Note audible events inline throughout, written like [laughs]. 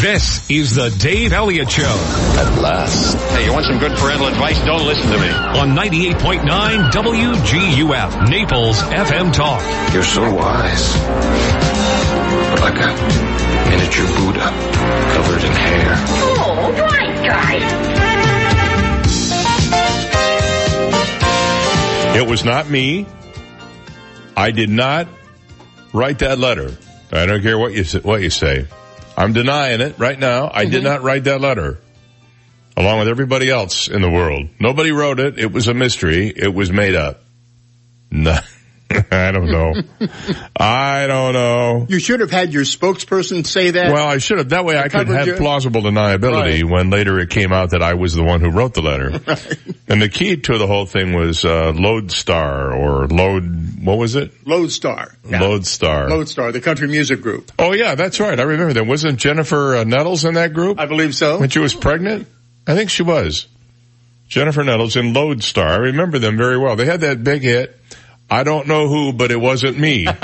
This is the Dave Elliott Show At last. Hey, you want some good parental advice? Don't listen to me. on 98.9 WGUF, Naples FM Talk. You're so wise. But like a miniature Buddha covered in hair. Oh, right, guy. It was not me. I did not write that letter. I don't care what you say, what you say. I'm denying it right now. I did mm-hmm. not write that letter. Along with everybody else in the world. Nobody wrote it. It was a mystery. It was made up. No, [laughs] I don't know. I don't know. You should have had your spokesperson say that. Well, I should have. That way I could have plausible deniability Right. when later it came out that I was the one who wrote the letter. [laughs] And the key to the whole thing was, uh, Lodestar or Load, what was it? Lodestar. Yeah. Lodestar. Lodestar, the country music group. Oh yeah, that's right. I remember that. Wasn't Jennifer uh, Nettles in that group? I believe so. When she was pregnant? I think she was. Jennifer Nettles in Lodestar. I remember them very well. They had that big hit. I don't know who, but it wasn't me. [laughs]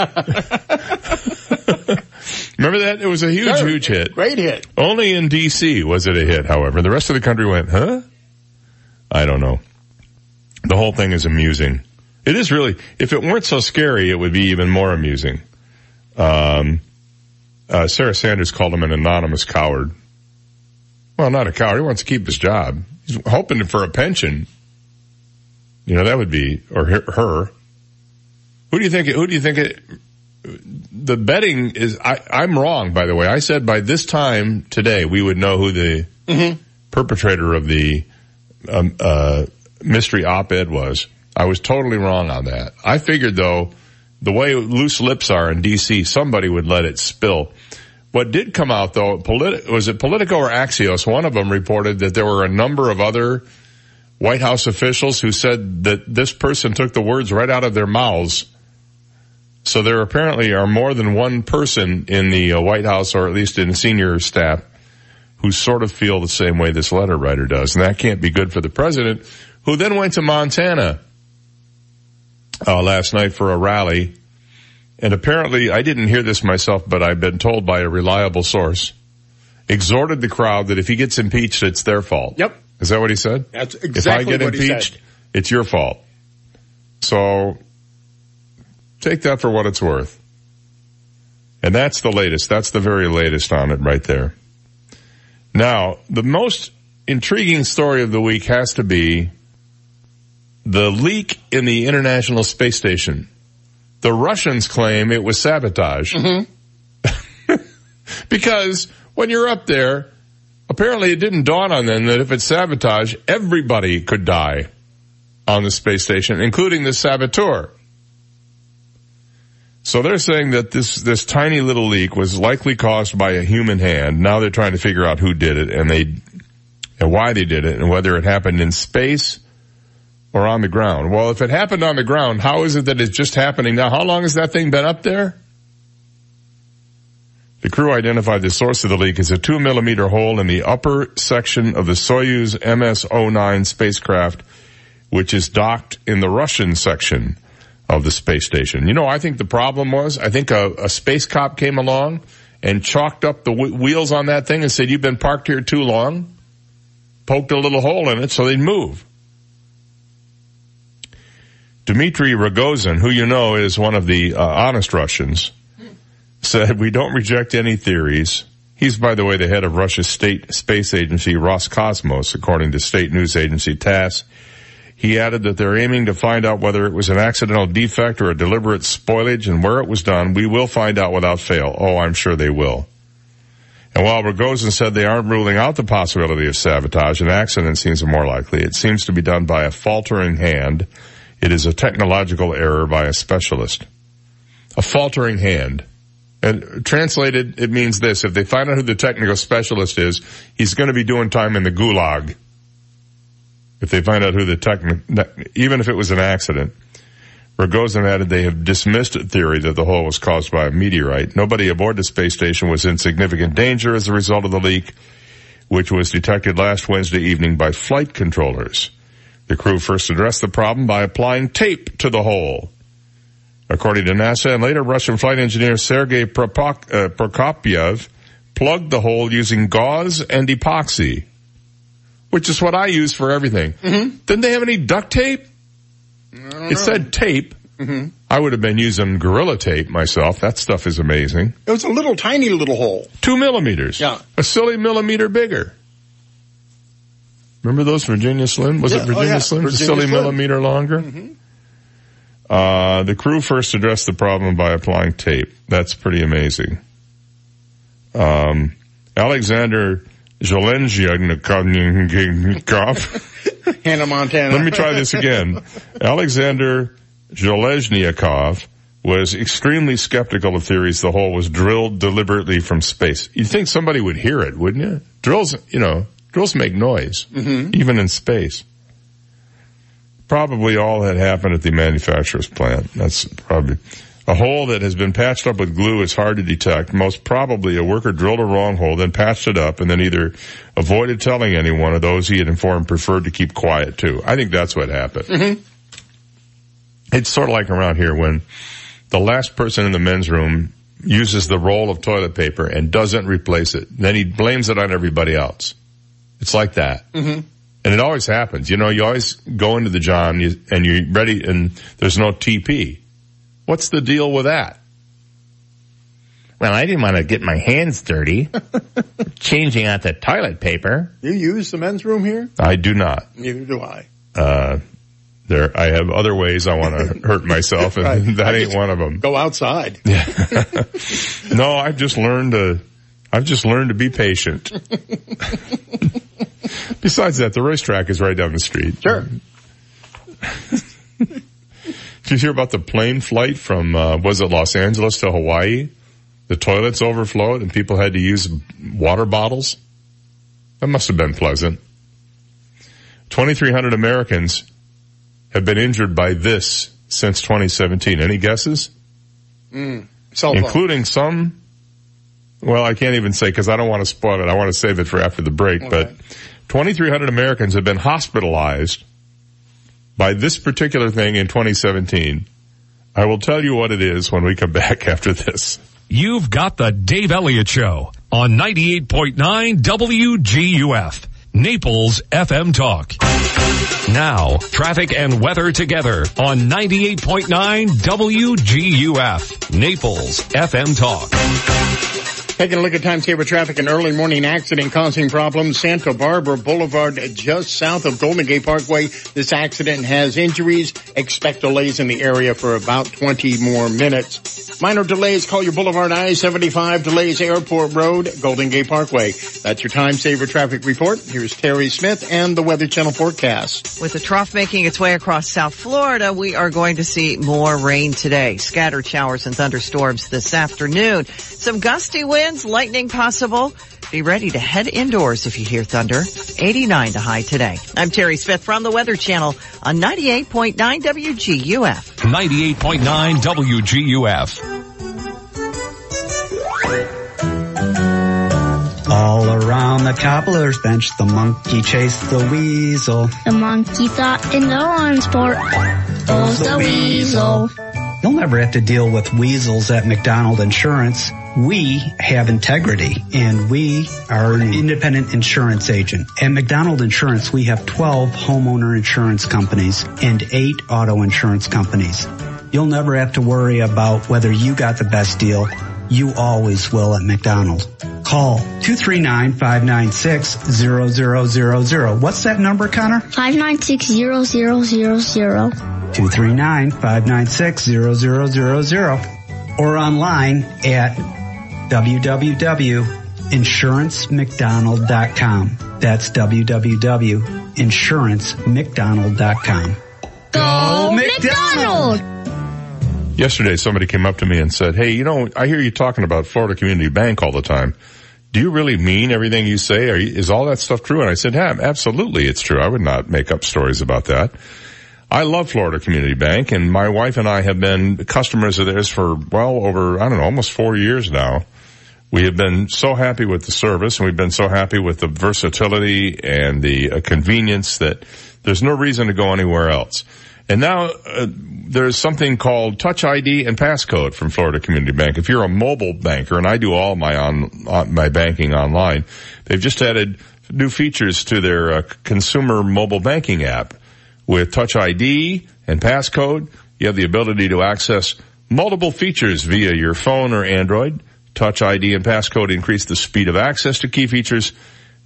remember that? It was a huge, Sure. huge hit. Great hit. Only in DC was it a hit, however. The rest of the country went, huh? I don't know. The whole thing is amusing. It is really, if it weren't so scary, it would be even more amusing. Um, uh, Sarah Sanders called him an anonymous coward. Well, not a coward. He wants to keep his job. He's hoping for a pension. You know, that would be, or her. Who do you think, who do you think it, the betting is, I, I'm wrong, by the way. I said by this time today, we would know who the perpetrator of the um, uh, mystery op-ed was. I was totally wrong on that. I figured though, the way loose lips are in DC, somebody would let it spill. What did come out though, politi- was it Politico or Axios? One of them reported that there were a number of other White House officials who said that this person took the words right out of their mouths. So there apparently are more than one person in the uh, White House or at least in senior staff who sort of feel the same way this letter writer does. And that can't be good for the president who then went to Montana uh, last night for a rally. And apparently I didn't hear this myself, but I've been told by a reliable source, exhorted the crowd that if he gets impeached, it's their fault. Yep. Is that what he said? That's exactly what he said. if I get impeached, it's your fault. So take that for what it's worth. And that's the latest. That's the very latest on it right there. Now, the most intriguing story of the week has to be the leak in the International Space Station. The Russians claim it was sabotage. Mm-hmm. [laughs] because when you're up there, apparently it didn't dawn on them that if it's sabotage, everybody could die on the space station, including the saboteur. So they're saying that this, this tiny little leak was likely caused by a human hand. Now they're trying to figure out who did it and they, and why they did it and whether it happened in space or on the ground. Well, if it happened on the ground, how is it that it's just happening now? How long has that thing been up there? The crew identified the source of the leak as a two millimeter hole in the upper section of the Soyuz MS-09 spacecraft, which is docked in the Russian section of the space station. You know, I think the problem was, I think a, a space cop came along and chalked up the w- wheels on that thing and said, you've been parked here too long, poked a little hole in it so they'd move. Dmitry Rogozin, who you know is one of the uh, honest Russians, said, we don't reject any theories. He's, by the way, the head of Russia's state space agency, Roscosmos, according to state news agency TASS. He added that they're aiming to find out whether it was an accidental defect or a deliberate spoilage and where it was done. We will find out without fail. Oh, I'm sure they will. And while Rogozin said they aren't ruling out the possibility of sabotage, an accident seems more likely. It seems to be done by a faltering hand. It is a technological error by a specialist. A faltering hand. And translated, it means this. If they find out who the technical specialist is, he's going to be doing time in the gulag. If they find out who the technical, even if it was an accident. Rogozin added they have dismissed the theory that the hole was caused by a meteorite. Nobody aboard the space station was in significant danger as a result of the leak, which was detected last Wednesday evening by flight controllers. The crew first addressed the problem by applying tape to the hole. According to NASA and later Russian flight engineer Sergei uh, Prokopyev, plugged the hole using gauze and epoxy, which is what I use for everything. Mm-hmm. Didn't they have any duct tape? It said tape. Mm-hmm. I would have been using Gorilla Tape myself. That stuff is amazing. It was a little tiny little hole. Two millimeters. Yeah. A silly millimeter bigger. Remember those Virginia Slim? Was Yeah, it oh, Virginia yeah. Slim? A silly Slim. millimeter longer? Uh, the crew first addressed the problem by applying tape. That's pretty amazing. Um, Alexander Zhelenzhnikov. [laughs] Hannah Montana. Let me try this again. Alexander Zheleznyakov was extremely skeptical of theories the hole was drilled deliberately from space. You'd think somebody would hear it, wouldn't you? Drills, you know, drills make noise, mm-hmm. even in space. Probably all had happened at the manufacturer's plant. That's probably a hole that has been patched up with glue is hard to detect. Most probably a worker drilled a wrong hole, then patched it up, and then either avoided telling anyone or those he had informed preferred to keep quiet too. I think that's what happened. It's sort of like around here when the last person in the men's room uses the roll of toilet paper and doesn't replace it. Then he blames it on everybody else. It's like that. Mm-hmm. And it always happens. You know, you always go into the John and you're ready and there's no TP. What's the deal with that? Well, I didn't want to get my hands dirty [laughs] changing out the toilet paper. You use the men's room here? I do not. Neither do I. Uh, there, I have other ways I want to [laughs] hurt myself and Right. that I ain't one of them. Go outside. Yeah. [laughs] No, I've just learned to, I've just learned to be patient. Besides that, the racetrack is right down the street. Sure. Did you hear about the plane flight from, uh, was it Los Angeles to Hawaii? The toilets overflowed and people had to use water bottles. That must have been pleasant. 2,300 Americans have been injured by this since 2017. Any guesses? Phone. including some. Well, I can't even say because I don't want to spoil it. I want to save it for after the break. But 2,300 Americans have been hospitalized by this particular thing in 2017. I will tell you what it is when we come [laughs] back after this. You've got the Dave Elliott Show on 98.9 WGUF, Naples FM Talk. Now, traffic and weather together on 98.9 WGUF, Naples FM Talk. Taking a look at time saver traffic, an early morning accident causing problems. Santa Barbara Boulevard, just south of Golden Gate Parkway. This accident has injuries. Expect delays in the area for about 20 more minutes. Minor delays, Collier Boulevard I-75 delays Airport Road, Golden Gate Parkway. That's your time saver traffic report. Here's Terry Smith and the Weather Channel forecast. With the trough making its way across South Florida, we are going to see more rain today. Scattered showers and thunderstorms this afternoon. Some gusty winds, lightning possible. Be ready to head indoors if you hear thunder. 89 to high today. I'm Terry Smith from the Weather Channel on 98.9 WGUF. 98.9 WGUF. All around the cobbler's bench, the monkey chased the weasel. The monkey thought in the lawn sport. Goes the weasel. You'll never have to deal with weasels at McDonald Insurance. We have integrity and we are an independent insurance agent. At McDonald Insurance, we have 12 homeowner insurance companies and 8 auto insurance companies. You'll never have to worry about whether you got the best deal. You always will at McDonald. Call 239-596-0000. What's that number, Connor? 5960000. 239-596-0000 or online at www.insurancemcdonald.com. That's www.insurancemcdonald.com. Go McDonald! Yesterday, somebody came up to me and said, "Hey, you know, I hear you talking about Florida Community Bank all the time. Do you really mean everything you say? Are you, is all that stuff true?" And I said, "Yeah, absolutely, it's true. I would not make up stories about that." I love Florida Community Bank, and my wife and I have been customers of theirs for well over I don't know, almost four years now. We have been so happy with the service, and we've been so happy with the versatility and the uh, convenience that there's no reason to go anywhere else. And now uh, there's something called Touch ID and Passcode from Florida Community Bank. If you're a mobile banker, and I do all my on, on my banking online, they've just added new features to their uh, consumer mobile banking app with Touch ID and Passcode. You have the ability to access multiple features via your phone or Android. Touch ID and Passcode increase the speed of access to key features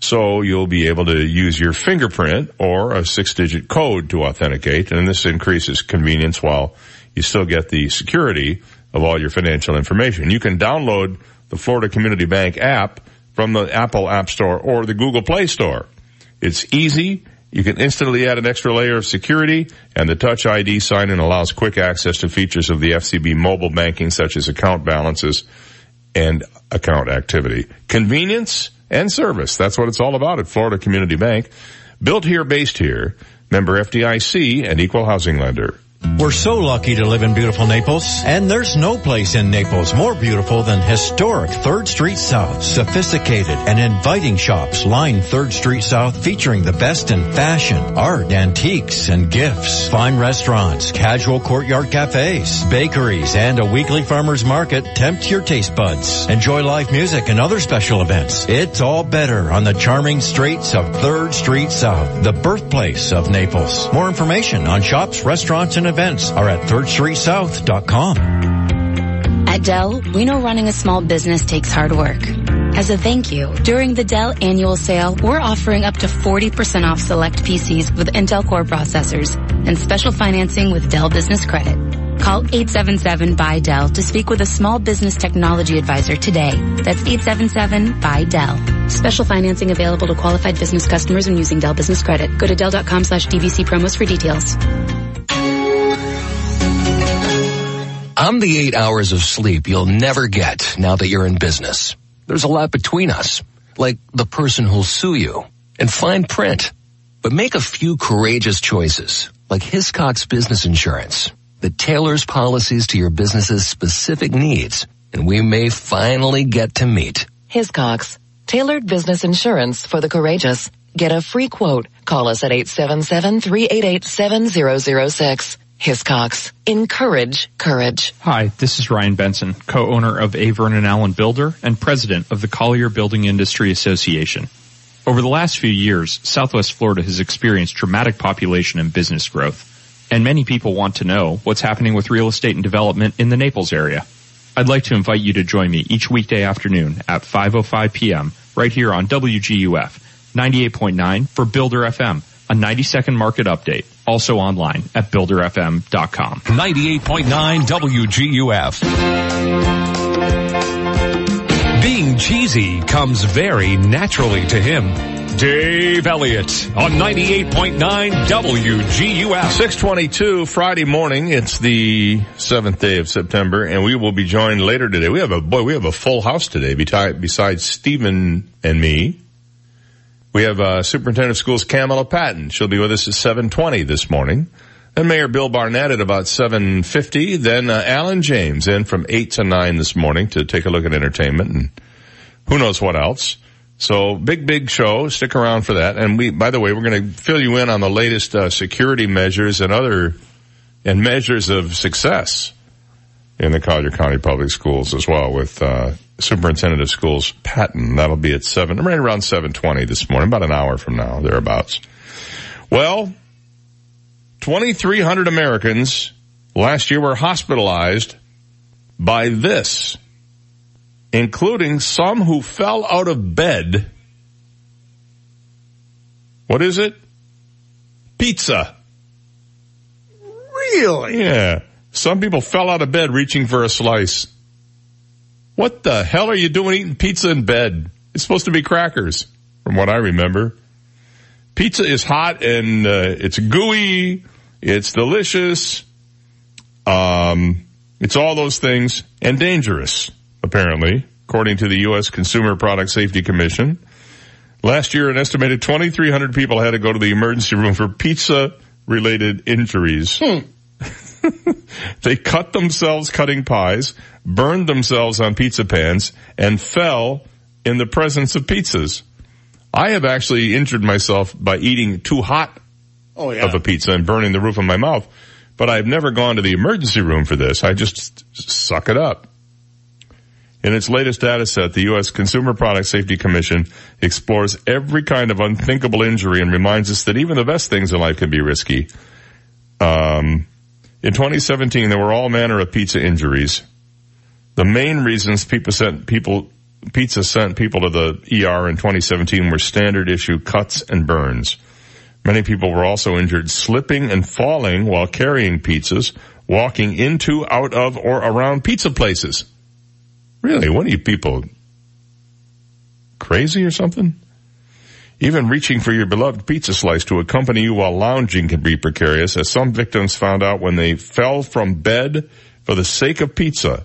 so you'll be able to use your fingerprint or a six digit code to authenticate and this increases convenience while you still get the security of all your financial information. You can download the Florida Community Bank app from the Apple App Store or the Google Play Store. It's easy. You can instantly add an extra layer of security and the Touch ID sign in allows quick access to features of the FCB mobile banking such as account balances and account activity. Convenience and service. That's what it's all about at Florida Community Bank. Built here, based here. Member FDIC and equal housing lender. We're so lucky to live in beautiful Naples, and there's no place in Naples more beautiful than historic 3rd Street South. Sophisticated and inviting shops line 3rd Street South featuring the best in fashion, art, antiques, and gifts. Fine restaurants, casual courtyard cafes, bakeries, and a weekly farmer's market tempt your taste buds. Enjoy live music and other special events. It's all better on the charming streets of 3rd Street South, the birthplace of Naples. More information on shops, restaurants, and events are at 3rdstreetsouth.com. At Dell, we know running a small business takes hard work. As a thank you, during the Dell annual sale, we're offering up to 40% off select PCs with Intel Core processors and special financing with Dell Business Credit. Call 877-BUY-DELL to speak with a small business technology advisor today. That's 877-BUY-DELL. Special financing available to qualified business customers and using Dell Business Credit. Go to Dell.com slash DBC promos for details. I'm the eight hours of sleep you'll never get now that you're in business. There's a lot between us, like the person who'll sue you and fine print. But make a few courageous choices, like Hiscox Business Insurance, that tailors policies to your business's specific needs, and we may finally get to meet. Hiscox, tailored business insurance for the courageous. Get a free quote. Call us at 877-388-7006. Hiscox. Encourage courage. Hi, this is Ryan Benson, co-owner of A. Vernon Allen Builder and president of the Collier Building Industry Association. Over the last few years, Southwest Florida has experienced dramatic population and business growth, and many people want to know what's happening with real estate and development in the Naples area. I'd like to invite you to join me each weekday afternoon at 5.05 p.m. right here on WGUF 98.9 for Builder FM, a 90 second market update. Also online at builderfm.com. 98.9 WGUF. Being cheesy comes very naturally to him. Dave Elliott on 98.9 WGUF. 622 Friday morning. It's the seventh day of September and we will be joined later today. We have a, boy, we have a full house today besides Stephen and me. We have uh, Superintendent of Schools Kamela Patton. She'll be with us at 7:20 this morning. Then Mayor Bill Barnett at about 7:50. Then uh, Alan James in from 8 to 9 this morning to take a look at entertainment and who knows what else. So big, big show. Stick around for that. And we, by the way, we're going to fill you in on the latest uh, security measures and other and measures of success in the Collier County Public Schools as well with uh, Superintendent of Schools Patton. That'll be at seven, right around seven twenty this morning, about an hour from now, thereabouts. Well, twenty three hundred Americans last year were hospitalized by this, including some who fell out of bed. What is it? Pizza. Really? Yeah. Some people fell out of bed reaching for a slice. What the hell are you doing eating pizza in bed? It's supposed to be crackers, from what I remember. Pizza is hot and uh, it's gooey. It's delicious. Um, it's all those things and dangerous, apparently, according to the U.S. Consumer Product Safety Commission. Last year, an estimated 2,300 people had to go to the emergency room for pizza-related injuries. Hmm. [laughs] [laughs] they cut themselves cutting pies, burned themselves on pizza pans, and fell in the presence of pizzas. I have actually injured myself by eating too hot oh, yeah. of a pizza and burning the roof of my mouth. but I've never gone to the emergency room for this. I just suck it up. In its latest data set, the U.S. Consumer Product Safety Commission explores every kind of unthinkable injury and reminds us that even the best things in life can be risky. Um, in 2017, there were all manner of pizza injuries. The main reasons people sent people pizza sent people to the ER in 2017 were standard issue cuts and burns. Many people were also injured slipping and falling while carrying pizzas, walking into, out of, or around pizza places. Really, what are you people? Crazy or something? Even reaching for your beloved pizza slice to accompany you while lounging can be precarious, as some victims found out when they fell from bed for the sake of pizza.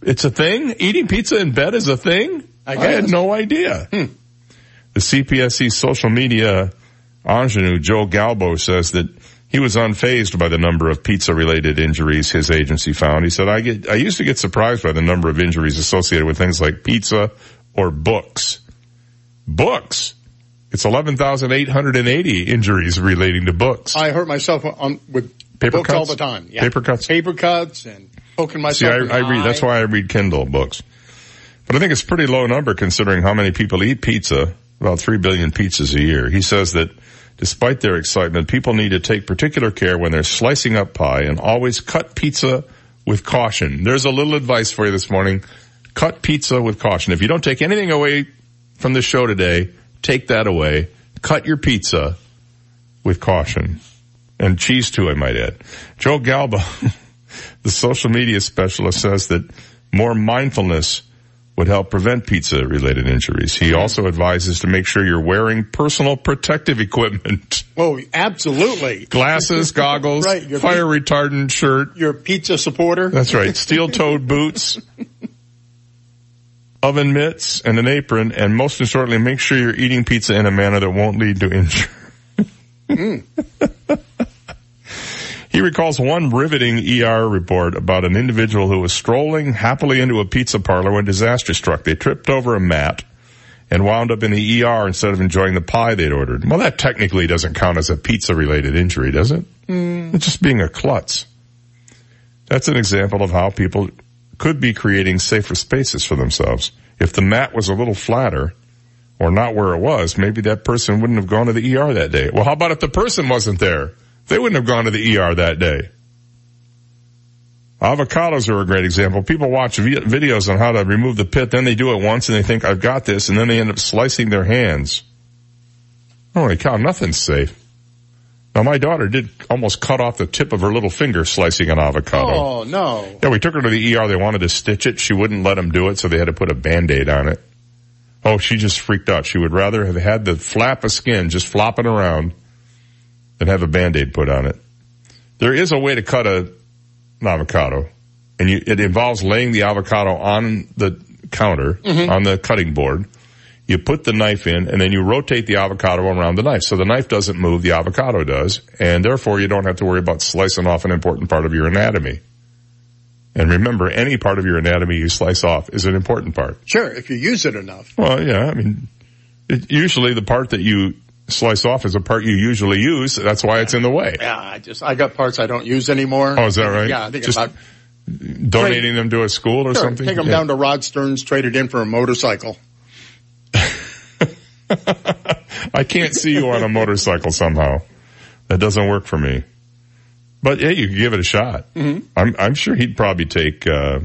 It's a thing? Eating pizza in bed is a thing? I, had no idea. Hmm. The CPSC social media ingenue, Joe Galbo, says that he was unfazed by the number of pizza related injuries his agency found. He said, I get, I used to get surprised by the number of injuries associated with things like pizza or books. Books. It's 11,880 injuries relating to books. I hurt myself on with Paper books cuts? all the time. Yeah. Paper cuts? Paper cuts and poking See, myself. I, in I read, that's why I read Kindle books. But I think it's a pretty low number considering how many people eat pizza, about 3 billion pizzas a year. He says that despite their excitement, people need to take particular care when they're slicing up pie and always cut pizza with caution. There's a little advice for you this morning. Cut pizza with caution. If you don't take anything away from the show today, take that away. Cut your pizza with caution. And cheese too, I might add. Joe Galbo, [laughs] the social media specialist says that more mindfulness would help prevent pizza related injuries. He also advises to make sure you're wearing personal protective equipment. [laughs] Oh, absolutely. Glasses, [laughs] goggles, Right, fire retardant shirt. Your pizza supporter. That's right. Steel toed boots, oven mitts, and an apron. And most importantly, make sure you're eating pizza in a manner that won't lead to injury. [laughs] He recalls one riveting ER report about an individual who was strolling happily into a pizza parlor when disaster struck. They tripped over a mat and wound up in the ER instead of enjoying the pie they'd ordered. Well, that technically doesn't count as a pizza related injury, does it? It's just being a klutz. That's an example of how people could be creating safer spaces for themselves. If the mat was a little flatter or not where it was, maybe that person wouldn't have gone to the ER that day. Well, how about if the person wasn't there? They wouldn't have gone to the ER that day. Avocados are a great example. People watch vi- videos on how to remove the pit, then they do it once and they think, I've got this, and then they end up slicing their hands. Holy cow, nothing's safe. Now my daughter did almost cut off the tip of her little finger slicing an avocado. Oh no. Yeah, we took her to the ER. They wanted to stitch it. She wouldn't let them do it, so they had to put a band-aid on it. Oh, she just freaked out. She would rather have had the flap of skin just flopping around than have a band-aid put on it. There is a way to cut a, an avocado, and you, it involves laying the avocado on the counter, on the cutting board. You put the knife in, and then you rotate the avocado around the knife. So the knife doesn't move, the avocado does, and therefore you don't have to worry about slicing off an important part of your anatomy. And remember, any part of your anatomy you slice off is an important part. Sure, if you use it enough. Well, yeah, I mean, it, usually the part that you slice off is a part you usually use. That's why it's in the way. Yeah, I just I got parts I don't use anymore. Oh, is that right? Yeah, I think Just about Donating them to a school or sure, something? take them Yeah. down to Rod Stearns, traded in for a motorcycle. [laughs] I can't see you on a motorcycle somehow. That doesn't work for me. But yeah, you could give it a shot. Mhm. I'm, I'm sure he'd probably take, uh,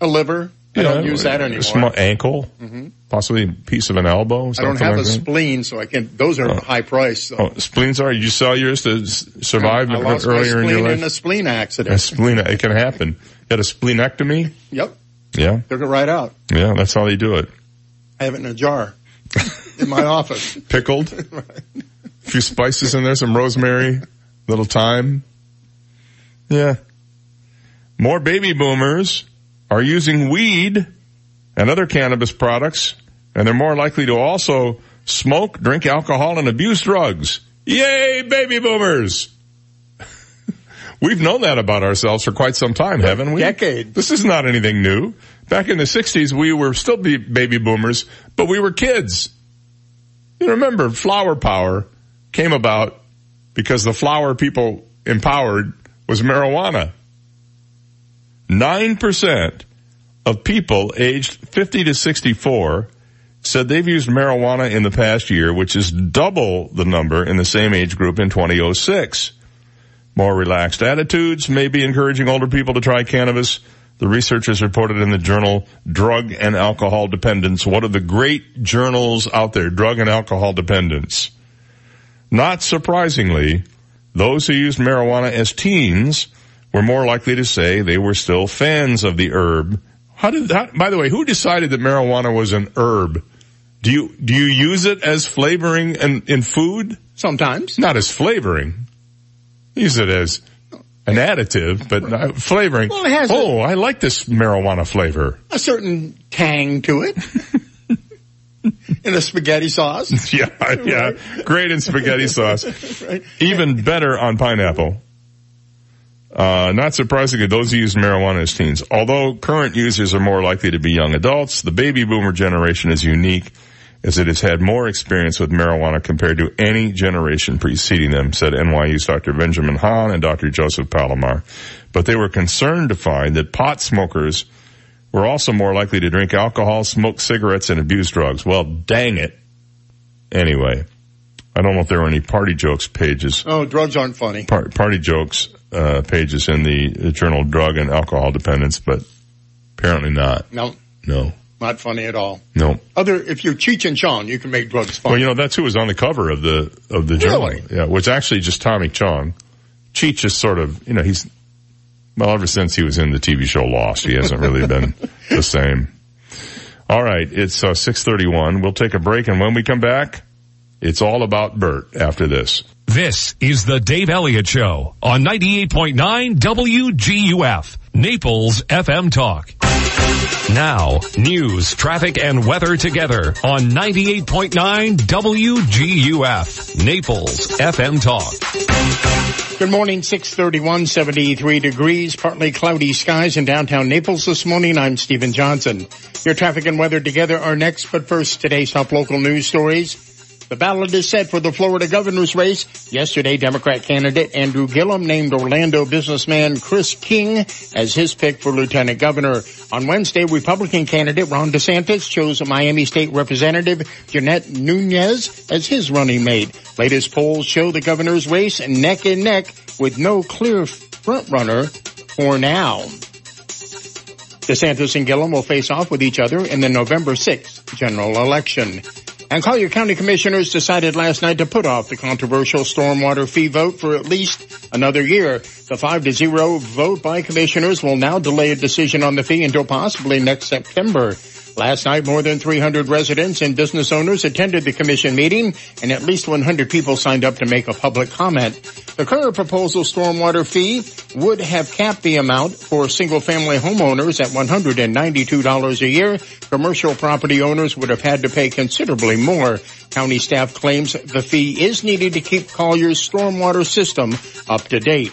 A liver. I yeah, don't use that anymore. small ankle, Mhm. possibly a piece of an elbow. I don't have like a that. spleen, so I can't. Those are Oh. high price. So. Oh, spleens are. You sell yours to survive I lost my earlier in your spleen life. in a spleen accident. A spleen. It can happen. You had a splenectomy. Yep, Yeah, took it right out. yeah. That's how they do it. I have it in a jar in my office. [laughs] Pickled. A few spices in there, some rosemary, little thyme. Yeah. More baby boomers are using weed and other cannabis products, and they're more likely to also smoke, drink alcohol, and abuse drugs. Yay, baby boomers! We've known that about ourselves for quite some time, haven't we? Decades. This is not anything new. Back in the 60s, we were still baby boomers, but we were kids. You remember flower power came about because the flower people empowered was marijuana. 9% of people aged 50 to 64 said they've used marijuana in the past year, which is double the number in the same age group in 2006. More relaxed attitudes may be encouraging older people to try cannabis. The researchers reported in the journal Drug and Alcohol Dependence, one of the great journals out there, Drug and Alcohol Dependence. Not surprisingly, those who used marijuana as teens were more likely to say they were still fans of the herb. How did that, by the way, who decided that marijuana was an herb? Do you, do you use it as flavoring in, in food? Sometimes. Not as flavoring. Use it as an additive, but not flavoring. Well, it has oh, I like this marijuana flavor. A certain tang to it. [laughs] in a spaghetti sauce. [laughs] Yeah, yeah. Great in spaghetti sauce. [laughs] Right. Even better on pineapple. Uh, not surprisingly, those who use marijuana as teens. Although current users are more likely to be young adults, the baby boomer generation is unique as it has had more experience with marijuana compared to any generation preceding them, said NYU's Dr. Benjamin Han and Dr. Joseph Palamar. But they were concerned to find that pot smokers were also more likely to drink alcohol, smoke cigarettes, and abuse drugs. Well, dang it. Anyway, I don't know if there were any party jokes pages. Oh, drugs aren't funny. Par- party jokes uh, pages in the journal Drug and Alcohol Dependence, but apparently not. No, No, not funny at all. no. Other, if you're Cheech and Chong, you can make drugs funny. Well, you know that's who was on the cover of the of the journal. Really? Yeah, it was actually just Tommy Chong. Cheech is sort of, you know, he's well ever since he was in the TV show Lost, he hasn't really been [laughs] the same. All right, it's uh, six thirty one. We'll take a break, and when we come back, it's all about Bert. After this. This is the Dave Elliott Show on 98.9 WGUF, Naples FM Talk. Now, news, traffic, and weather together on 98.9 WGUF, Naples FM Talk. Good morning, 631, 73 degrees, partly cloudy skies in downtown Naples this morning. I'm Stephen Johnson. Your traffic and weather together are next, but first, today's top local news stories. The ballot is set for the Florida governor's race. Yesterday, Democrat candidate Andrew Gillum named Orlando businessman Chris King as his pick for lieutenant governor. On Wednesday, Republican candidate Ron DeSantis chose Miami State Representative Jeanette Nunez as his running mate. Latest polls show the governor's race neck and neck with no clear frontrunner for now. DeSantis and Gillum will face off with each other in the November 6th general election. And Collier County Commissioners decided last night to put off the controversial stormwater fee vote for at least another year. The 5 to 0 vote by commissioners will now delay a decision on the fee until possibly next September. Last night, more than 300 residents and business owners attended the commission meeting, and at least 100 people signed up to make a public comment. The current proposal stormwater fee would have capped the amount for single-family homeowners at $192 a year. Commercial property owners would have had to pay considerably more. County staff claims the fee is needed to keep Collier's stormwater system up to date.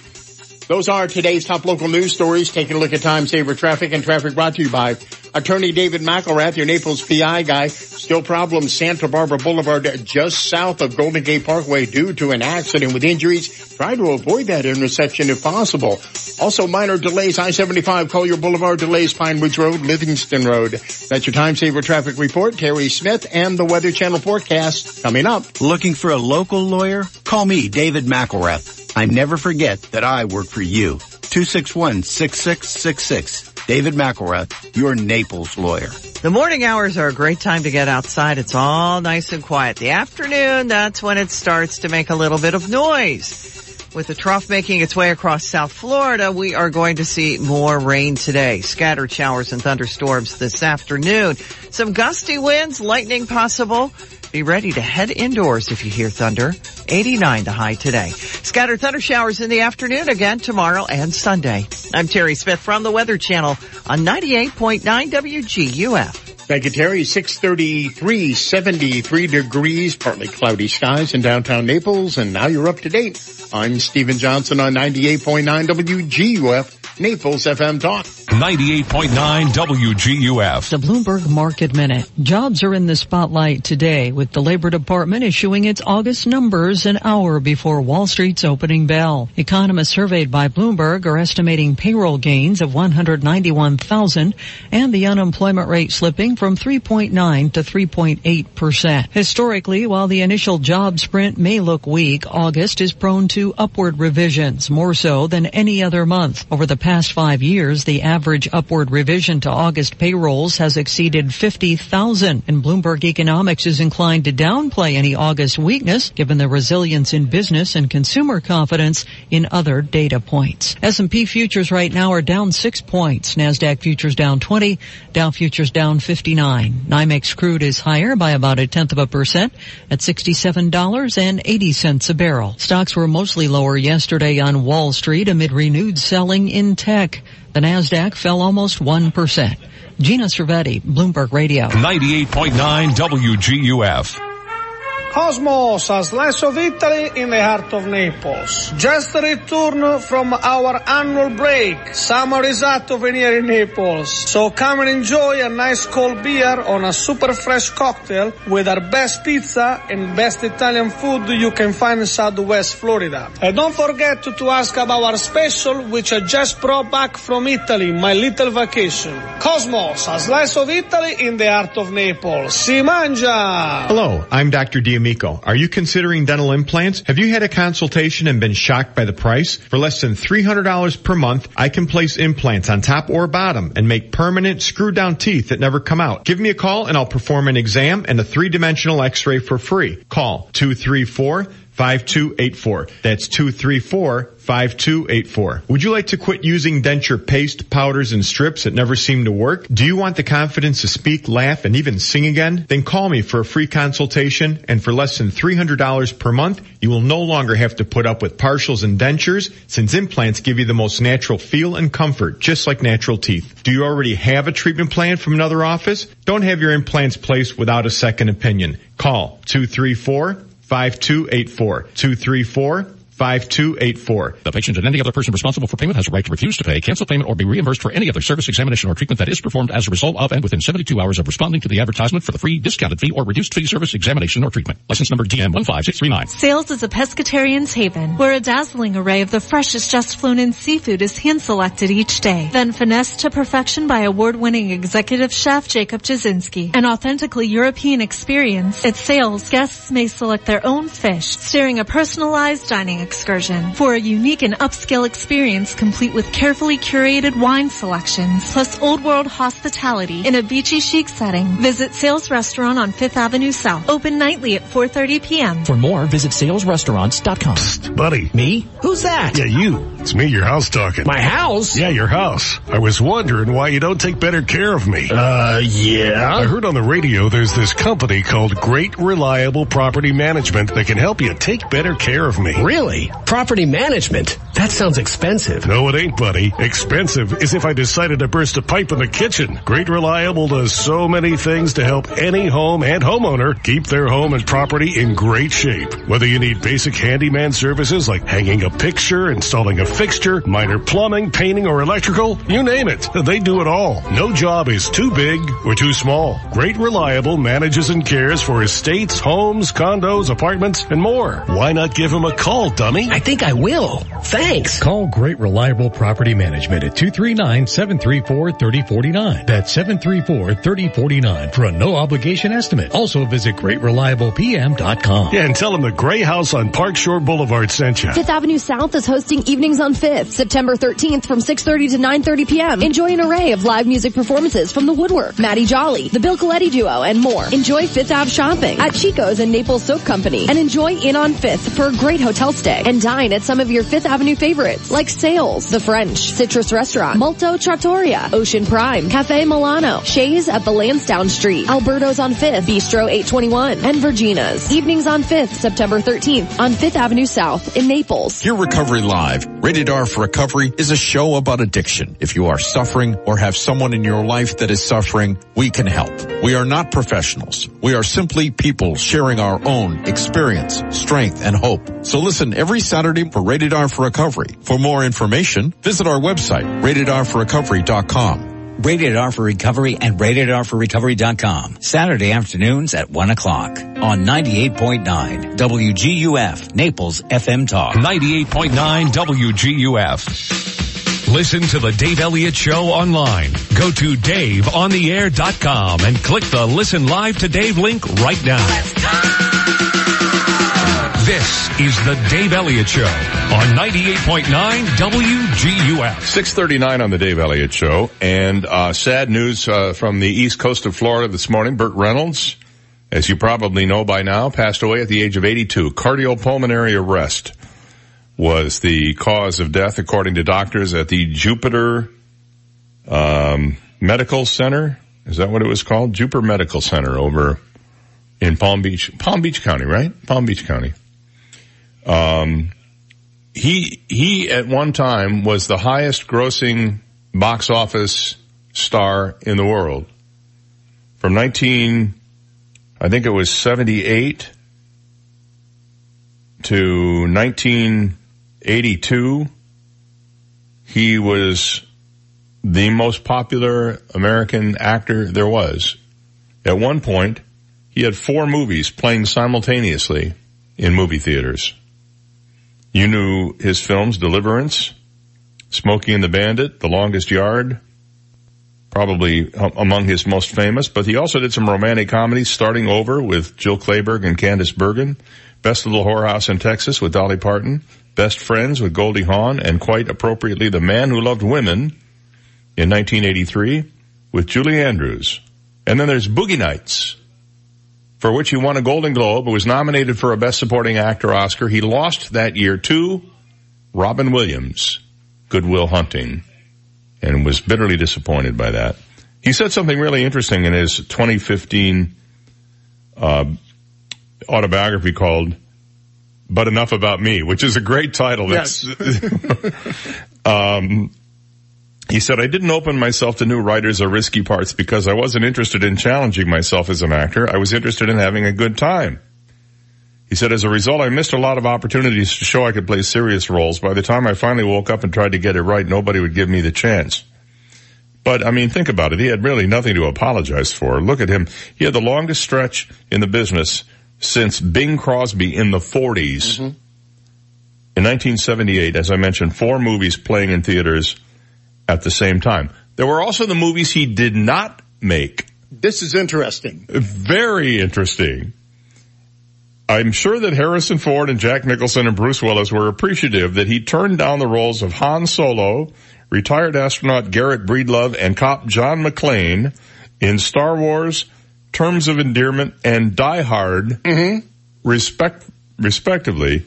Those are today's top local news stories. Taking a look at time saver traffic and traffic brought to you by attorney David McElrath, your Naples PI guy. Still problems Santa Barbara Boulevard just south of Golden Gate Parkway due to an accident with injuries. Try to avoid that intersection if possible. Also minor delays I-75 Collier Boulevard delays Pine Woods Road, Livingston Road. That's your time saver traffic report. Terry Smith and the Weather Channel forecast coming up. Looking for a local lawyer? Call me, David McElrath. I never forget that I work for you. 261-6666. David McElrath, your Naples lawyer. The morning hours are a great time to get outside. It's all nice and quiet. The afternoon, that's when it starts to make a little bit of noise. With the trough making its way across South Florida, we are going to see more rain today. Scattered showers and thunderstorms this afternoon. Some gusty winds, lightning possible. Be ready to head indoors if you hear thunder. 89 the high today. Scattered thunder showers in the afternoon again tomorrow and Sunday. I'm Terry Smith from the Weather Channel on 98.9 WGUF. Thank you, Terry. 633, 73 degrees, partly cloudy skies in downtown Naples, and now you're up to date. I'm Stephen Johnson on 98.9 WGUF, Naples FM Talk. 98.9 WGUF. The Bloomberg Market Minute. Jobs are in the spotlight today with the Labor Department issuing its August numbers an hour before Wall Street's opening bell. Economists surveyed by Bloomberg are estimating payroll gains of 191,000 and the unemployment rate slipping from 3.9 to 3.8 percent. Historically, while the initial job sprint may look weak, August is prone to upward revisions, more so than any other month. Over the past five years, the average upward revision to August payrolls has exceeded 50,000, and Bloomberg Economics is inclined to downplay any August weakness given the resilience in business and consumer confidence in other data points. S&P futures right now are down six points. NASDAQ futures down 20, Dow futures down 59. NYMEX crude is higher by about a tenth of a percent at $67.80 a barrel. Stocks were mostly lower yesterday on Wall Street amid renewed selling in tech. The NASDAQ fell almost 1%. Gina Cervetti, Bloomberg Radio. 98.9 WGUF. Cosmos, a slice of Italy in the heart of Naples. Just returned from our annual break. Summer is out over here in Naples. So come and enjoy a nice cold beer on a super fresh cocktail with our best pizza and best Italian food you can find in Southwest Florida. And don't forget to, ask about our special which I just brought back from Italy, my little vacation. Cosmos, a slice of Italy in the heart of Naples. Si mangia! Hello, I'm Dr. D'Amico. Are you considering dental implants? Have you had a consultation and been shocked by the price? For less than $300 per month, I can place implants on top or bottom and make permanent screw down teeth that never come out. Give me a call and I'll perform an exam and a three-dimensional x-ray for free. Call 234 5284. That's 234 5284. Would you like to quit using denture paste, powders, and strips that never seem to work? Do you want the confidence to speak, laugh, and even sing again? Then call me for a free consultation, and for less than $300 per month, you will no longer have to put up with partials and dentures, since implants give you the most natural feel and comfort, just like natural teeth. Do you already have a treatment plan from another office? Don't have your implants placed without a second opinion. Call 234 5284 234 5284. The patient and any other person responsible for payment has a right to refuse to pay, cancel payment, or be reimbursed for any other service, examination, or treatment that is performed as a result of and within 72 hours of responding to the advertisement for the free, discounted fee, or reduced fee service, examination, or treatment. License number DM15639. Sails is a pescatarian's haven, where a dazzling array of the freshest just flown in seafood is hand selected each day, then finessed to perfection by award-winning executive chef Jacob Jasinski. An authentically European experience, at Sails, guests may select their own fish, steering a personalized dining excursion for a unique and upscale experience complete with carefully curated wine selections plus old world hospitality in a beachy chic setting. Visit Sails Restaurant on 5th Avenue South. Open nightly at 4.30 p.m. For more, visit sailsrestaurants.com. Psst, buddy. Me? Who's that? Yeah, you. It's me, your house talking. My house? Yeah, your house. I was wondering why you don't take better care of me. Uh, yeah? I heard on the radio there's this company called Great Reliable Property Management that can help you take better care of me. Really? Property management? That sounds expensive. No, it ain't, buddy. Expensive is if I decided to burst a pipe in the kitchen. Great Reliable does so many things to help any home and homeowner keep their home and property in great shape. Whether you need basic handyman services like hanging a picture, installing a fixture, minor plumbing, painting, or electrical, you name it. They do it all. No job is too big or too small. Great Reliable manages and cares for estates, homes, condos, apartments, and more. Why not give them a call, dummy? I think I will. Thanks. Call Great Reliable Property Management at 239-734-3049. That's 734-3049 for a no obligation estimate. Also visit greatreliablepm.com. Yeah, and tell them the Gray House on Park Shore Boulevard sent you. Fifth Avenue South is hosting Evenings on 5th, September 13th from 6.30 to 9.30 p.m. Enjoy an array of live music performances from The Woodwork, Maddie Jolly, The Bill Coletti Duo, and more. Enjoy Fifth Ave shopping at Chico's and Naples Soap Company and enjoy Inn on 5th for a great hotel stay and dine at some of your Fifth Avenue favorites like Sails, The French, Citrus Restaurant, Molto Trattoria, Ocean Prime, Cafe Milano, Shea's at the Lansdowne Street, Alberto's on 5th, Bistro 821, and Virginia's. Evenings on 5th, September 13th on 5th Avenue South in Naples. Hear Recovery Live. Rated R for Recovery is a show about addiction. If you are suffering or have someone in your life that is suffering, we can help. We are not professionals. We are simply people sharing our own experience, strength, and hope. So listen every every Saturday for Rated R for Recovery. For more information, visit our website, ratedrforrecovery.com. Rated R for Recovery and ratedrforrecovery.com. Saturday afternoons at 1 o'clock on 98.9 WGUF Naples FM Talk. 98.9 WGUF. Listen to the Dave Elliott Show online. Go to daveontheair.com and click the listen live to Dave link right now. This is the Dave Elliott Show on 98.9 WGUF. 639 on the Dave Elliott Show. And uh, sad news uh, from the east coast of Florida this morning. Burt Reynolds, as you probably know by now, passed away at the age of 82. Cardiopulmonary arrest was the cause of death, according to doctors at the Jupiter um, Medical Center. Is that what it was called? Jupiter Medical Center over in Palm Beach, Palm Beach County, right? Palm Beach County. Um, he, he at one time was the highest grossing box office star in the world. From 19, I think it was 78 to 1982, he was the most popular American actor there was. At one point, he had four movies playing simultaneously in movie theaters. You knew his films, Deliverance, Smokey and the Bandit, The Longest Yard, probably among his most famous, but he also did some romantic comedies, Starting Over with Jill Clayburgh and Candice Bergen, Best Little Whorehouse in Texas with Dolly Parton, Best Friends with Goldie Hawn, and quite appropriately, The Man Who Loved Women in 1983 with Julie Andrews. And then there's Boogie Nights, for which he won a Golden Globe and was nominated for a Best Supporting Actor Oscar. He lost that year to Robin Williams, Goodwill Hunting, and was bitterly disappointed by that. He said something really interesting in his 2015 uh, autobiography called "But Enough About Me," which is a great title. That's, [laughs] um, he said, I didn't open myself to new writers or risky parts because I wasn't interested in challenging myself as an actor. I was interested in having a good time. He said, as a result, I missed a lot of opportunities to show I could play serious roles. By the time I finally woke up and tried to get it right, nobody would give me the chance. But I mean, think about it. He had really nothing to apologize for. Look at him. He had the longest stretch in the business since Bing Crosby in the 40s. Mm-hmm. In 1978, as I mentioned, four movies playing in theaters at the same time. There were also the movies he did not make. This is interesting. Very interesting. I'm sure that Harrison Ford and Jack Nicholson and Bruce Willis were appreciative that he turned down the roles of Han Solo, retired astronaut Garrett Breedlove, and cop John McClane in Star Wars, Terms of Endearment, and Die Hard, mm-hmm. respect, respectively.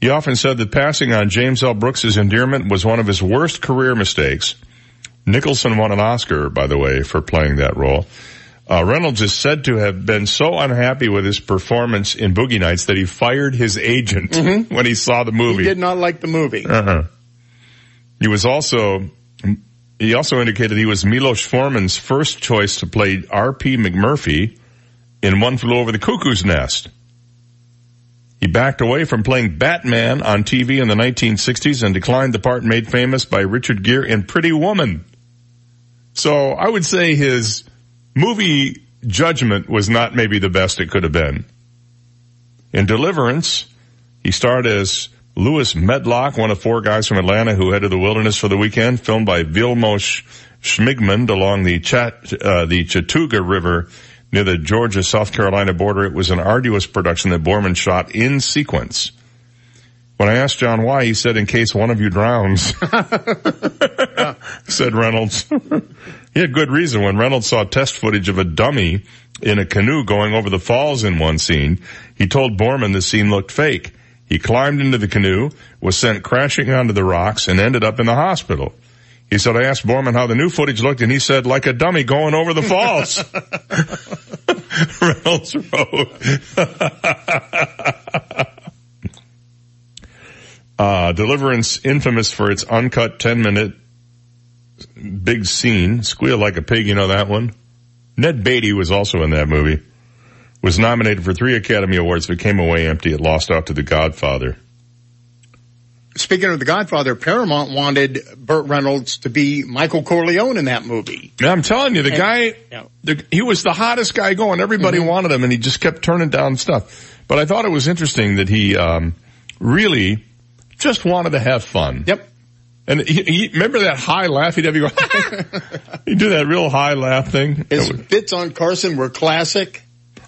He often said that passing on James L. Brooks' endearment was one of his worst career mistakes. Nicholson won an Oscar, by the way, for playing that role. Uh, Reynolds is said to have been so unhappy with his performance in Boogie Nights that he fired his agent mm-hmm. [laughs] when he saw the movie. He did not like the movie. Uh-huh. He was also, he also indicated he was Milos Forman's first choice to play R.P. McMurphy in One Flew Over the Cuckoo's Nest. He backed away from playing Batman on TV in the 1960s and declined the part made famous by Richard Gere in Pretty Woman. So I would say his movie judgment was not maybe the best it could have been. In Deliverance, he starred as Lewis Medlock, one of four guys from Atlanta who headed the wilderness for the weekend, filmed by Vilmos Zsigmond along the Chat, uh, the Chattooga River near the Georgia-South Carolina border. It was an arduous production that Boorman shot in sequence. When I asked John why, he said, in case one of you drowns, [laughs] said Reynolds. [laughs] he had good reason. When Reynolds saw test footage of a dummy in a canoe going over the falls in one scene, he told Boorman the scene looked fake. He climbed into the canoe, was sent crashing onto the rocks, and ended up in the hospital. He said, I asked Boorman how the new footage looked, and he said, like a dummy going over the falls. [laughs] Reynolds wrote. [laughs] Uh, Deliverance, infamous for its uncut 10 minute big scene. Squeal like a pig, you know that one? Ned Beatty was also in that movie. Was nominated for three Academy Awards, but came away empty. It lost out to The Godfather. Speaking of The Godfather, Paramount wanted Burt Reynolds to be Michael Corleone in that movie. And I'm telling you, the And- guy, yeah. the, he was the hottest guy going. Everybody Mm-hmm. wanted him and he just kept turning down stuff. But I thought it was interesting that he, um, really just wanted to have fun. Yep. And he, he remember that high laugh he'd have you go, [laughs] he'd do that real high laugh thing. His It was- bits on Carson were classic,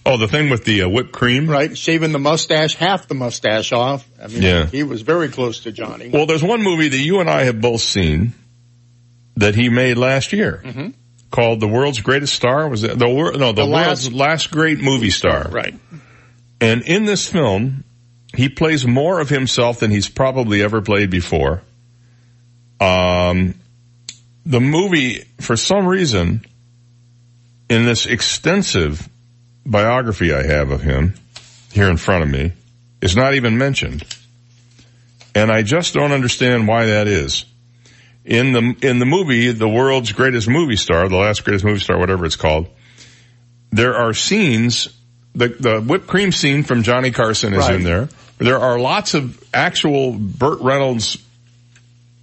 oh, the thing with the uh, whipped cream. right? Shaving the mustache, half the mustache off. I mean, Yeah. he was very close to Johnny. Well, there's one movie that you and I have both seen that he made last year Mhm. called The World's Greatest Star. Was it the wor- no the, The world's last- last great movie star? Right. And in this film, he plays more of himself than he's probably ever played before. Um, the movie, for some reason, in this extensive biography I have of him here in front of me, is not even mentioned. And I just don't understand why that is. In the, in the movie, the world's greatest movie star, the last greatest movie star, whatever it's called, there are scenes, the, the whipped cream scene from Johnny Carson is Right. in there. There are lots of actual Burt Reynolds,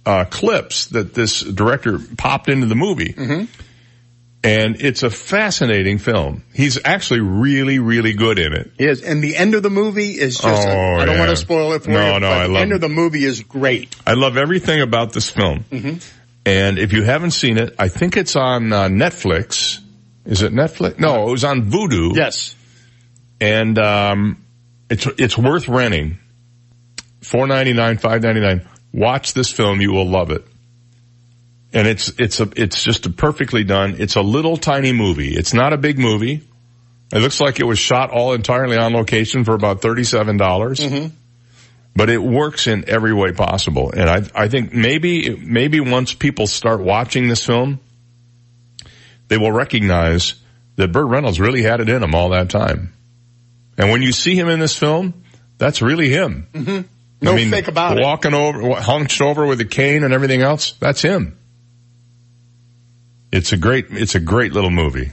uh, clips that this director popped into the movie. Mm-hmm. And it's a fascinating film. He's actually really, really good in it. Yes, and the end of the movie is just, Oh, I don't yeah. want to spoil it for No, you, no, but I the love end it. of the movie is great. I love everything about this film. Mm-hmm. And if you haven't seen it, I think it's on uh, Netflix. Is it Netflix? No, it was on Vudu. Yes. And um, it's it's worth renting. Four ninety nine, five ninety nine. Watch this film, you will love it. And it's it's a it's just a perfectly done. It's a little tiny movie. It's not a big movie. It looks like it was shot all entirely on location for about thirty seven dollars Mm-hmm. but it works in every way possible. And I, I think maybe, maybe once people start watching this film, they will recognize that Burt Reynolds really had it in him all that time. And when you see him in this film, that's really him. Mm-hmm. No I mean, fake about it. walking over, hunched over with a cane and everything else, that's him. It's a great, it's a great little movie.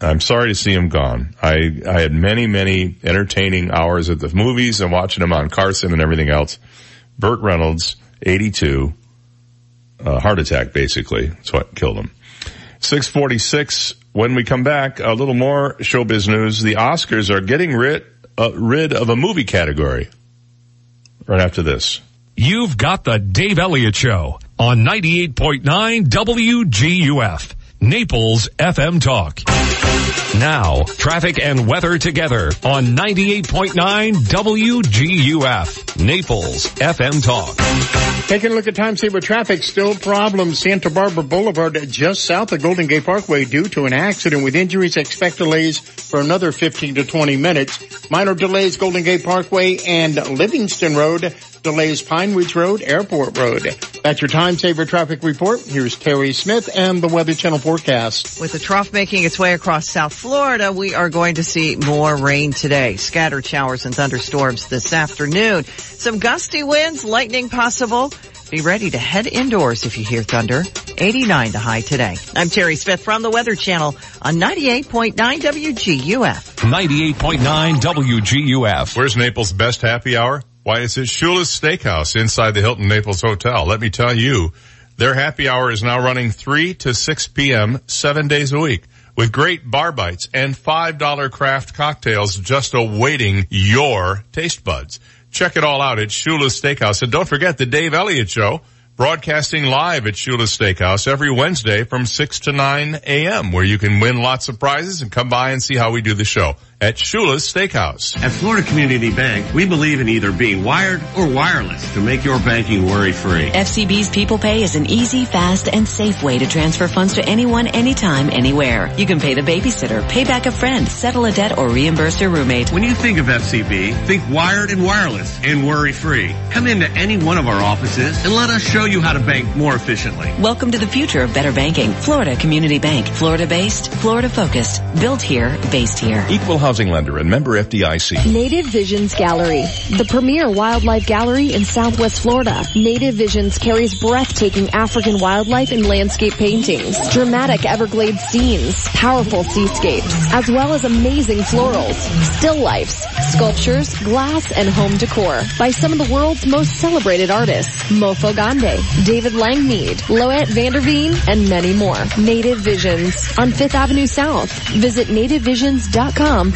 I'm sorry to see him gone. I, I had many, many entertaining hours at the movies and watching him on Carson and everything else. Burt Reynolds, 82, uh, heart attack basically. That's what killed him. 646. When we come back, a little more showbiz news. The Oscars are getting rid, uh, rid of a movie category. Right after this. You've got the Dave Elliott Show on 98.9 WGUF, Naples FM Talk. Now, traffic and weather together on 98.9 WGUF, Naples FM Talk. Taking a look at time saver traffic, still problems. Santa Barbara Boulevard just south of Golden Gate Parkway due to an accident with injuries. Expect delays for another 15 to 20 minutes. Minor delays Golden Gate Parkway and Livingston Road. Delays Pine Ridge Road, Airport Road. That's your time saver traffic report. Here's Terry Smith and the Weather Channel forecast. With the trough making its way across South Florida, we are going to see more rain today. Scattered showers and thunderstorms this afternoon. Some gusty winds, lightning possible. Be ready to head indoors if you hear thunder. 89 the high today. I'm Terry Smith from the Weather Channel on 98.9 WGUF. 98.9 WGUF. Where's Naples' best happy hour? Why, it's at Shula's Steakhouse inside the Hilton Naples Hotel. Let me tell you, their happy hour is now running 3 to 6 p.m. seven days a week with great bar bites and $5 craft cocktails just awaiting your taste buds. Check it all out at Shula's Steakhouse. And don't forget the Dave Elliott Show broadcasting live at Shula's Steakhouse every Wednesday from 6 to 9 a.m. where you can win lots of prizes and come by and see how we do the show at Shula's Steakhouse. At Florida Community Bank, we believe in either being wired or wireless to make your banking worry-free. FCB's People Pay is an easy, fast, and safe way to transfer funds to anyone, anytime, anywhere. You can pay the babysitter, pay back a friend, settle a debt, or reimburse your roommate. When you think of FCB, think wired and wireless and worry-free. Come into any one of our offices and let us show you how to bank more efficiently. Welcome to the future of better banking. Florida Community Bank. Florida based, Florida focused. Built here, based here. Equal housing lender and member FDIC. Native Visions Gallery, the premier wildlife gallery in Southwest Florida. Native Visions carries breathtaking African wildlife and landscape paintings, dramatic Everglades scenes, powerful seascapes, as well as amazing florals, still lifes, sculptures, glass, and home decor by some of the world's most celebrated artists. Mofo Gande, David Langmead, Loet Vanderveen, and many more. Native Visions on 5th Avenue South. Visit nativevisions.com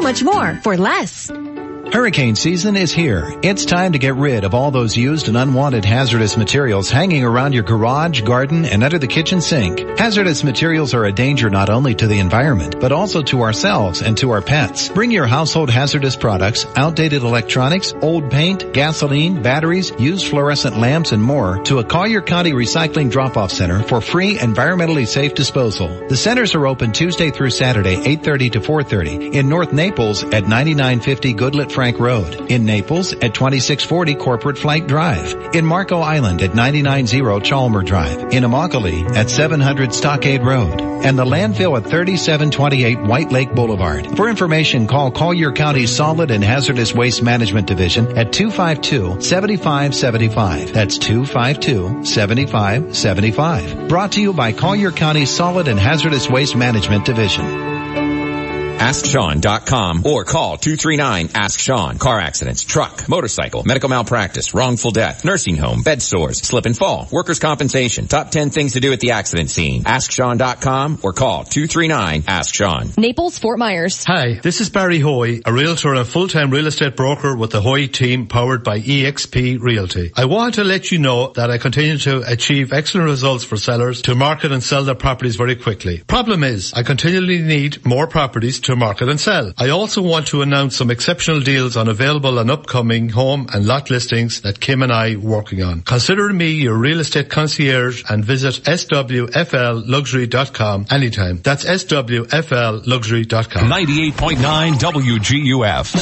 much more for less. Hurricane season is here. It's time to get rid of all those used and unwanted hazardous materials hanging around your garage, garden, and under the kitchen sink. Hazardous materials are a danger not only to the environment, but also to ourselves and to our pets. Bring your household hazardous products, outdated electronics, old paint, gasoline, batteries, used fluorescent lamps, and more to a Collier County Recycling Drop-Off Center for free, environmentally safe disposal. The centers are open Tuesday through Saturday, 8.30 to 4.30 in North Naples at 9950 Goodlette Road. In Naples at 2640 Corporate Flight Drive. In Marco Island at 990 Chalmer Drive. In Immokalee at 700 Stockade Road. And the landfill at 3728 White Lake Boulevard. For information, call Collier County Solid and Hazardous Waste Management Division at 252-7575. That's 252-7575. Brought to you by Collier County Solid and Hazardous Waste Management Division. AskSean.com or call 239-ASK-SEAN. Car accidents, truck, motorcycle, medical malpractice, wrongful death, nursing home, bed sores, slip and fall, workers' compensation. Top 10 things to do at the accident scene. AskSean.com or call 239-ASK-SEAN. Naples, Fort Myers. Hi, this is Barry Hoy, a realtor and full-time real estate broker with the Hoy team powered by EXP Realty. I want to let you know that I continue to achieve excellent results for sellers to market and sell their properties very quickly. Problem is, I continually need more properties to market and sell. I also want to announce some exceptional deals on available and upcoming home and lot listings that Kim and I are working on. Consider me your real estate concierge and visit swflluxury.com anytime. That's swflluxury.com. 98.9 WGUF.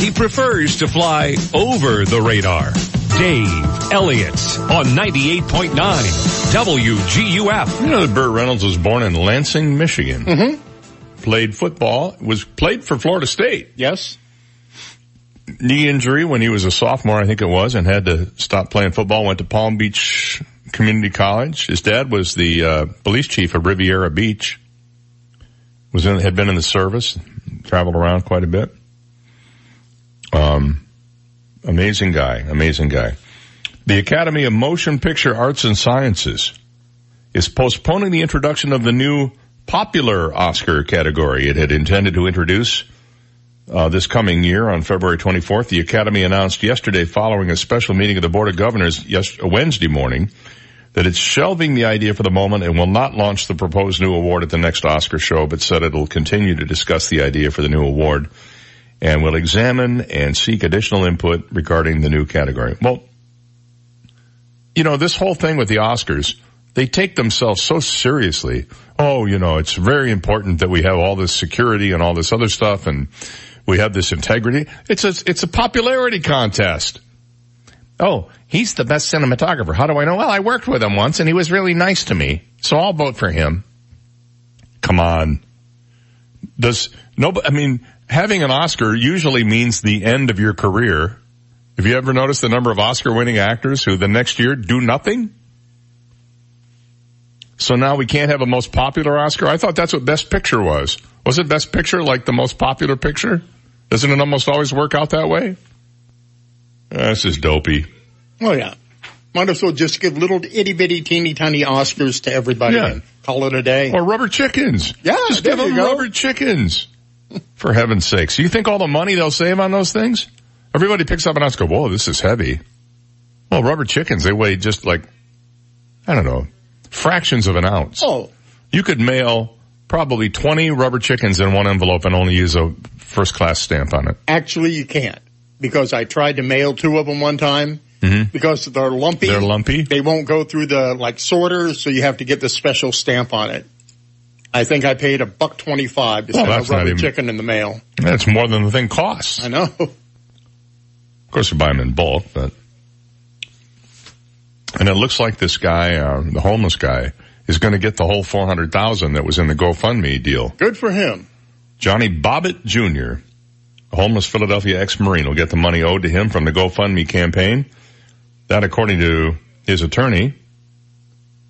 He prefers to fly over the radar. Dave Elliott on 98.9 WGUF. You know that Burt Reynolds was born in Lansing, Michigan. Mm-hmm. Played football, was played for Florida State. Yes. Knee injury when he was a sophomore, I think it was, and had to stop playing football. Went to Palm Beach Community College. His dad was the uh, police chief of Riviera Beach. Was in, had been in the service, traveled around quite a bit. Um, amazing guy, amazing guy. The Academy of Motion Picture Arts and Sciences is postponing the introduction of the new popular Oscar category it had intended to introduce uh, this coming year on February 24th. The Academy announced yesterday following a special meeting of the Board of Governors yes, Wednesday morning that it's shelving the idea for the moment and will not launch the proposed new award at the next Oscar show, but said it'll continue to discuss the idea for the new award and will examine and seek additional input regarding the new category. Well, you know, this whole thing with the Oscars, they take themselves so seriously. Oh, you know, it's very important that we have all this security and all this other stuff and we have this integrity. It's a, it's a popularity contest. Oh, he's the best cinematographer. How do I know? Well, I worked with him once and he was really nice to me. So I'll vote for him. Come on. Does no, I mean, having an Oscar usually means the end of your career. Have you ever noticed the number of Oscar winning actors who the next year do nothing? So now we can't have a most popular Oscar? I thought that's what Best Picture was. Was it Best Picture like the most popular picture? Doesn't it almost always work out that way? This is dopey. Oh yeah. Might as well just give little itty bitty teeny tiny Oscars to everybody Yeah. and call it a day. Or rubber chickens. Yeah, Just give them go. rubber chickens. For heaven's sakes. You think all the money they'll save on those things? Everybody picks up an Oscar, whoa, this is heavy. Well, rubber chickens, they weigh just like, I don't know, fractions of an ounce. Oh. You could mail probably 20 rubber chickens in one envelope and only use a first class stamp on it. Actually, you can't because I tried to mail two of them one time. Mm-hmm. Because they're lumpy. They're lumpy. They won't go through the like sorters, so you have to get the special stamp on it. I think I paid a buck twenty-five to Well, send a rubber even- chicken in the mail. That's more than the thing costs. I know. Of course, you buy them in bulk, but and it looks like this guy, uh, the homeless guy, is going to get the whole four hundred thousand that was in the GoFundMe deal. Good for him. Johnny Bobbitt Jr., a homeless Philadelphia ex-Marine, will get the money owed to him from the GoFundMe campaign. That, according to his attorney,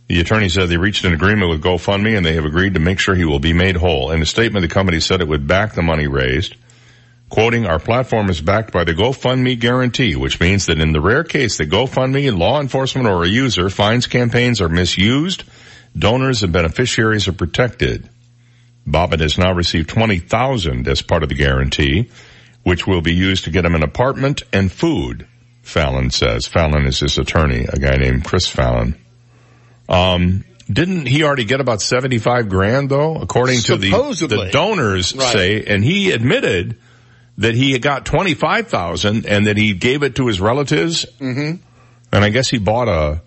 the attorney said they reached an agreement with GoFundMe and they have agreed to make sure he will be made whole. In a statement, the company said it would back the money raised. Quoting, our platform is backed by the GoFundMe guarantee, which means that in the rare case that GoFundMe, law enforcement, or a user finds campaigns are misused, donors and beneficiaries are protected. Bobbitt has now received 20000 as part of the guarantee, which will be used to get him an apartment and food, Fallon says. Fallon is his attorney, a guy named Chris Fallon. Um, didn't he already get about 75 grand though, according to the, the donors Right. say, and he admitted that he had got 25,000 and that he gave it to his relatives. Mm-hmm. And I guess he bought a,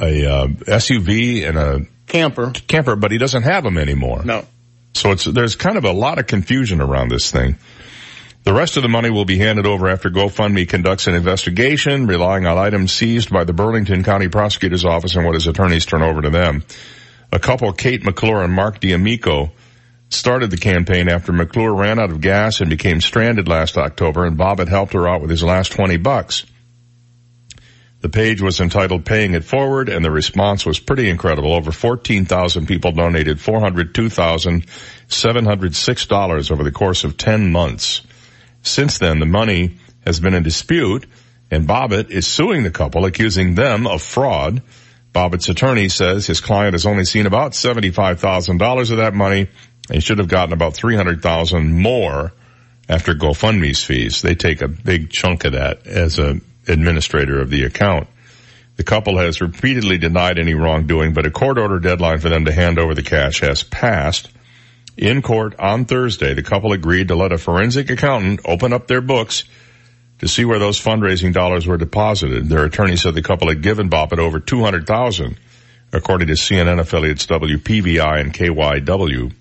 a, uh, SUV and a camper, camper, but he doesn't have them anymore. No. So it's, there's kind of a lot of confusion around this thing. The rest of the money will be handed over after GoFundMe conducts an investigation, relying on items seized by the Burlington County Prosecutor's Office and what his attorneys turn over to them. A couple, Kate McClure and Mark D'Amico, started the campaign after McClure ran out of gas and became stranded last October, and Bob had helped her out with his last 20 bucks. The page was entitled Paying It Forward and the response was pretty incredible. Over 14,000 people donated $402,706 over the course of 10 months. Since then, the money has been in dispute and Bobbitt is suing the couple, accusing them of fraud. Bobbitt's attorney says his client has only seen about $75,000 of that money and should have gotten about 300,000 more after GoFundMe's fees. They take a big chunk of that as a administrator of the account. The couple has repeatedly denied any wrongdoing, but a court order deadline for them to hand over the cash has passed. In court on Thursday, the couple agreed to let a forensic accountant open up their books to see where those fundraising dollars were deposited. Their attorney said the couple had given Bobbitt over 200,000, according to CNN affiliates WPVI and KYW.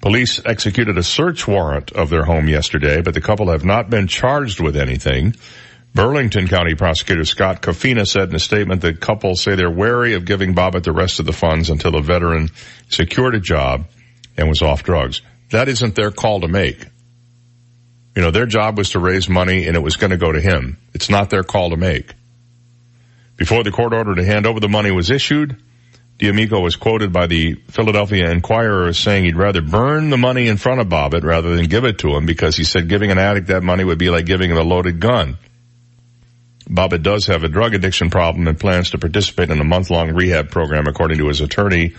Police executed a search warrant of their home yesterday, but the couple have not been charged with anything. Burlington County Prosecutor Scott Coffina said in a statement that couples say they're wary of giving Bobbitt the rest of the funds until the veteran secured a job and was off drugs. That isn't their call to make. You know, their job was to raise money and it was going to go to him. It's not their call to make. Before the court order to hand over the money was issued, D'Amico was quoted by the Philadelphia Inquirer as saying he'd rather burn the money in front of Bobbitt rather than give it to him because he said giving an addict that money would be like giving him a loaded gun. Bobbitt does have a drug addiction problem and plans to participate in a month-long rehab program according to his attorney.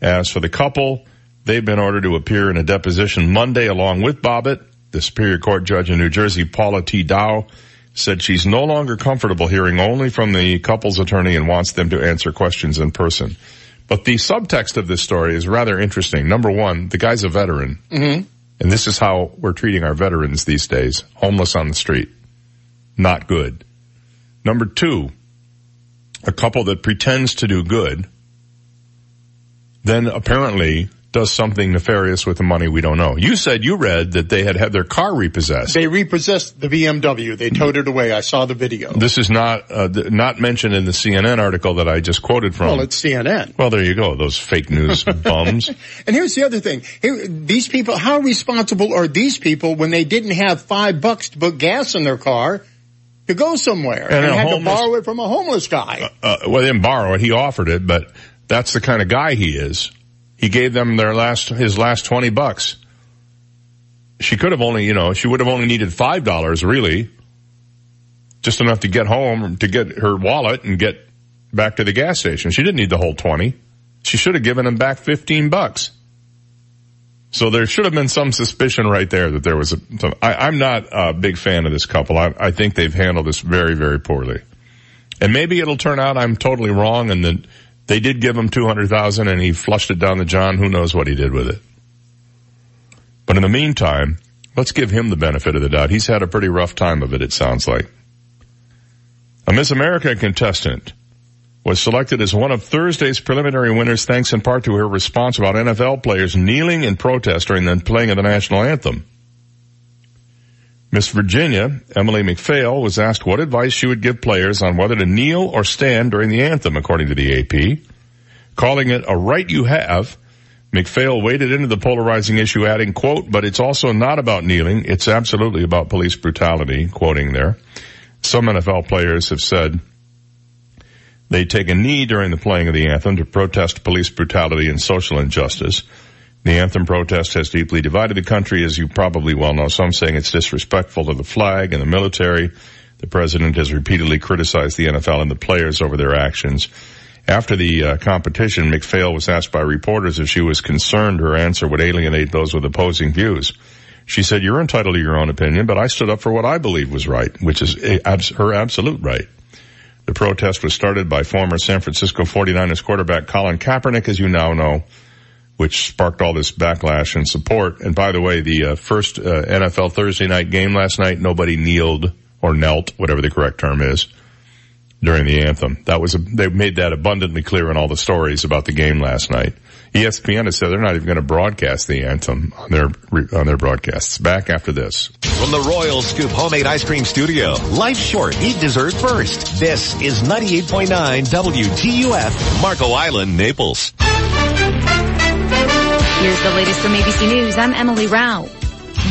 As for the couple, they've been ordered to appear in a deposition Monday along with Bobbitt. The Superior Court judge in New Jersey, Paula T. Dow, said she's no longer comfortable hearing only from the couple's attorney and wants them to answer questions in person. But the subtext of this story is rather interesting. Number one, the guy's a veteran. Mm-hmm. And this is how we're treating our veterans these days. Homeless on the street. Not good. Number two, a couple that pretends to do good, then apparently does something nefarious with the money we don't know. You said you read that they had had their car repossessed. They repossessed the BMW. They towed it away. I saw the video. This is not uh, th- not mentioned in the CNN article that I just quoted from. Well, it's CNN. Well, there you go. Those fake news [laughs] bums. And here's the other thing. Here, these people, how responsible are these people when they didn't have five bucks to put gas in their car to go somewhere And and, had homeless- to borrow it from a homeless guy? uh, well, they didn't borrow it. He offered it, but that's the kind of guy he is. He gave them their last, his last 20 bucks. She could have only, you know, she would have only needed $5 really. Just enough to get home, to get her wallet and get back to the gas station. She didn't need the whole 20. She should have given him back 15 bucks. So there should have been some suspicion right there that there was a, some, I, I'm not a big fan of this couple. I, I think they've handled this very, very poorly. And maybe it'll turn out I'm totally wrong and that They did give him 200,000 and he flushed it down the John. Who knows what he did with it. But in the meantime, let's give him the benefit of the doubt. He's had a pretty rough time of it, it sounds like. A Miss America contestant was selected as one of Thursday's preliminary winners thanks in part to her response about NFL players kneeling in protest during the playing of the national anthem. Miss Virginia, Emili McPhail, was asked what advice she would give players on whether to kneel or stand during the anthem, according to the AP. Calling it a right you have, McPhail waded into the polarizing issue adding, quote, but it's also not about kneeling, it's absolutely about police brutality, quoting there. Some NFL players have said they take a knee during the playing of the anthem to protest police brutality and social injustice. The anthem protest has deeply divided the country, as you probably well know. Some saying it's disrespectful to the flag and the military. The president has repeatedly criticized the NFL and the players over their actions. After the uh, competition, McPhail was asked by reporters if she was concerned her answer would alienate those with opposing views. She said, you're entitled to your own opinion, but I stood up for what I believe was right, which is her absolute right. The protest was started by former San Francisco 49ers quarterback Colin Kaepernick, as you now know, which sparked all this backlash and support. And by the way, the uh, first uh, NFL Thursday night game last night, nobody kneeled or knelt, whatever the correct term is, during the anthem. That was a, they made that abundantly clear in all the stories about the game last night. ESPN has said they're not even going to broadcast the anthem on their on their broadcasts. Back after this. From the Royal Scoop Homemade Ice Cream Studio, life short. Eat dessert first. This is 98.9 WGUF, Marco Island, Naples. Here's the latest from ABC News. I'm Emily Rao.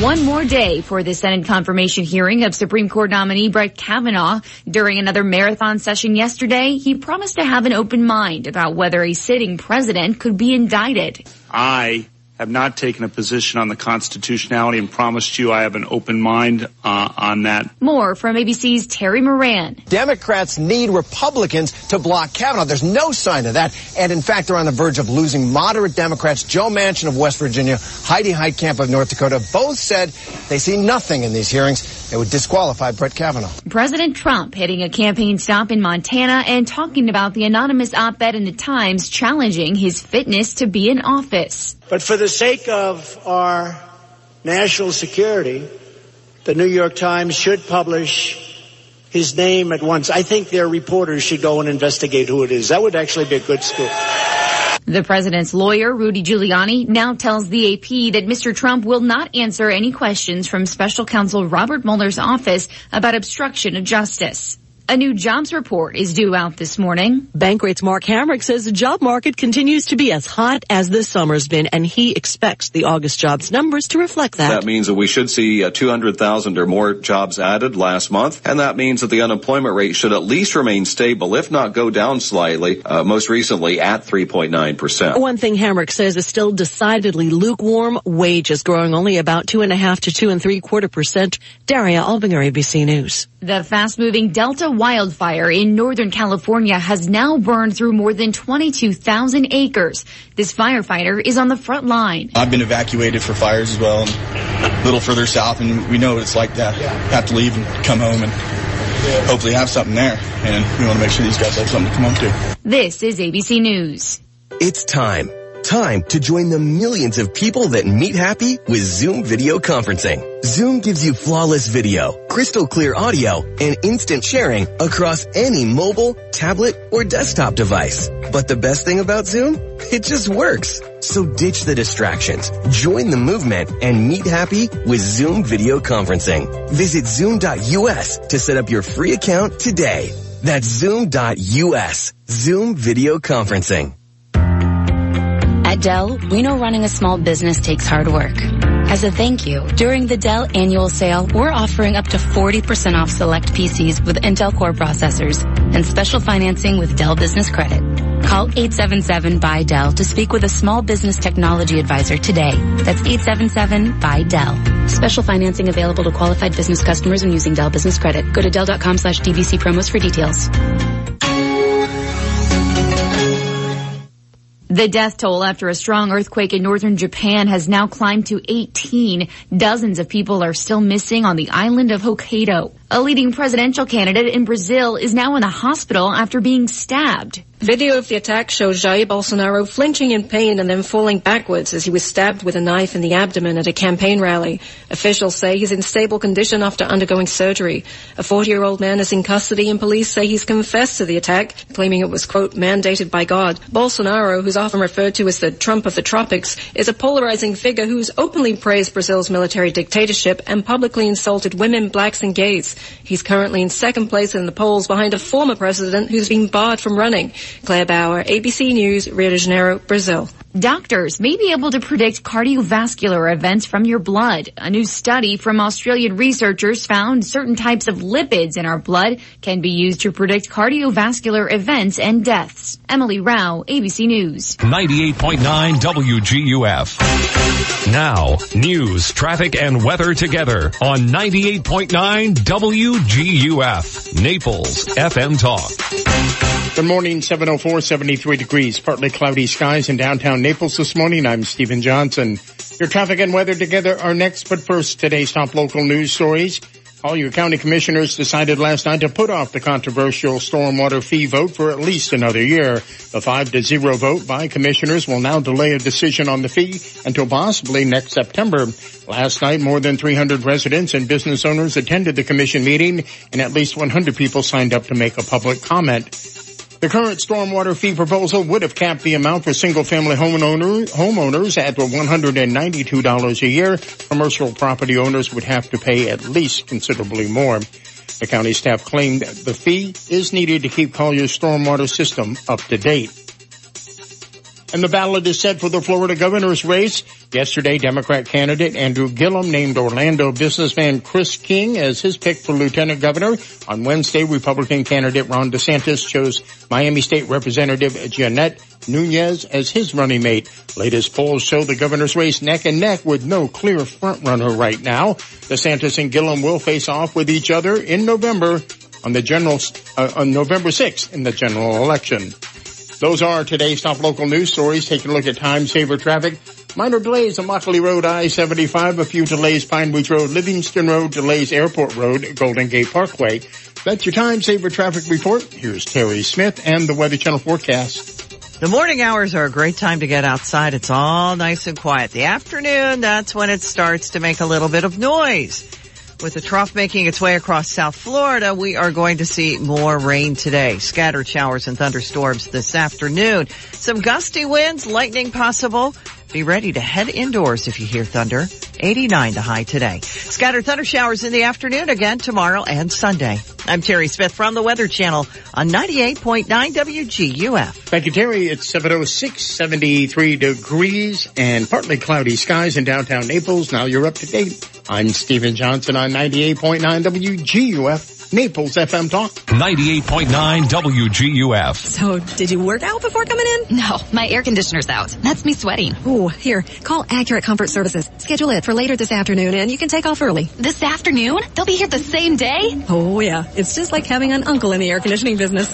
One more day for the Senate confirmation hearing of Supreme Court nominee Brett Kavanaugh. During another marathon session yesterday, he promised to have an open mind about whether a sitting president could be indicted. I have not taken a position on the constitutionality and promised you I have an open mind uh, on that. More from ABC's Terry Moran. Democrats need Republicans to block Kavanaugh. There's no sign of that. And in fact, they're on the verge of losing moderate Democrats. Joe Manchin of West Virginia, Heidi Heitkamp of North Dakota both said they see nothing in these hearings that would disqualify Brett Kavanaugh. President Trump hitting a campaign stop in Montana and talking about the anonymous op-ed in the Times challenging his fitness to be in office. But for the sake of our national security, the New York Times should publish his name at once. I think their reporters should go and investigate who it is. That would actually be a good scoop. The president's lawyer, Rudy Giuliani, now tells the AP that Mr. Trump will not answer any questions from special counsel Robert Mueller's office about obstruction of justice. A new jobs report is due out this morning. Bankrate's Mark Hamrick says the job market continues to be as hot as this summer's been, and he expects the August jobs numbers to reflect that. That means that we should see uh, 200,000 or more jobs added last month, and that means that the unemployment rate should at least remain stable, if not go down slightly, uh, most recently at 3.9%. One thing Hamrick says is still decidedly lukewarm wages growing only about two and a half to two and three quarter percent. Daria Albinger, ABC News. The fast-moving Delta wildfire in Northern California has now burned through more than 22,000 acres. This firefighter is on the front line. I've been evacuated for fires as well, a little further south, and we know what it's like to have to leave and come home and hopefully have something there. And we want to make sure these guys have something to come home to. This is ABC News. It's time. Time to join the millions of people that meet happy with Zoom video conferencing. Zoom gives you flawless video, crystal clear audio, and instant sharing across any mobile, tablet, or desktop device. But the best thing about Zoom? It just works. So ditch the distractions, join the movement, and meet happy with Zoom video conferencing. Visit zoom.us to set up your free account today. That's zoom.us. Zoom video conferencing. At Dell, we know running a small business takes hard work. As a thank you, during the Dell annual sale, we're offering up to 40% off select PCs with Intel Core processors and special financing with Dell Business Credit. Call 877-BY-DELL to speak with a small business technology advisor today. That's 877-BY-DELL. Special financing available to qualified business customers when using Dell Business Credit. Go to Dell.com slash DBC promos for details. The death toll after a strong earthquake in northern Japan has now climbed to 18. Dozens of people are still missing on the island of Hokkaido. A leading presidential candidate in Brazil is now in the hospital after being stabbed. Video of the attack shows Jair Bolsonaro flinching in pain and then falling backwards as he was stabbed with a knife in the abdomen at a campaign rally. Officials say he's in stable condition after undergoing surgery. A 40-year-old man is in custody and police say he's confessed to the attack, claiming it was, quote, mandated by God. Bolsonaro, who's often referred to as the Trump of the tropics, is a polarizing figure who's openly praised Brazil's military dictatorship and publicly insulted women, blacks and gays. He's currently in second place in the polls behind a former president who's been barred from running. Claire Bauer, ABC News, Rio de Janeiro, Brazil. Doctors may be able to predict cardiovascular events from your blood. A new study from Australian researchers found certain types of lipids in our blood can be used to predict cardiovascular events and deaths. Emily Rao, ABC News. 98.9 WGUF. Now, news, traffic, and weather together on 98.9 WGUF. Naples FM Talk. Good morning, 704, 73 degrees, partly cloudy skies in downtown Naples this morning. I'm Stephen Johnson. Your traffic and weather together are next, but first, today's top local news stories. Collier county commissioners decided last night to put off the controversial stormwater fee vote for at least another year. The five to zero vote by commissioners will now delay a decision on the fee until possibly next September. Last night, more than 300 residents and business owners attended the commission meeting and at least 100 people signed up to make a public comment. The current stormwater fee proposal would have capped the amount for single-family homeowner, homeowners at $192 a year. Commercial property owners would have to pay at least considerably more. The county staff claimed the fee is needed to keep Collier's stormwater system up to date. And the ballot is set for the Florida governor's race. Yesterday, Democrat candidate Andrew Gillum named Orlando businessman Chris King as his pick for lieutenant governor. On Wednesday, Republican candidate Ron DeSantis chose Miami State Representative Jeanette Nunez as his running mate. Latest polls show the governor's race neck and neck with no clear frontrunner right now. DeSantis and Gillum will face off with each other in November on the general, uh, on November 6th in the general election. Those are today's top local news stories. Taking a look at time saver traffic. Minor delays on Lockley Road, I-75, a few delays Pine Ridge Road, Livingston Road, delays Airport Road, Golden Gate Parkway. That's your time saver traffic report. Here's Terry Smith and the Weather Channel forecast. The morning hours are a great time to get outside. It's all nice and quiet. The afternoon, that's when it starts to make a little bit of noise. With the trough making its way across South Florida, we are going to see more rain today. Scattered showers and thunderstorms this afternoon. Some gusty winds, lightning possible. Be ready to head indoors if you hear thunder. 89 to high today. Scattered thunder showers in the afternoon again tomorrow and Sunday. I'm Terry Smith from the Weather Channel on 98.9 WGUF. Thank you, Terry. It's 706, 73 degrees and partly cloudy skies in downtown Naples. Now you're up to date. I'm Stephen Johnson on 98.9 WGUF. Naples FM Talk. 98.9 WGUF. So, did you work out before coming in? No, my air conditioner's out. That's me sweating. Ooh, here, call Accurate Comfort Services. Schedule it for later this afternoon and you can take off early. This afternoon? They'll be here the same day? Oh yeah, it's just like having an uncle in the air conditioning business.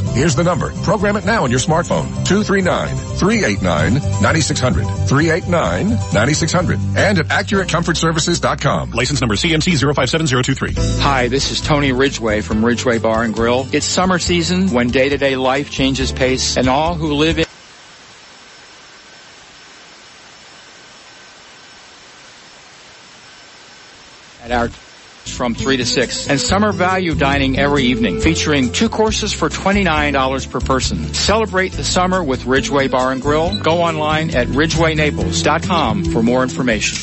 Here's the number. Program it now on your smartphone. 239-389-9600. 389-9600. And at AccurateComfortServices.com. License number CMC 057023. Hi, this is Tony Ridgway from Ridgway Bar and Grill. It's summer season when day-to-day life changes pace and all who live in at our from 3 to 6 and summer value dining every evening featuring two courses for $29 per person. Celebrate the summer with Ridgway Bar and Grill. Go online at ridgewaynaples.com for more information.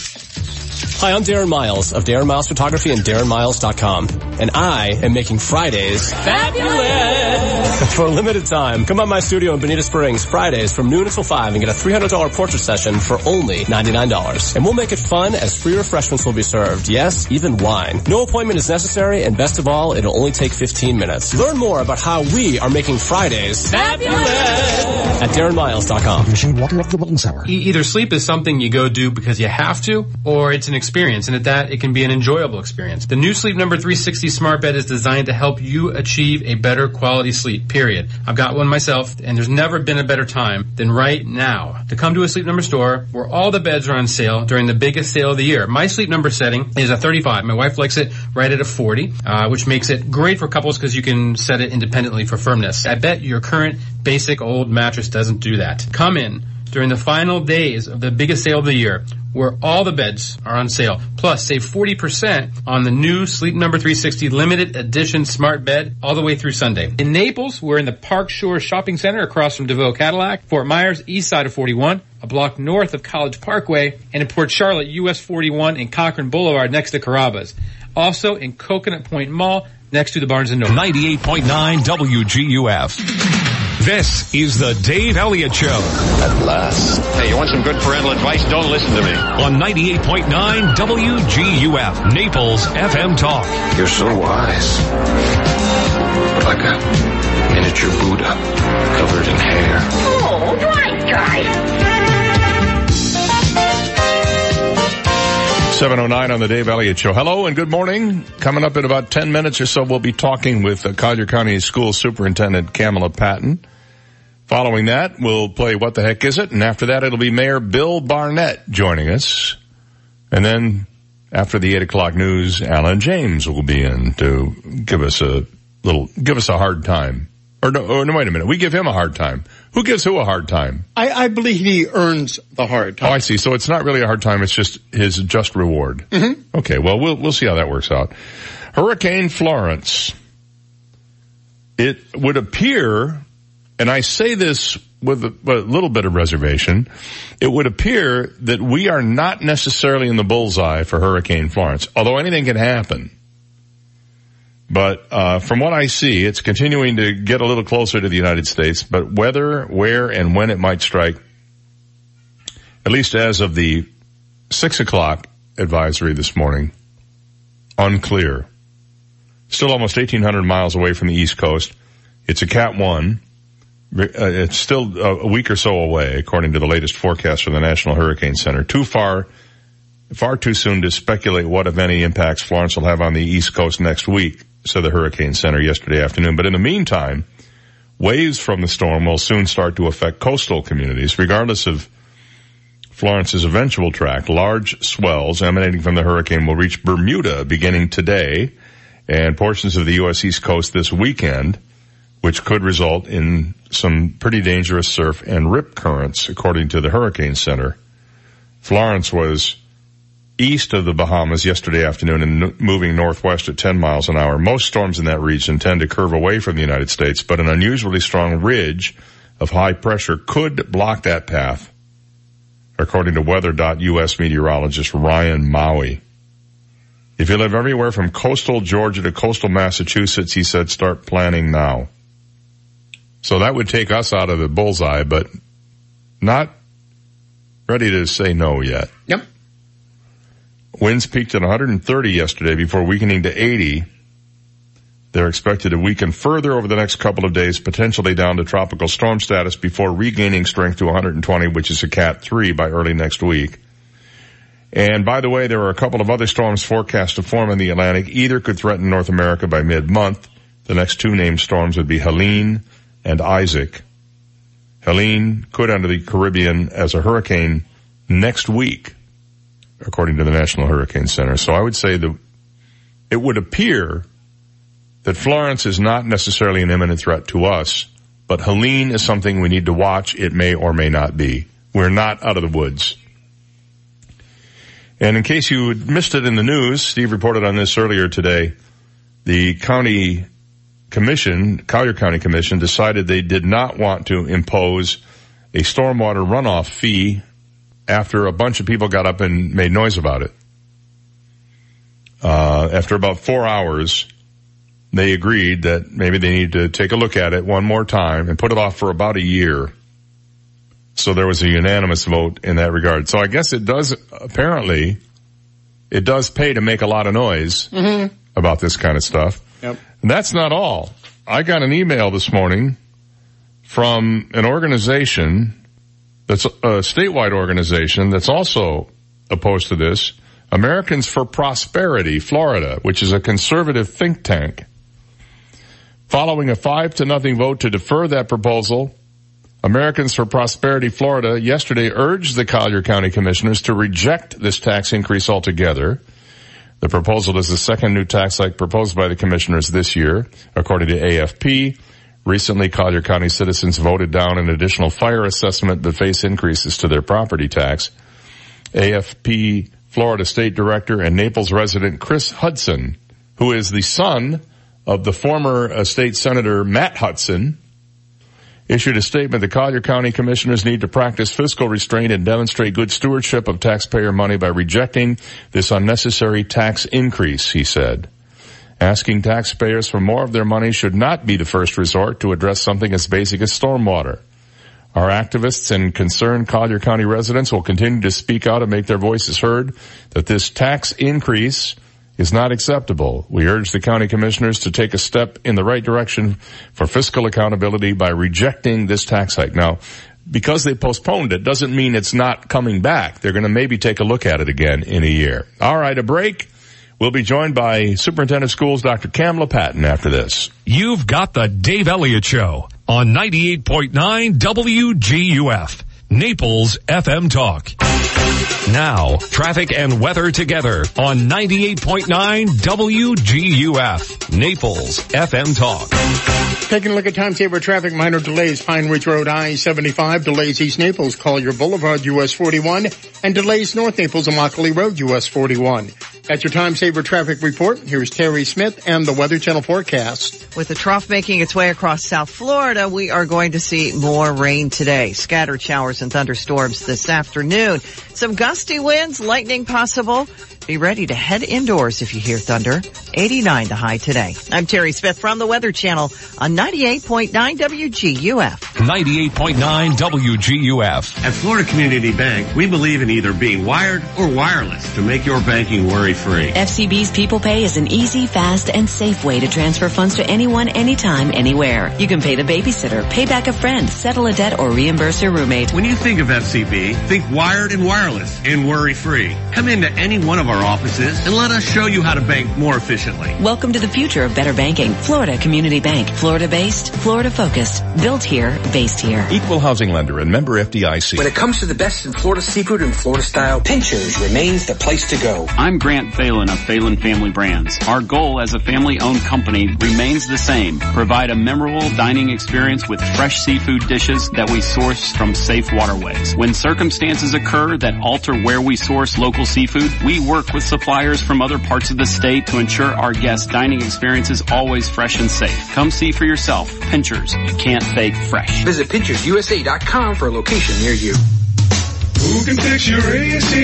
Hi, I'm Darren Miles of Darren Miles Photography and DarrenMiles.com. and I am making Fridays fabulous. [laughs] For a limited time, come by my studio in Bonita Springs Fridays from noon until 5 and get a $300 portrait session for only $99. And we'll make it fun as free refreshments will be served. Yes, even wine. No appointment is necessary and best of all, it'll only take 15 minutes. Learn more about how we are making Fridays fabulous at DarrenMiles.com. Machine water of the Wilton Sour. E- either sleep is something you go do because you have to, or it's an experience, and at that, it can be an enjoyable experience. The new Sleep Number 360 smart bed is designed to help you achieve a better quality sleep, period. I've got one myself, and there's never been a better time than right now to come to a Sleep Number store where all the beds are on sale during the biggest sale of the year. My Sleep Number setting is a 35. My wife likes it right at a 40, uh, which makes it great for couples because you can set it independently for firmness. I bet your current basic old mattress doesn't do that. Come in during the final days of the biggest sale of the year where all the beds are on sale. Plus, save 40% on the new Sleep Number 360 limited edition smart bed all the way through Sunday. In Naples, we're in the Park Shore Shopping Center across from DeVoe Cadillac. Fort Myers, east side of 41, a block north of College Parkway. And in Port Charlotte, US 41 and Cochran Boulevard next to Carrabba's. Also in Coconut Point Mall next to the Barnes & Noble. 98.9 WGUF. This is the Dave Elliott Show. At last. Hey, you want some good parental advice? Don't listen to me. On 98.9 WGUF, Naples FM Talk. You're so wise. But like a miniature Buddha covered in hair. Oh, right, guy. 709 on the Dave Elliott Show. Hello and good morning. Coming up in about 10 minutes or so, we'll be talking with uh, Collier County School Superintendent Kamela Patton. Following that, we'll play What the Heck Is It? And after that, it'll be Mayor Bill Barnett joining us. And then after the 8 o'clock news, Alan James will be in to give us a little, give us a hard time. Or no, oh, no, wait a minute. We give him a hard time. Who gives who a hard time? I, I believe he earns the hard time. Oh, I see. So it's not really a hard time. It's just his just reward. Mm-hmm. Okay. Well, we'll, we'll see how that works out. Hurricane Florence. It would appear, and I say this with a, a little bit of reservation, it would appear that we are not necessarily in the bullseye for Hurricane Florence, although anything can happen. But uh, from what I see, it's continuing to get a little closer to the United States. But whether, where, and when it might strike, at least as of the six o'clock advisory this morning, unclear. Still almost 1,800 miles away from the East Coast. It's a Cat 1. Uh, It's still a week or so away, according to the latest forecast from the National Hurricane Center. Too far, far too soon to speculate what, if any, impacts Florence will have on the East Coast next week, said the Hurricane Center yesterday afternoon. But in the meantime, waves from the storm will soon start to affect coastal communities, regardless of Florence's eventual track. Large swells emanating from the hurricane will reach Bermuda beginning today and portions of the U.S. East Coast this weekend, which could result in some pretty dangerous surf and rip currents, according to the Hurricane Center. Florence was east of the Bahamas yesterday afternoon and moving northwest at 10 miles an hour. Most storms in that region tend to curve away from the United States, but an unusually strong ridge of high pressure could block that path, according to weather.us meteorologist Ryan Maue. If you live everywhere from coastal Georgia to coastal Massachusetts, he said, start planning now. So that would take us out of the bullseye, but not ready to say no yet. Yep. Winds peaked at 130 yesterday before weakening to 80. They're expected to weaken further over the next couple of days, potentially down to tropical storm status before regaining strength to 120, which is a Cat 3 by early next week. And by the way, there are a couple of other storms forecast to form in the Atlantic. Either could threaten North America by mid-month. The next two named storms would be Helene and Isaac. Helene could enter the Caribbean as a hurricane next week, according to the National Hurricane Center. So I would say that it would appear that Florence is not necessarily an imminent threat to us, but Helene is something we need to watch. It may or may not be. We're not out of the woods. And in case you missed it in the news, Steve reported on this earlier today. The county commission, Collier County Commission decided they did not want to impose a stormwater runoff fee after a bunch of people got up and made noise about it. Uh, after about four hours, they agreed that maybe they need to take a look at it one more time and put it off for about a year. So there was a unanimous vote in that regard. So I guess it does, apparently, it does pay to make a lot of noise Mhm. about this kind of stuff. Yep. And that's not all. I got an email this morning from an organization that's a statewide organization that's also opposed to this. Americans for Prosperity, Florida, which is a conservative think tank. Following a five to nothing vote to defer that proposal, Americans for Prosperity Florida yesterday urged the Collier County Commissioners to reject this tax increase altogether. The proposal is the second new tax hike proposed by the commissioners this year, according to AFP. Recently, Collier County citizens voted down an additional fire assessment that face increases to their property tax. AFP Florida State Director and Naples resident Chris Hudson, who is the son of the former uh, state senator Matt Hudson, issued a statement that Collier County Commissioners need to practice fiscal restraint and demonstrate good stewardship of taxpayer money by rejecting this unnecessary tax increase, he said. Asking taxpayers for more of their money should not be the first resort to address something as basic as stormwater. Our activists and concerned Collier County residents will continue to speak out and make their voices heard that this tax increase is not acceptable. We urge the county commissioners to take a step in the right direction for fiscal accountability by rejecting this tax hike. Now, because they postponed it doesn't mean it's not coming back. They're going to maybe take a look at it again in a year. All right, a break. We'll be joined by Superintendent of Schools Dr. Kamela Patton after this. You've got the Dave Elliott Show on 98.9 WGUF, Naples FM Talk. Now, traffic and weather together on 98.9 WGUF, Naples FM Talk. Taking a look at time saver traffic, minor delays, Pine Ridge Road I-75, delays East Naples, Collier Boulevard, US 41, and delays North Naples, Immokalee Road, US 41. That's your time saver traffic report. Here's Terry Smith and the Weather Channel forecast. With the trough making its way across South Florida, we are going to see more rain today. Scattered showers and thunderstorms this afternoon. Some gusty winds, lightning possible. Be ready to head indoors if you hear thunder. 89 the high today. I'm Terry Smith from the Weather Channel on 98.9 WGUF. 98.9 WGUF. At Florida Community Bank, we believe in either being wired or wireless to make your banking worry-free. FCB's People Pay is an easy, fast, and safe way to transfer funds to anyone, anytime, anywhere. You can pay the babysitter, pay back a friend, settle a debt, or reimburse your roommate. When you think of FCB, think wired and wireless and worry-free. Come into any one of our offices and let us show you how to bank more efficiently. Welcome to the future of better banking. Florida Community Bank. Florida based, Florida focused. Built here, based here. Equal housing lender and member FDIC. When it comes to the best in Florida seafood and Florida style, Pinchers remains the place to go. I'm Grant Phelan of Phelan Family Brands. Our goal as a family owned company remains the same. Provide a memorable dining experience with fresh seafood dishes that we source from safe waterways. When circumstances occur that alter where we source local seafood, we work with suppliers from other parts of the state to ensure our guests' dining experience is always fresh and safe. Come see for yourself. Pinchers, you can't fake fresh. Visit PinchersUSA.com for a location near you. Who can fix your AC?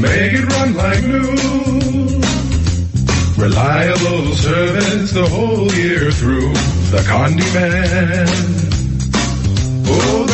Make it run like new. Reliable service the whole year through. The Condi Man. Oh, the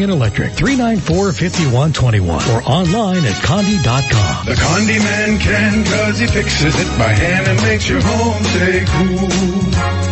and Electric 394-5121 or online at condi.com. The Condi Man can cause he fixes it by hand and makes your home stay cool.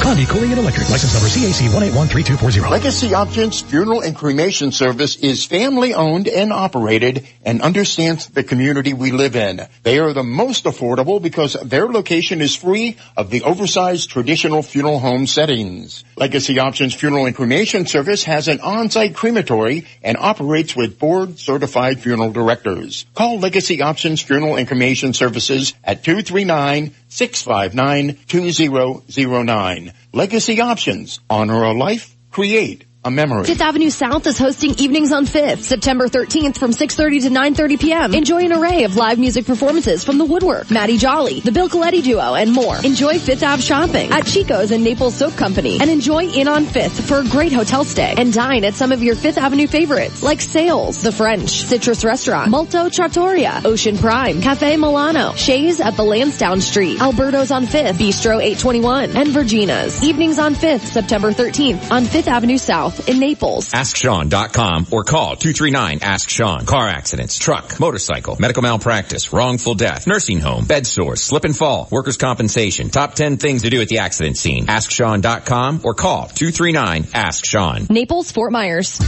Condi Cooling and Electric. License number CAC 1813240. Legacy Options Funeral and Cremation Service is family owned and operated and understands the community we live in. They are the most affordable because their location is free of the oversized traditional funeral home settings. Legacy Options Funeral and Cremation Service has an on-site crematory and operates with board certified funeral directors. Call Legacy Options Funeral and Cremation Services at 239-659-2009. Legacy Options. Honor a life. Create a memory. Fifth Avenue South is hosting Evenings on 5th, September 13th from 6.30 to 9.30 p.m. Enjoy an array of live music performances from The Woodwork, Maddie Jolly, The Bill Coletti Duo, and more. Enjoy Fifth Ave shopping at Chico's and Naples Soap Company and enjoy Inn on 5th for a great hotel stay and dine at some of your Fifth Avenue favorites like Sails, The French, Citrus Restaurant, Molto Trattoria, Ocean Prime, Cafe Milano, Shea's at the Lansdowne Street, Alberto's on 5th, Bistro 821, and Virginia's. Evenings on 5th, September 13th on 5th Avenue South in Naples. AskSean.com or call 239-ASK-SEAN. Car accidents, truck, motorcycle, medical malpractice, wrongful death, nursing home, bed sores, slip and fall, workers' compensation. Top 10 things to do at the accident scene. AskSean.com or call 239-ASK-SEAN. Naples, Fort Myers.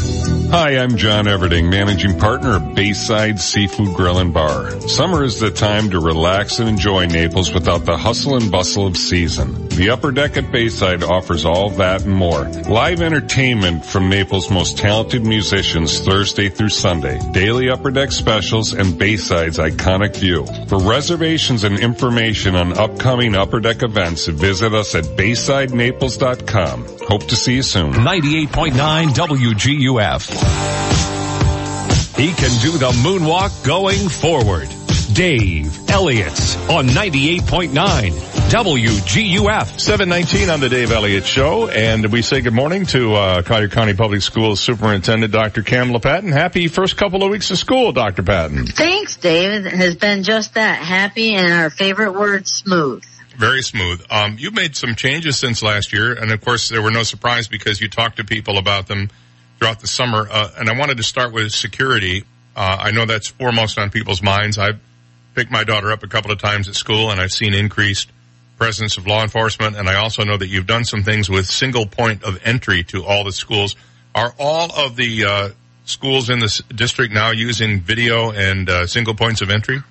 Hi, I'm John Everding, managing partner of Bayside Seafood Grill and Bar. Summer is the time to relax and enjoy Naples without the hustle and bustle of season. The upper deck at Bayside offers all that and more. Live entertainment from Naples' most talented musicians Thursday through Sunday. Daily upper deck specials and Bayside's iconic view. For reservations and information on upcoming upper deck events, visit us at BaysideNaples.com. Hope to see you soon. 98.9 WGUF. He can do the moonwalk going forward. Dave Elliott on 98.9 WGUF. 719 on the Dave Elliott Show, and we say good morning to uh, Collier County Public Schools Superintendent Dr. Kamela Patton. Happy first couple of weeks of school, Dr. Patton. Thanks, Dave. It has been just that. Happy and our favorite word, smooth. Very smooth. Um, you made some changes since last year, and of course there were no surprise because you talked to people about them throughout the summer. Uh, and I wanted to start with security. Uh, I know that's foremost on people's minds. I've picked my daughter up a couple of times at school, and I've seen increased presence of law enforcement. And I also know that you've done some things with single point of entry to all the schools. Are all of the uh, schools in this district now using video and uh, single points of entry?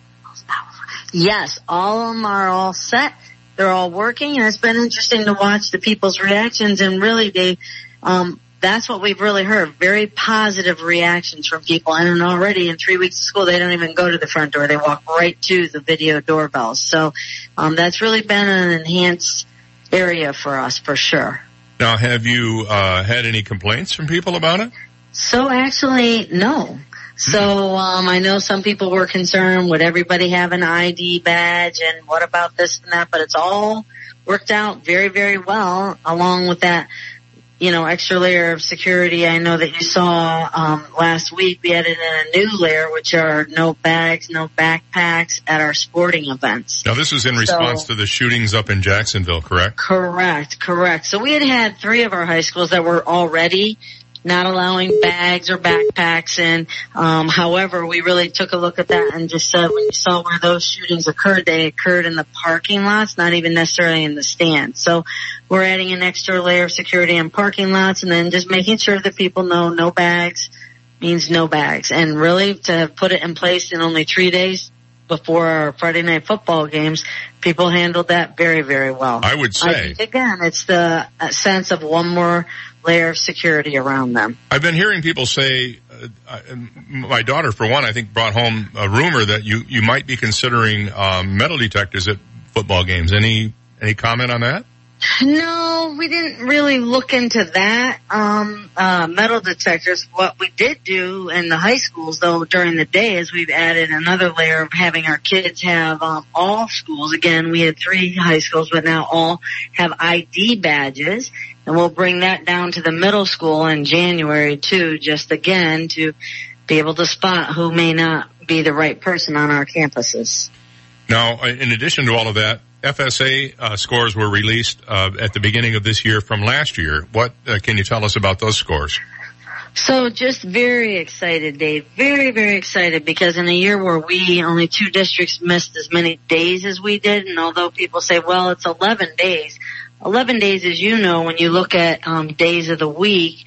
Yes, all of them are all set. They're all working, and it's been interesting to watch the people's reactions. And really, they, um, that's what we've really heard. Very positive reactions from people. And already in three weeks of school, they don't even go to the front door. They walk right to the video doorbells. So, um, that's really been an enhanced area for us for sure. Now, have you uh, had any complaints from people about it? So actually, no. So um, I know some people were concerned, would everybody have an ID badge and what about this and that, but it's all worked out very, very well along with that, you know, extra layer of security. I know that you saw um, last week we added in a new layer, which are no bags, no backpacks at our sporting events. Now, this was in response So- to the shootings up in Jacksonville, correct? Correct, correct. So we had had three of our high schools that were already not allowing bags or backpacks in. Um, however, we really took a look at that and just said when you saw where those shootings occurred, they occurred in the parking lots, not even necessarily in the stands. So we're adding an extra layer of security in parking lots and then just making sure that people know no bags means no bags. And really to have put it in place in only three days before our Friday night football games, people handled that very, very well. I would say. think, again, it's the sense of one more layer of security around them. I've been hearing people say, uh, uh, my daughter, for one, I think brought home a rumor that you, you might be considering um, metal detectors at football games. Any any comment on that? No, we didn't really look into that. Um, uh, metal detectors. What we did do in the high schools though during the day is we've added another layer of having our kids have, um, all schools. Again, we had three high schools, but now all have ID badges and we'll bring that down to the middle school in January too, just again to be able to spot who may not be the right person on our campuses. Now, uh, in addition to all of that, FSA uh, scores were released uh, at the beginning of this year from last year. What uh, can you tell us about those scores? So just very excited, Dave. Very, very excited because in a year where we only two districts missed as many days as we did, and although people say, well, it's 11 days, 11 days, as you know, when you look at um, days of the week,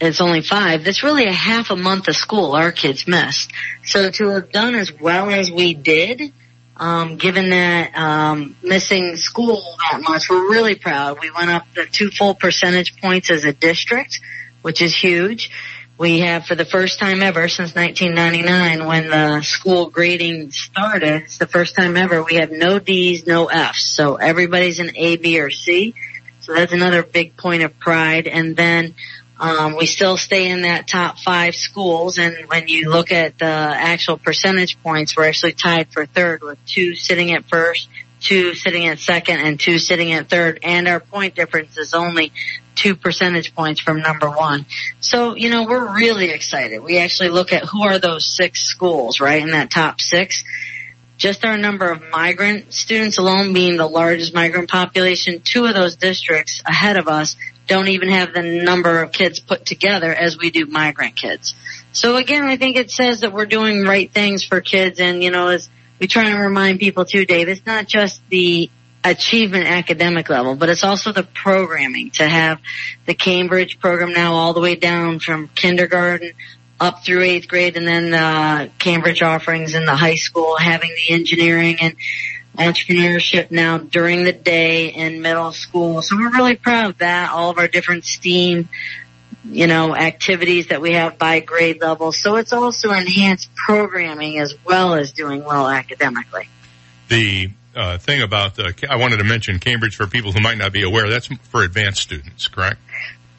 it's only five. That's really a half a month of school our kids missed. So to have done as well as we did, um, given that um, missing school that much, we're really proud. We went up the two full percentage points as a district, which is huge. We have, for the first time ever since 1999, when the school grading started, it's the first time ever we have no D's, no F's. So everybody's an A, B, or C. So that's another big point of pride. And then um, we still stay in that top five schools, and when you look at the actual percentage points, we're actually tied for third with two sitting at first, two sitting at second, and two sitting at third, and our point difference is only two percentage points from number one. So, you know, we're really excited. We actually look at who are those six schools, right, in that top six. Just our number of migrant students alone being the largest migrant population, two of those districts ahead of us don't even have the number of kids put together as we do migrant kids. So again, I think it says that we're doing right things for kids and, you know, as we try to remind people too, Dave, it's not just the achievement academic level, but it's also the programming to have the Cambridge program now all the way down from kindergarten up through eighth grade and then the Cambridge offerings in the high school, having the engineering and entrepreneurship now during the day in middle school. So we're really proud of that. All of our different STEAM, you know, activities that we have by grade level. So it's also enhanced programming as well as doing well academically. The uh, thing about the, I wanted to mention Cambridge for people who might not be aware. That's for advanced students, correct?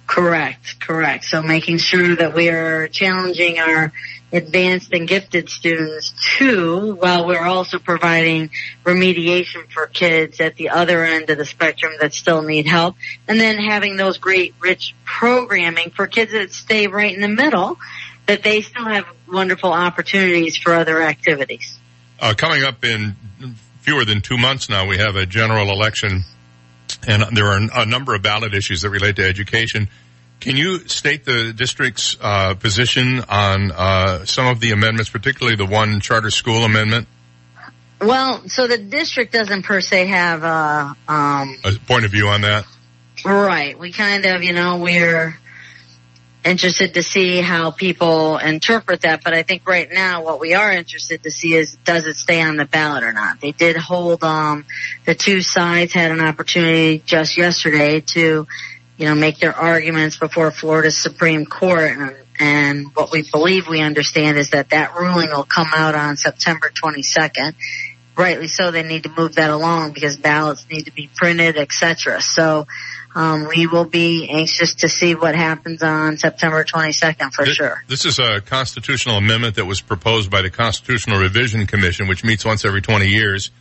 Correct, correct. So making sure that we are challenging our advanced and gifted students too, while we're also providing remediation for kids at the other end of the spectrum that still need help. And then having those great rich programming for kids that stay right in the middle, that they still have wonderful opportunities for other activities. Uh, coming up in fewer than two months now, we have a general election and there are a number of ballot issues that relate to education. Can you state the district's uh, position on uh, some of the amendments, particularly the one charter school amendment? Well, so the district doesn't per se have a, um, a point of view on that. Right. We kind of, you know, we're interested to see how people interpret that, but I think right now what we are interested to see is does it stay on the ballot or not. They did hold um the two sides had an opportunity just yesterday to you know, make their arguments before Florida's Supreme Court. And, and what we believe we understand is that that ruling will come out on September 22nd. Rightly so, they need to move that along because ballots need to be printed, etc. So, um, we will be anxious to see what happens on September 22nd for this, sure. This is a constitutional amendment that was proposed by the Constitutional Revision Commission, which meets once every 20 years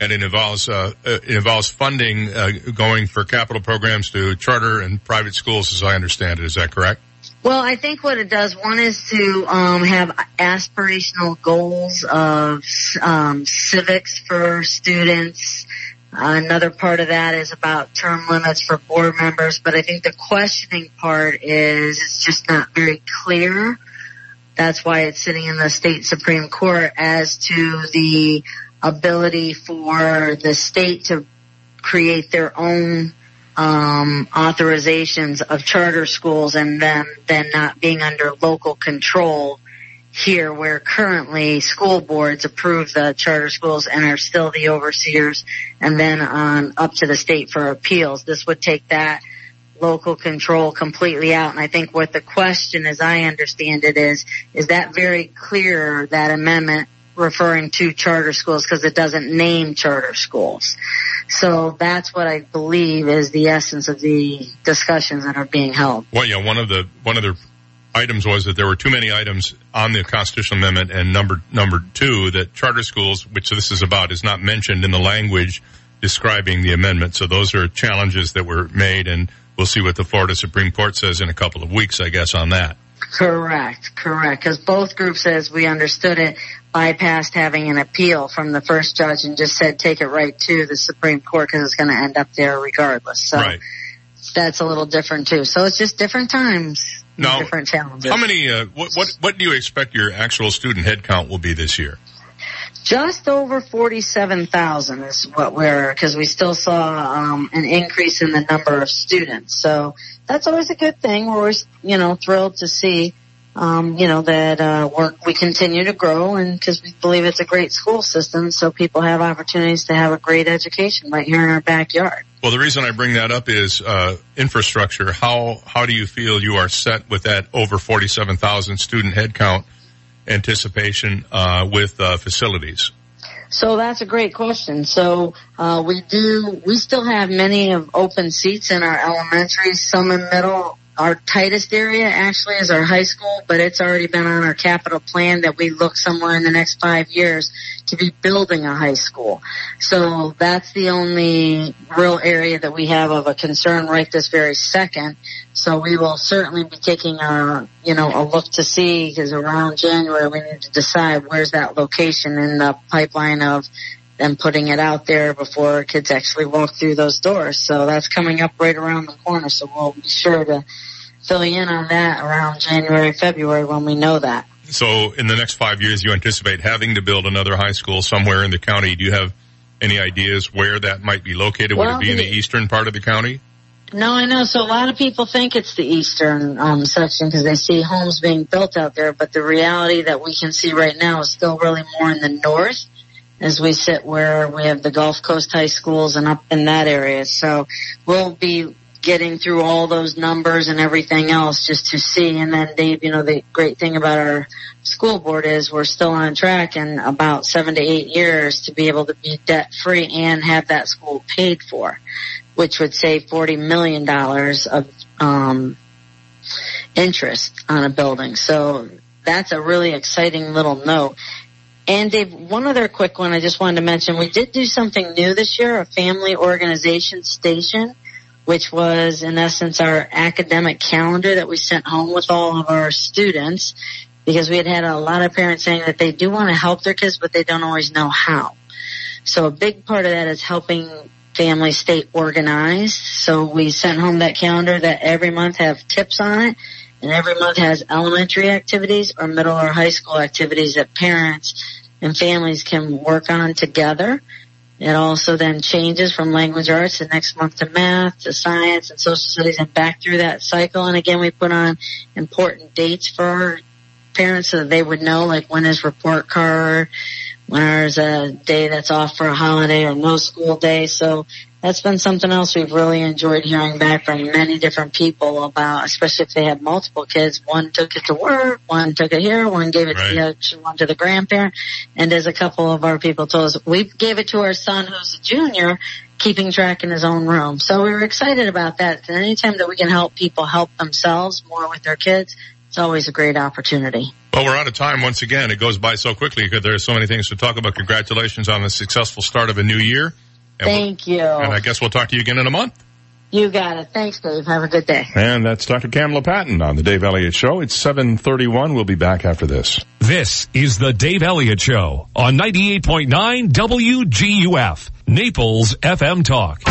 and it involves uh, it involves funding uh, going for capital programs to charter and private schools, as I understand it. Is that correct? Well, I think what it does, one is to um, have aspirational goals of um, civics for students. Another part of that is about term limits for board members, but I think the questioning part is it's just not very clear. That's why it's sitting in the state Supreme Court as to the ability for the state to create their own um, authorizations of charter schools and then then not being under local control here where currently school boards approve the charter schools and are still the overseers and then on up to the state for appeals. This would take that local control completely out. And I think what the question as I understand it is, is that very clear, that amendment referring to charter schools because it doesn't name charter schools. So that's what I believe is the essence of the discussions that are being held. Well, yeah, one of the one of the items was that there were too many items on the constitutional amendment, and number number two that charter schools, which this is about, is not mentioned in the language describing the amendment. So those are challenges that were made, and we'll see what the Florida Supreme Court says in a couple of weeks, I guess, on that. Correct, correct. Because both groups, as we understood it, bypassed having an appeal from the first judge and just said take it right to the Supreme Court because it's going to end up there regardless. So right. that's a little different too. So it's just different times, now, different challenges. How many? Uh, what what what do you expect your actual student head count will be this year? Just over 47,000 is what we're, because we still saw um, an increase in the number of students. So that's always a good thing. We're always, you know, thrilled to see, um, you know, that uh, we're, we continue to grow and because we believe it's a great school system so people have opportunities to have a great education right here in our backyard. Well, the reason I bring that up is uh, infrastructure. How how do you feel you are set with that over forty seven thousand student headcount anticipation uh, with uh, facilities? So that's a great question. So uh, we do we still have many of open seats in our elementary, some in middle. Our tightest area actually is our high school, but it's already been on our capital plan that we look somewhere in the next five years to be building a high school. So that's the only real area that we have of a concern right this very second. So we will certainly be taking a, you know, a look to see because around January we need to decide where's that location in the pipeline of them putting it out there before kids actually walk through those doors. So that's coming up right around the corner. So we'll be sure to fill you in on that around January, February when we know that. So in the next five years, you anticipate having to build another high school somewhere in the county. Do you have any ideas where that might be located? Would Well, it be in the the- eastern part of the county? No, I know. So a lot of people think it's the eastern um, section because they see homes being built out there, but the reality that we can see right now is still really more in the north as we sit where we have the Gulf Coast high schools and up in that area. So we'll be getting through all those numbers and everything else just to see. And then Dave, you know, the great thing about our school board is we're still on track in about seven to eight years to be able to be debt free and have that school paid for, which would save $40 million of, um, interest on a building. So that's a really exciting little note. And Dave, one other quick one I just wanted to mention. We did do something new this year, a family organization station, which was in essence our academic calendar that we sent home with all of our students because we had had a lot of parents saying that they do want to help their kids, but they don't always know how. So a big part of that is helping families stay organized. So we sent home that calendar that every month have tips on it and every month has elementary activities or middle or high school activities that parents and families can work on together. It also then changes from language arts the next month to math, to science and social studies and back through that cycle. And again, we put on important dates for parents so that they would know like when is report card, when there's a day that's off for a holiday or no school day. So that's been something else we've really enjoyed hearing back from many different people about, especially if they have multiple kids. One took it to work, one took it here, one gave it to the other, one to the grandparent. And as a couple of our people told us, we gave it to our son who's a junior, keeping track in his own room. So we were excited about that. And anytime that we can help people help themselves more with their kids, it's always a great opportunity. Well, we're out of time once again. It goes by so quickly because there are so many things to talk about. Congratulations on the successful start of a new year. And we'll- Thank you. And I guess we'll talk to you again in a month. You got it. Thanks, Dave. Have a good day. And that's Dr. Kamela Patton on the Dave Elliott Show. It's 731. We'll be back after this. This is the Dave Elliott Show on 98.9 WGUF, Naples FM Talk.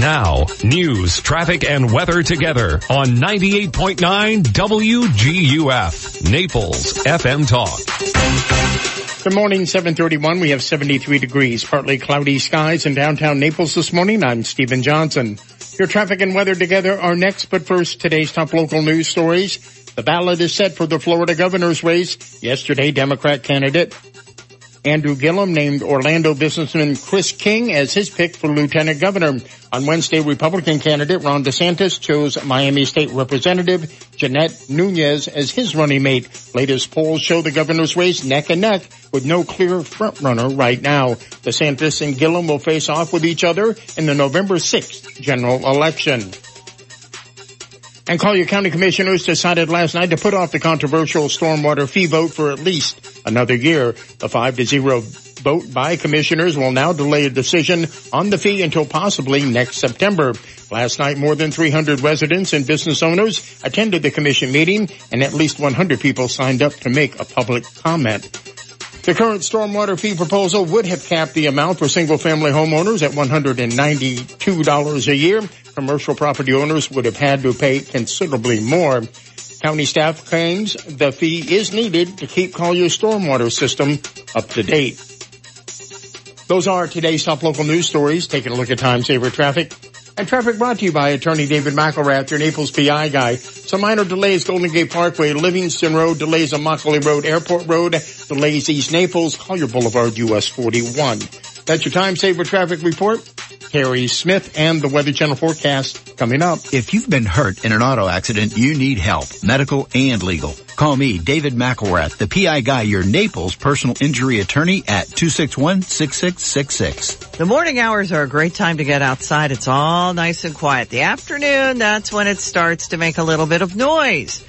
Now, news, traffic, and weather together on 98.9 WGUF, Naples FM Talk. Good morning, 731. We have 73 degrees, partly cloudy skies in downtown Naples this morning. I'm Stephen Johnson. Your traffic and weather together are next, but first, today's top local news stories. The ballot is set for the Florida governor's race. Yesterday, Democrat candidate Andrew Gillum named Orlando businessman Chris King as his pick for lieutenant governor. On Wednesday, Republican candidate Ron DeSantis chose Miami State Representative Jeanette Nunez as his running mate. Latest polls show the governor's race neck and neck with no clear frontrunner right now. DeSantis and Gillum will face off with each other in the November 6th general election. And Collier County Commissioners decided last night to put off the controversial stormwater fee vote for at least another year. The five to zero vote by commissioners will now delay a decision on the fee until possibly next September. Last night, more than 300 residents and business owners attended the commission meeting and at least 100 people signed up to make a public comment. The current stormwater fee proposal would have capped the amount for single family homeowners at $192 a year. Commercial property owners would have had to pay considerably more. County staff claims the fee is needed to keep Collier's stormwater system up to date. Those are today's top local news stories. Taking a look at time saver traffic. And traffic brought to you by attorney David McElrath, your Naples PI guy. Some minor delays, Golden Gate Parkway, Livingston Road, delays on Immokalee Road, Airport Road, delays East Naples, Collier Boulevard, US 41. That's your time saver traffic report. Harry Smith and the Weather Channel forecast coming up. If you've been hurt in an auto accident, you need help, medical and legal. Call me, David McElrath, the PI guy, your Naples personal injury attorney at 261-6666. The morning hours are a great time to get outside. It's all nice and quiet. The afternoon, that's when it starts to make a little bit of noise.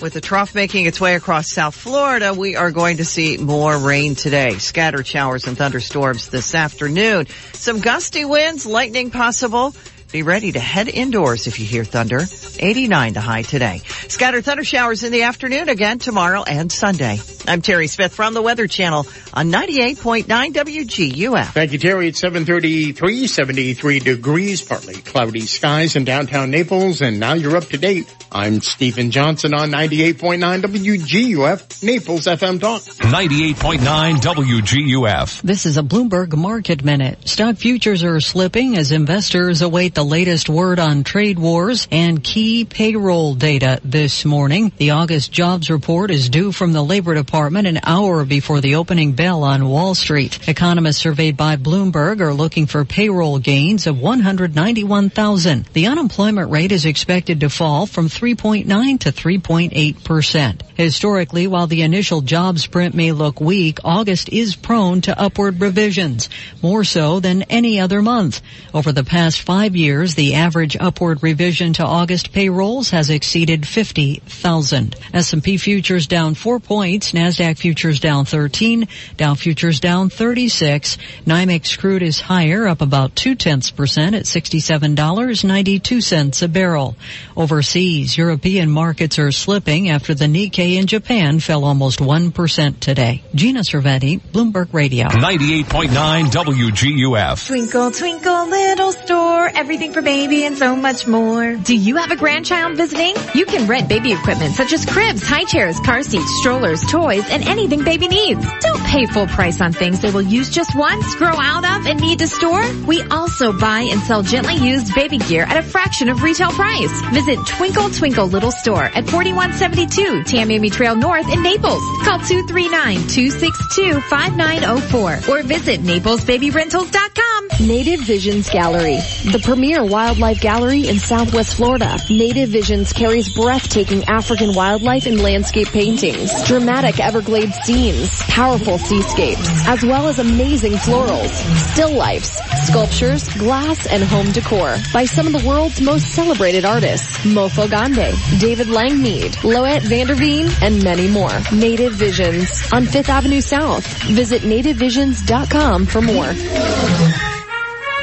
With the trough making its way across South Florida, we are going to see more rain today. Scattered showers and thunderstorms this afternoon. Some gusty winds, lightning possible. Be ready to head indoors if you hear thunder. 89 to high today. Scattered thunder showers in the afternoon again tomorrow and Sunday. I'm Terry Smith from the Weather Channel on 98.9 WGUF. Thank you, Terry. It's 733, 73 degrees, partly cloudy skies in downtown Naples. And now you're up to date. I'm Stephen Johnson on 98.9 WGUF, Naples FM Talk. 98.9 WGUF. This is a Bloomberg Market Minute. Stock futures are slipping as investors await the latest word on trade wars and key payroll data this morning. The August jobs report is due from the Labor Department an hour before the opening bell on Wall Street. Economists surveyed by Bloomberg are looking for payroll gains of 191,000. The unemployment rate is expected to fall from 3.9 to 3.8 percent. Historically, while the initial jobs print may look weak, August is prone to upward revisions, more so than any other month. Over the past five years, the average upward revision to August payrolls has exceeded 50,000. S&P futures down four points, NASDAQ futures down 13, Dow futures down 36, NYMEX crude is higher, up about two tenths percent at $67.92 a barrel. Overseas, European markets are slipping after the Nikkei in Japan fell almost 1% today. Gina Cervetti, Bloomberg Radio. 98.9 WGUF. Twinkle, twinkle, little store, everything for baby and so much more. Do you have a grandchild visiting? You can rent baby equipment such as cribs, high chairs, car seats, strollers, toys, and anything baby needs. Don't pay full price on things they will use just once, grow out of, and need to store. We also buy and sell gently used baby gear at a fraction of retail price. Visit Twinkle Twinkle Little Store at 4172 Tamiami Trail North in Naples. Call 239-262-5904 or visit naplesbabyrentals.com. Native Visions Gallery, the premier wildlife gallery in Southwest Florida. Native Visions carries breathtaking African wildlife and landscape paintings, dramatic Everglades scenes, powerful seascapes, as well as amazing florals, still lifes, sculptures, glass, and home decor by some of the world's most celebrated artists, Mofo Gande, David Langmead, Loet Vanderveen, and many more. Native Visions on 5th Avenue South. Visit nativevisions.com for more.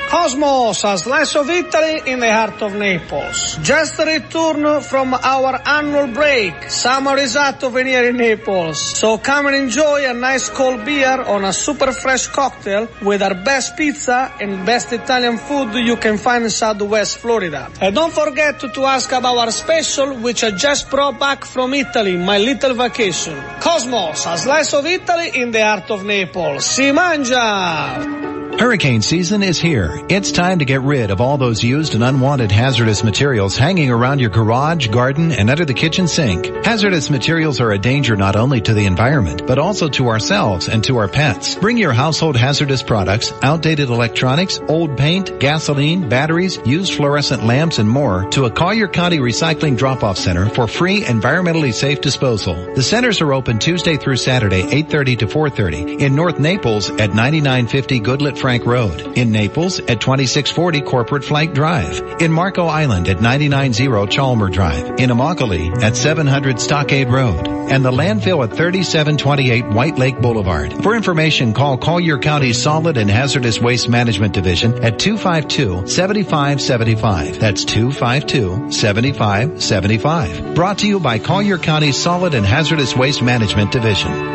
Cosmos, a slice of Italy in the heart of Naples. Just returned from our annual break. Summer is out of here in Naples. So come and enjoy a nice cold beer on a super fresh cocktail with our best pizza and best Italian food you can find in Southwest Florida. And don't forget to, to ask about our special which I just brought back from Italy, my little vacation. Cosmos, a slice of Italy in the heart of Naples. Si mangia! Hurricane season is here. It's time to get rid of all those used and unwanted hazardous materials hanging around your garage, garden, and under the kitchen sink. Hazardous materials are a danger not only to the environment, but also to ourselves and to our pets. Bring your household hazardous products, outdated electronics, old paint, gasoline, batteries, used fluorescent lamps, and more to a Collier County Recycling Drop-Off Center for free, environmentally safe disposal. The centers are open Tuesday through Saturday, 8.30 to 4.30 in North Naples at 9950 Goodlette Frank Road. In Naples at 2640 Corporate Flight Drive. In Marco Island at 990 Chalmer Drive. In Immokalee at 700 Stockade Road. And the landfill at 3728 White Lake Boulevard. For information, call Collier County Solid and Hazardous Waste Management Division at 252-7575. That's 252-7575. Brought to you by Collier County Solid and Hazardous Waste Management Division.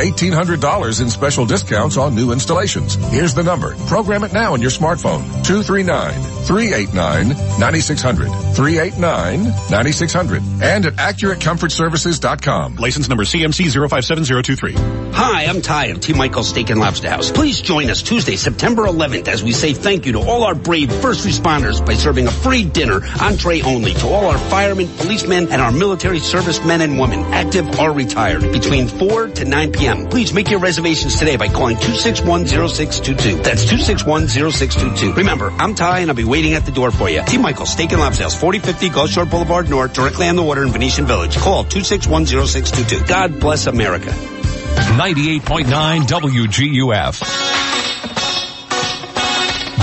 $1,800 in special discounts on new installations. Here's the number. Program it now on your smartphone. 239-389-9600. 389-9600. And at AccurateComfortServices.com. License number CMC 057023. Hi, I'm Ty of T. Michael's Steak and Lobster House. Please join us Tuesday, September 11th as we say thank you to all our brave first responders by serving a free dinner, entree only, to all our firemen, policemen, and our military servicemen and women, active or retired, between 4 to 9 p.m. Please make your reservations today by calling 261-0622. That's 261-0622. Remember, I'm Ty and I'll be waiting at the door for you. T. Michael's Steak and Lobster House, 4050 Gulf Shore Boulevard North, directly on the water in Venetian Village. Call 261-0622. God bless America. 98.9 WGUF.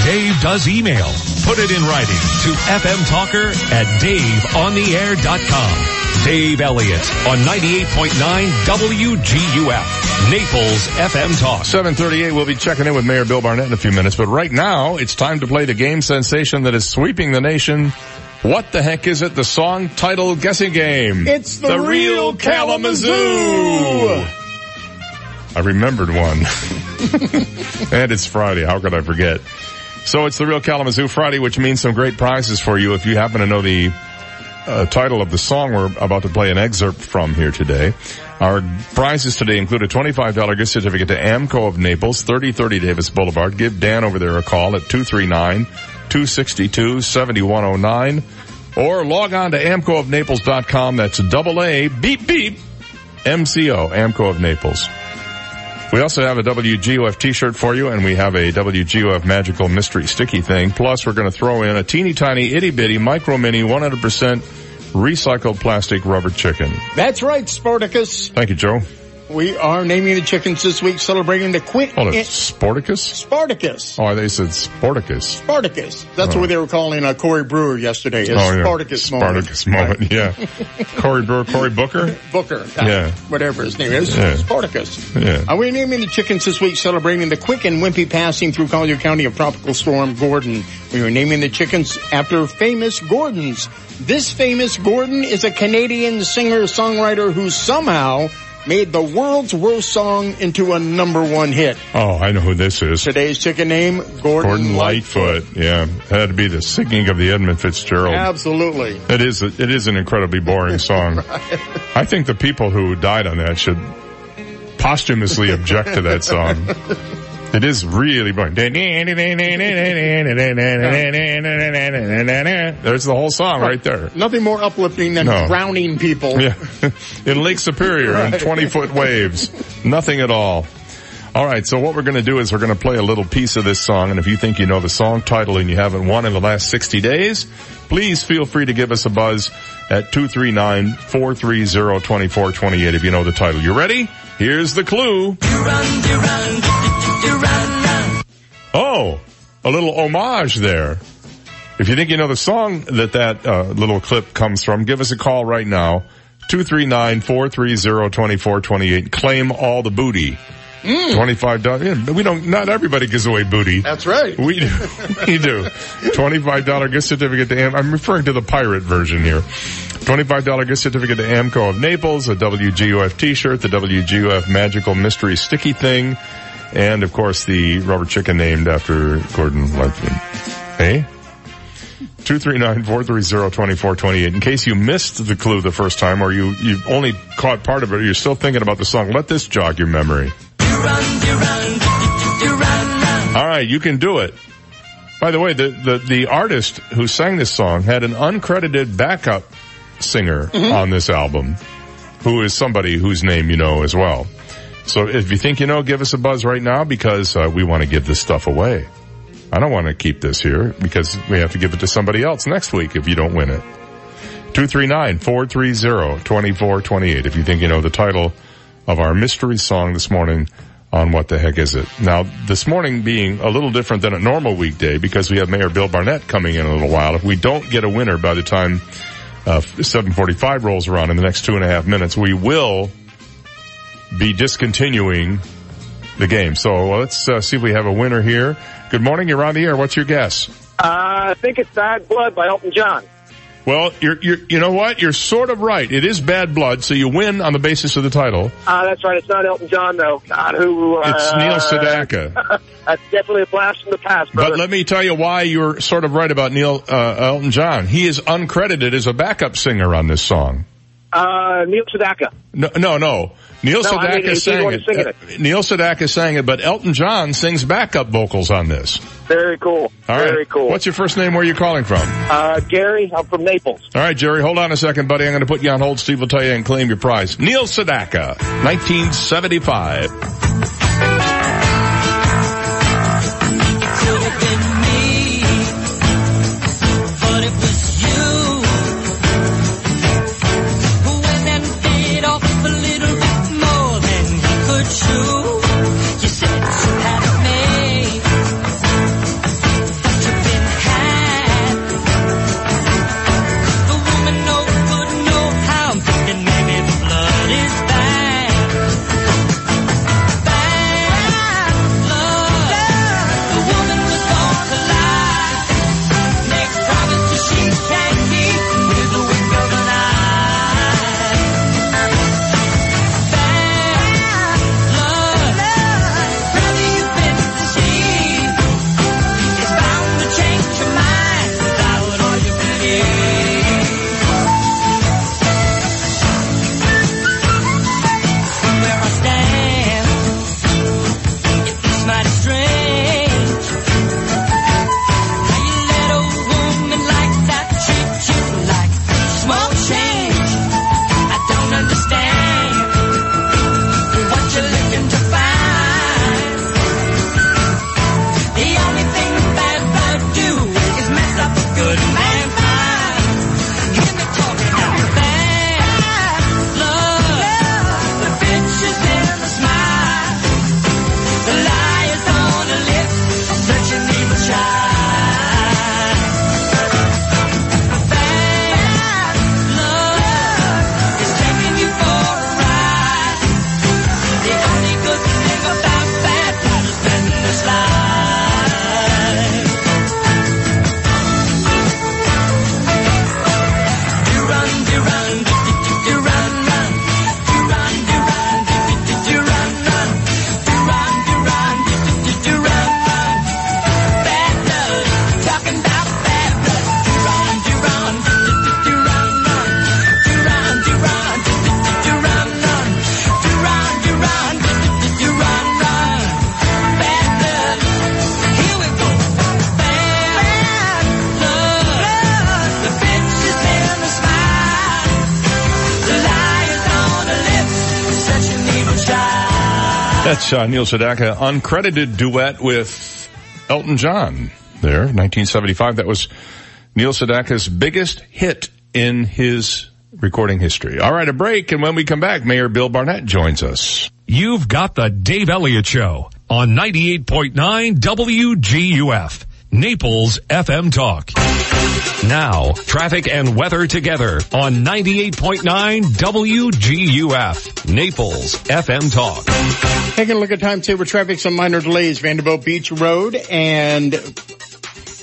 Dave does email. Put it in writing to fmtalker at daveontheair.com. Dave Elliott on 98.9 WGUF. Naples FM Talk. 738, we'll be checking in with Mayor Bill Barnett in a few minutes, but right now it's time to play the game sensation that is sweeping the nation. What the heck is it? The song title guessing game. It's the, real Kalamazoo. I remembered one. [laughs] and it's Friday. How could I forget? So it's the real Kalamazoo Friday, which means some great prizes for you if you happen to know the uh, title of the song we're about to play an excerpt from here today. Our prizes today include a $25 gift certificate to AMCO of Naples, 3030 Davis Boulevard. Give Dan over there a call at 239-262-7109 or log on to amcoofnaples.com. That's double A beep beep MCO, AMCO of Naples. We also have a WGUF t-shirt for you and we have a WGUF magical mystery sticky thing. Plus we're going to throw in a teeny tiny itty bitty micro mini 100% recycled plastic rubber chicken. That's right, Spartacus. Thank you, Joe. We are naming the chickens this week, celebrating the quick. Hold it, Sporticus? Spartacus. Oh, they said Spartacus. Spartacus. That's Oh. what they were calling uh, Corey Brewer yesterday. His Oh, yeah. Spartacus moment. Spartacus moment, yeah. [laughs] Corey Brewer, Corey Booker? Booker. uh, Yeah. Whatever his name is. Yeah. Spartacus. Yeah. Uh, we're naming the chickens this week, celebrating the quick and wimpy passing through Collier County of Tropical Storm Gordon. We are naming the chickens after famous Gordons. This famous Gordon is a Canadian singer-songwriter who somehow made the world's worst song into a number one hit. Oh, I know who this is. Today's chicken name, Gordon, Gordon Lightfoot. Yeah. Had to be the singing of the Edmund Fitzgerald. Absolutely. It is, it is an incredibly boring song. [laughs] I think the people who died on that should posthumously object to that song. [laughs] It is really boring. [laughs] There's the whole song right there. Nothing more uplifting than No. drowning people. [laughs] Yeah. [laughs] In Lake Superior in 20 foot waves. Nothing at all. All right, so what we're going to do is we're going to play a little piece of this song, and if you think you know the song title and you haven't won in the last 60 days, please feel free to give us a buzz at 239-430-2428 if you know the title. You ready? Here's the clue. Oh, a little homage there. If you think you know the song that that uh, little clip comes from, give us a call right now. 239-430-2428. Claim all the booty. Twenty-five dollars. Yeah, we don't. Not everybody gives away booty. That's right. We do. [laughs] We do. Twenty-five dollar gift certificate to Am. I'm referring to the pirate version here. Twenty-five dollar gift certificate to Amco of Naples, a WGUF T-shirt, the WGUF Magical Mystery Sticky Thing, and of course the rubber chicken named after Gordon Lightfoot. Hey. 239-430-2428. In case you missed the clue the first time or you, you only caught part of it or you're still thinking about the song, let this jog your memory. You run, you run, you, All right, you can do it. By the way, the, the, the artist who sang this song had an uncredited backup singer mm-hmm. on this album, who is somebody whose name you know as well. So if you think you know, give us a buzz right now because uh, we want to give this stuff away. I don't want to keep this here because we have to give it to somebody else next week if you don't win it. 239-430-2428 if you think you know the title of our mystery song this morning on What the Heck Is It. Now, this morning being a little different than a normal weekday because we have Mayor Bill Barnett coming in a little while. If we don't get a winner by the time uh, 745 rolls around in the next two and a half minutes, we will be discontinuing the game. So let's uh, see if we have a winner here. Good morning. You're on the air. What's your guess? Uh, I think it's Bad Blood by Elton John. Well, you're, you're, you know what? You're sort of right. It is bad blood, so you win on the basis of the title. Uh, that's right. It's not Elton John, though. God, who? Uh, It's Neil [laughs] Sedaka. that's definitely a blast from the past, brother. But let me tell you why you're sort of right about Neil uh, Elton John. He is uncredited as a backup singer on this song. Uh, Neil Sedaka. No, no, no. Neil No, I mean, Sedaka he's the sang it. it. Uh, Neil Sedaka sang it, but Elton John sings backup vocals on this. Very cool. All right. Very cool. What's your first name? Where are you calling from? Uh, Gary, I'm from Naples. All right, Jerry, hold on a second, buddy. I'm going to put you on hold. Steve will tell you and claim your prize. Neil Sedaka, 1975. Uh, Neil Sedaka, uncredited duet with Elton John there, 1975. That was Neil Sedaka's biggest hit in his recording history. All right, a break, and when we come back, Mayor Bill Barnett joins us. You've got the Dave Elliott Show on 98.9 WGUF, Naples FM Talk. Now, traffic and weather together on 98.9 WGUF, Naples FM Talk. Taking a look at time saver traffic, some minor delays. Vanderbilt Beach Road and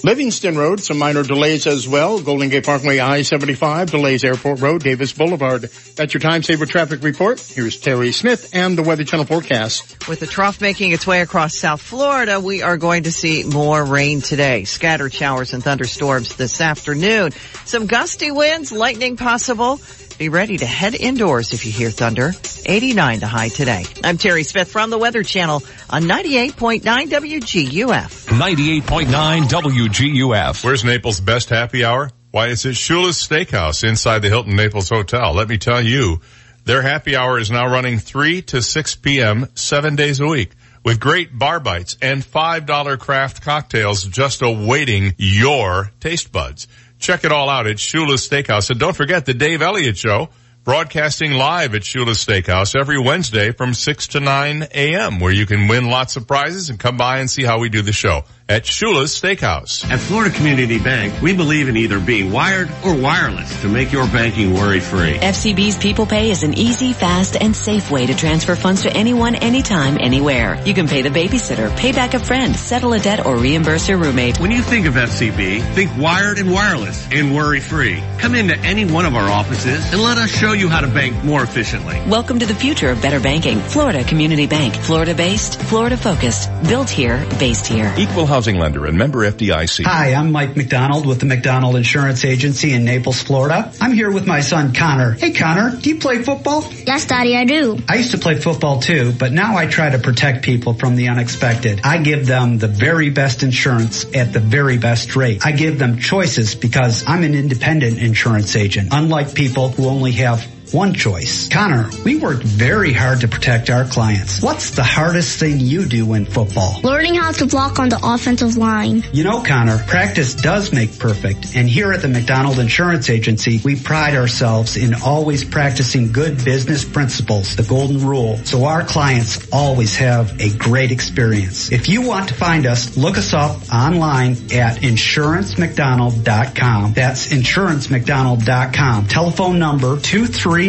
Livingston Road, some minor delays as well. Golden Gate Parkway I-75, delays Airport Road, Davis Boulevard. That's your time saver traffic report. Here's Terry Smith and the Weather Channel forecast. With the trough making its way across South Florida, we are going to see more rain today. Scattered showers and thunderstorms this afternoon. Some gusty winds, lightning possible. Be ready to head indoors if you hear thunder. 89 the high today. I'm Terry Smith from the Weather Channel on 98.9 WGUF. 98.9 WGUF. Where's Naples' best happy hour? Why, it's at Shula's Steakhouse inside the Hilton Naples Hotel. Let me tell you, their happy hour is now running 3 to 6 p.m. seven days a week with great bar bites and $5 craft cocktails just awaiting your taste buds. Check it all out at Shula's Steakhouse. And don't forget the Dave Elliott Show broadcasting live at Shula's Steakhouse every Wednesday from 6 to 9 a.m. where you can win lots of prizes and come by and see how we do the show at Shula's Steakhouse. At Florida Community Bank, we believe in either being wired or wireless to make your banking worry-free. FCB's People Pay is an easy, fast, and safe way to transfer funds to anyone, anytime, anywhere. You can pay the babysitter, pay back a friend, settle a debt, or reimburse your roommate. When you think of FCB, think wired and wireless and worry-free. Come into any one of our offices and let us show you how to bank more efficiently. Welcome to the future of better banking. Florida Community Bank. Florida based, Florida focused. Built here, based here. Equal housing lender and member FDIC. Hi, I'm Mike McDonald with the McDonald Insurance Agency in Naples, Florida. I'm here with my son Connor. Hey Connor, do you play football? Yes, Daddy, I do. I used to play football too, but now I try to protect people from the unexpected. I give them the very best insurance at the very best rate. I give them choices because I'm an independent insurance agent, unlike people who only have one choice. Connor, we work very hard to protect our clients. What's the hardest thing you do in football? Learning how to block on the offensive line. You know, Connor, practice does make perfect. And here at the McDonald Insurance Agency, we pride ourselves in always practicing good business principles, the golden rule, so our clients always have a great experience. If you want to find us, look us up online at insurancemcdonald.com. That's insurancemcdonald.com. Telephone number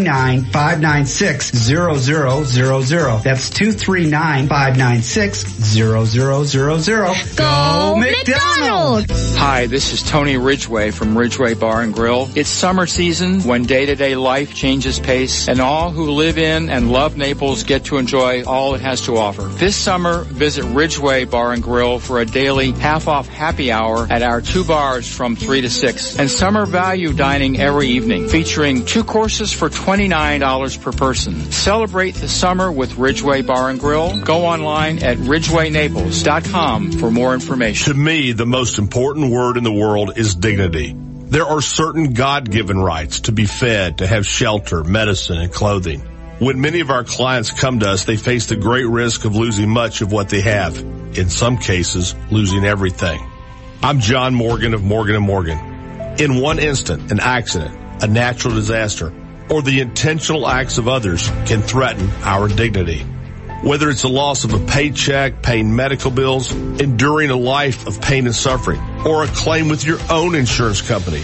239-596-0000. That's 239-596-0000. Go McDonald! Hi, this is Tony Ridgway from Ridgway Bar and Grill. It's summer season when day-to-day life changes pace and all who live in and love Naples get to enjoy all it has to offer. This summer, visit Ridgway Bar and Grill for a daily half-off happy hour at our two bars from 3 to 6 and summer value dining every evening featuring two courses for $29 per person. Celebrate the summer with Ridgway Bar and Grill. Go online at ridgewaynaples.com for more information. To me, the most important word in the world is dignity. There are certain God-given rights to be fed, to have shelter, medicine, and clothing. When many of our clients come to us, they face the great risk of losing much of what they have. In some cases, losing everything. I'm John Morgan of Morgan & Morgan. In one instant, an accident, a natural disaster, or the intentional acts of others can threaten our dignity. Whether it's the loss of a paycheck, paying medical bills, enduring a life of pain and suffering, or a claim with your own insurance company,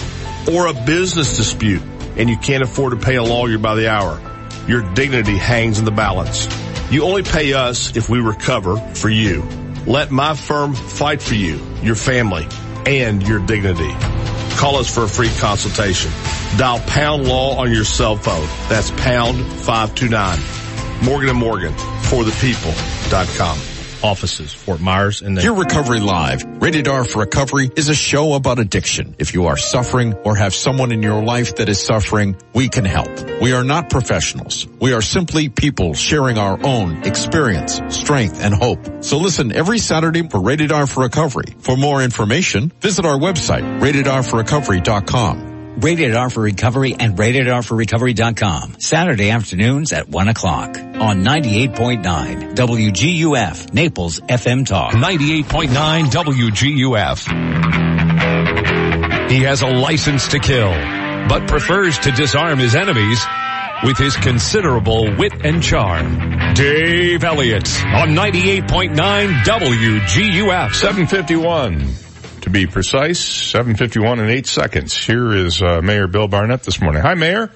or a business dispute, and you can't afford to pay a lawyer by the hour, your dignity hangs in the balance. You only pay us if we recover for you. Let my firm fight for you, your family, and your dignity. Call us for a free consultation. Dial pound law on your cell phone. That's pound 529. Morgan & Morgan for the people.com. Offices, Fort Myers and Hear Recovery Live. Rated R for Recovery is a show about addiction. If you are suffering or have someone in your life that is suffering, we can help. We are not professionals. We are simply people sharing our own experience, strength, and hope. So listen every Saturday for Rated R for Recovery. For more information, visit our website, ratedrforrecovery.com. Rated R for Recovery and RatedRforRecovery.com. Saturday afternoons at 1 o'clock on 98.9 WGUF Naples FM Talk. 98.9 WGUF. He has a license to kill, but prefers to disarm his enemies with his considerable wit and charm. Dave Elliott on 98.9 WGUF. 751 to be precise, 751 and 8 seconds. Here is uh, Mayor Bill Barnett this morning. Hi, Mayor.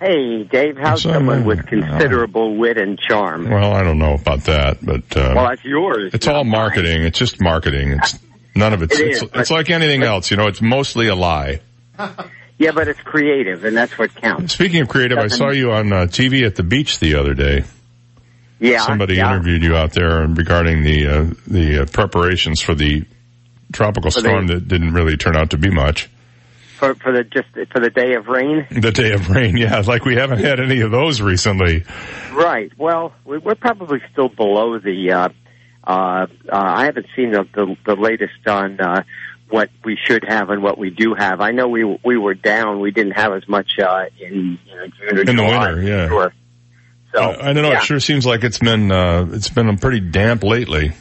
Hey, Dave, how's up, someone with considerable wit and charm? Well, I don't know about that, but uh, Well, that's yours. it's all marketing. It's just marketing. It's none of it's. It it's, is, it's like anything else, you know. It's mostly a lie. Yeah, but it's creative, and that's what counts. Speaking of creative, I saw you on uh, TV at the beach the other day. Yeah, Somebody yeah. interviewed you out there regarding the uh, the uh, preparations for the tropical For the- storm that didn't really turn out to be much. for for the just for the day of rain. The day of rain, yeah, like we haven't had any of those recently. Right. Well, we- we're probably still below the. Uh, uh, uh, I haven't seen the, the the latest on uh, what we should have and what we do have. I know we we were down. We didn't have as much uh, in you know, June or In the July, winter, yeah. Sure. So Uh, I don't know. yeah. It sure seems like it's been uh, it's been pretty damp lately.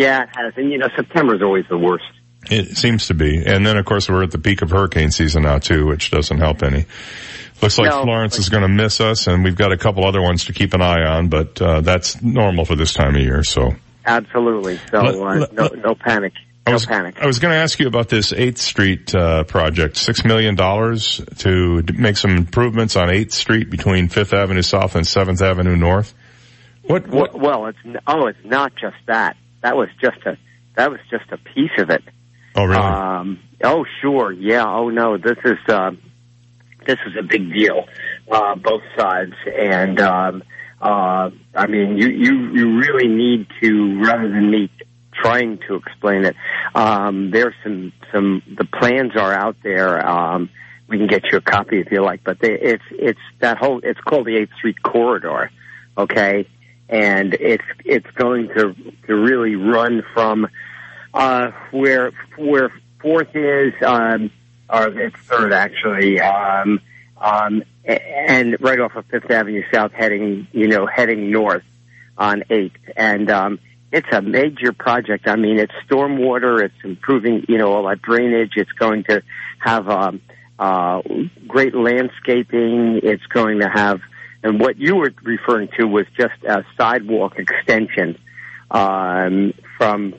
Yeah, it has. And you know, September is always the worst. It seems to be. And then of course we're at the peak of hurricane season now too, which doesn't help any. Looks like No, Florence is going to miss us and we've got a couple other ones to keep an eye on, but, uh, that's normal for this time of year, so. Absolutely. So Let- uh, let- no, no panic. I No was, panic. I was going to ask you about this 8th Street, uh, project. Six million dollars to d- make some improvements on 8th Street between 5th Avenue South and 7th Avenue North. What, what, Well, it's oh, it's not just that. That was just a that was just a piece of it. oh really? Um, oh, sure, yeah. Oh no, this is uh, this is a big deal, uh, both sides, and um, uh, I mean, you you you really need to rather than me trying to explain it. Um, there's some some the plans are out there. Um, we can get you a copy if you like, but they, it's it's that whole it's called the Eighth Street corridor, okay, and it's it's going to to really run from uh, where where fourth is, um, or it's third actually, um, um, and right off of Fifth Avenue South, heading you know heading north on Eighth, and um, it's a major project. I mean, it's stormwater, it's improving you know all that drainage. It's going to have um, uh, great landscaping. It's going to have, and what you were referring to was just a sidewalk extension um, from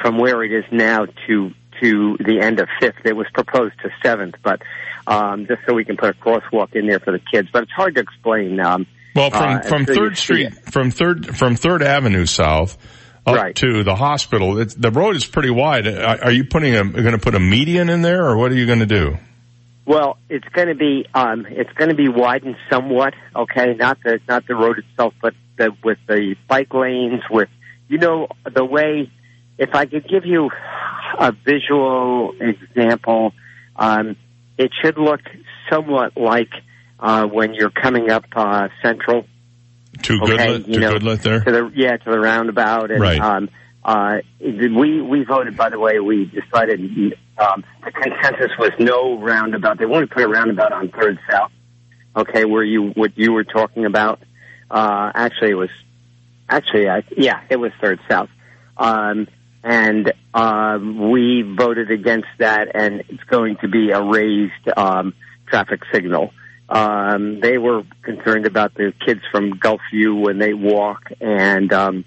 from where it is now to to the end of fifth. It was proposed to seventh, but um, just so we can put a crosswalk in there for the kids. But it's hard to explain. Um, Well, from uh, from Third Street, from Third from Third Avenue South up Right. to the hospital, it's, the road is pretty wide. Are are you putting a going to put a median in there, or what are you going to do? Well, it's going to be um, it's going to be widened somewhat. Okay, not the not the road itself, but the, with the bike lanes. With you know the way. If I could give you a visual example, um, it should look somewhat like uh, when you're coming up uh, Central. To Okay, Goodlette, you to Goodlette there. to the yeah to the roundabout and Right. um uh we we voted by the way we decided um the consensus was no roundabout. They wanted to put a roundabout on third south. Okay where you what you were talking about. Uh actually it was actually I yeah it was third south. Um and um we voted against that and it's going to be a raised um traffic signal. Um, they were concerned about the kids from Gulfview when they walk and, um,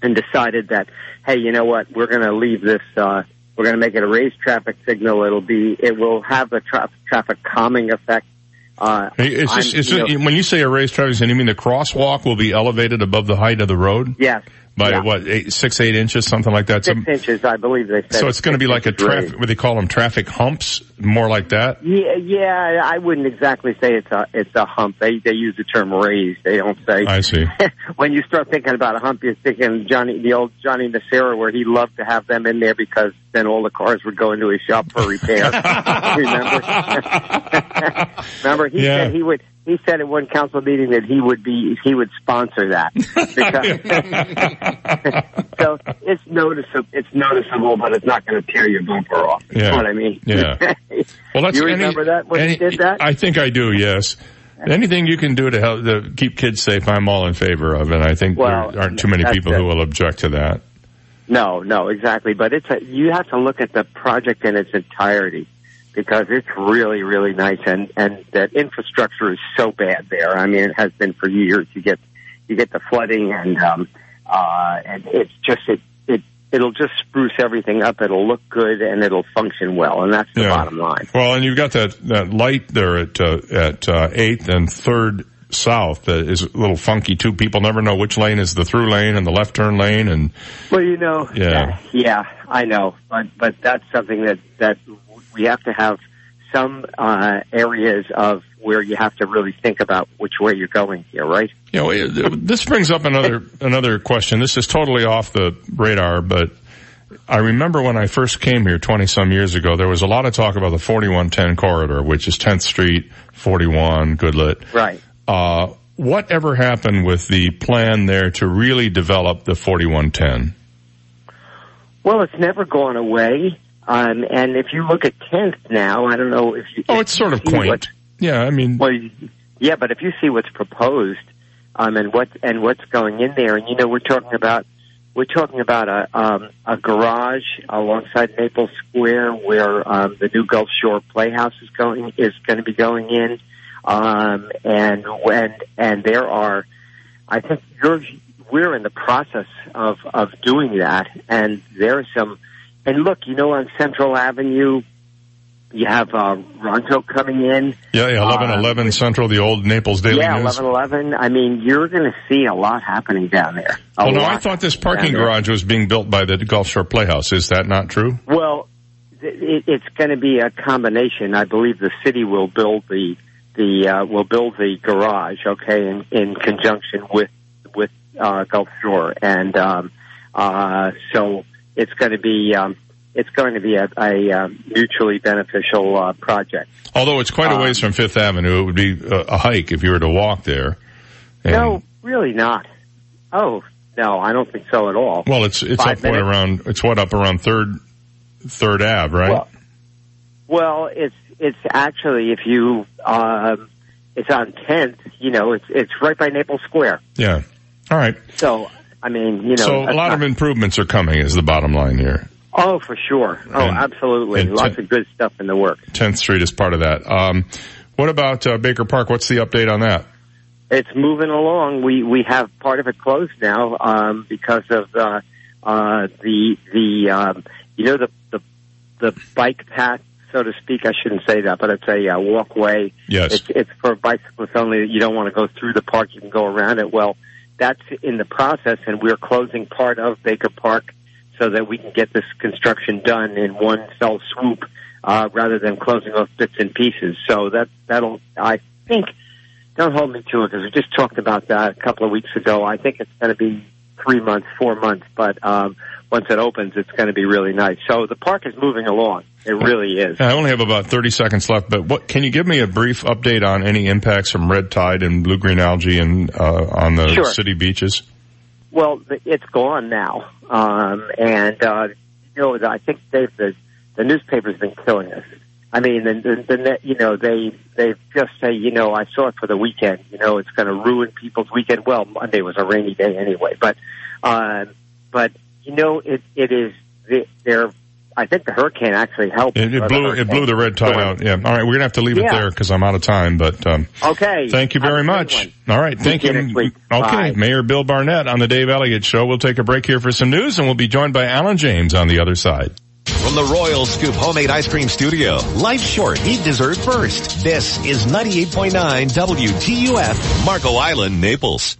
and decided that, hey, you know what, we're going to leave this, uh, we're going to make it a raised traffic signal. It'll be, it will have a tra- traffic calming effect. Uh, It's just, it's you just, know- when you say a raised traffic signal, you mean the crosswalk will be elevated above the height of the road yes, by yeah. what eight, six eight inches, something like that. So, six inches, I believe they said. so it's going to be like a traffic. What they call them, traffic humps, more like that. Yeah, yeah, I wouldn't exactly say it's a it's a hump. They they use the term raised. They don't say. I see. [laughs] when you start thinking about a hump, you're thinking Johnny, the old Johnny Nocera, where he loved to have them in there because then all the cars would go into his shop for repair. [laughs] [laughs] Remember? Remember, he Yeah. said he would. He said at one council meeting that he would be he would sponsor that. [laughs] Because, [laughs] so it's noticeable. It's noticeable, but it's not going to tear your bumper off. You know what I mean? Yeah. [laughs] Well, that's you any- remember that when any- he did that? I think I do. Yes. Anything you can do to help to keep kids safe, I'm all in favor of, and I think Well, there aren't too many people it. who will object to that. No, no, exactly. But it's a, you have to look at the project in its entirety because it's really, really nice, and and that infrastructure is so bad there. I mean, it has been for years. You get you get the flooding, and um, uh, and it's just it it it'll just spruce everything up. It'll look good, and it'll function well, and that's the Yeah. bottom line. Well, and you've got that that light there at uh, at uh, Eighth and Third South that is a little funky too. People never know which lane is the through lane and the left turn lane, and Well, you know, Yeah. yeah, I know, but but that's something that that we have to have some uh, areas of where you have to really think about which way you're going here, right? you know it- this brings up another another question. This is totally off the radar, but. I remember when I first came here 20 some years ago, there was a lot of talk about the 4110 corridor, which is 10th Street, 41, Goodlette. Right. Uh, what ever happened with the plan there to really develop the 4110? Well, it's never gone away, um, and if you look at 10th now, I don't know if you. Oh, it's sort of quaint. Yeah, I mean, Well, yeah, but if you see what's proposed, um, and what and what's going in there, and you know, we're talking about we're talking about a um, a garage alongside Naples Square where um, the new Gulf Shore Playhouse is going is going to be going in, um, and when and there are, I think you're we're in the process of of doing that, and there are some. And look, you know, on Central Avenue, you have uh, Ronto coming in. Yeah, yeah, eleven eleven Central, the old Naples Daily yeah, News. eleven eleven. I mean, you're going to see a lot happening down there. A Well, no, I thought this parking garage was being built by the Gulf Shore Playhouse. Is that not true? Well, it, it's going to be a combination. I believe the city will build the the uh, will build the garage, okay, in, in conjunction with with uh, Gulf Shore, and um, uh, so it's going to be um, it's going to be a, a uh, mutually beneficial uh, project. Although it's quite a ways from Fifth Avenue, it would be a, a hike if you were to walk there. And- No, really not. Oh no, I don't think so at all. Well, it's it's Five up what around it's what up around Third Third Ave, right? Well, Well, it's it's actually if you um, it's on Tenth. You know, it's it's right by Naples Square. yeah. All right. So I mean, you know, so a lot not- of improvements are coming. Is the bottom line here? Oh, for sure. Oh, And- absolutely. and Lots te- of good stuff in the works. Tenth Street is part of that. Um, what about uh, Baker Park? What's the update on that? It's moving along. We we have part of it closed now um, because of uh, uh, the the um, you know the the the bike path, so to speak. I shouldn't say that, but it's a uh, walkway. Yes. It's, it's for bicyclists only. You don't want to go through the park. You can go around it. Well, that's in the process, and we're closing part of Baker Park so that we can get this construction done in one fell swoop uh, rather than closing off bits and pieces. So that that'll I think don't hold me to it because we just talked about that a couple of weeks ago. I think it's going to be three months, four months, but um, once it opens, it's going to be really nice. So the park is moving along. It really is. I only have about 30 seconds left, but what, can you give me a brief update on any impacts from red tide and blue green algae and, uh, on the Sure. city beaches? Well, it's gone now, um, and uh, you know I think they've the the newspaper's been killing us. I mean, the, the, the you know they they just say you know I saw it for the weekend. You know it's going to ruin people's weekend. Well, Monday was a rainy day anyway, but uh, but you know it it is there. I think the hurricane actually helped. It, it blew, it blew the red tide out. Yeah. All right. We're going to have to leave it there because I'm out of time, but, um, Okay. thank you very much. All right. Thank you. you. Okay. Bye. Mayor Bill Barnett on the Dave Elliott show. We'll take a break here for some news and we'll be joined by Alan James on the other side. From the Royal Scoop Homemade Ice Cream Studio, life's short, eat dessert first. This is 98.9 WGUF, Marco Island, Naples.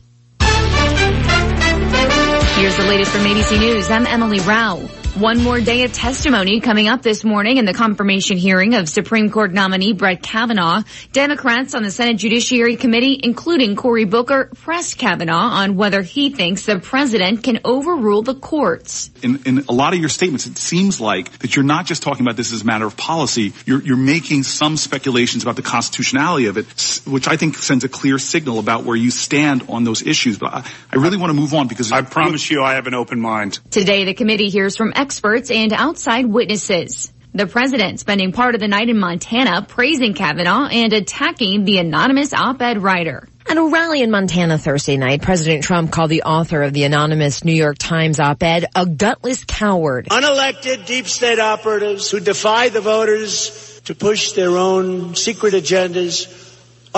Here's the latest from ABC News. I'm Emily Rao. One more day of testimony coming up this morning in the confirmation hearing of Supreme Court nominee Brett Kavanaugh. Democrats on the Senate Judiciary Committee, including Cory Booker, pressed Kavanaugh on whether he thinks the president can overrule the courts. in, in a lot of your statements, it seems like that you're not just talking about this as a matter of policy. You're, you're making some speculations about the constitutionality of it, which I think sends a clear signal about where you stand on those issues. But I, I really want to move on because I promise you I have an open mind. Today, the committee hears from experts and outside witnesses. The president spending part of the night in Montana praising Kavanaugh and attacking the anonymous op-ed writer. At a rally in Montana Thursday night, President Trump called the author of the anonymous New York Times op-ed a gutless coward. Unelected deep state operatives who defy the voters to push their own secret agendas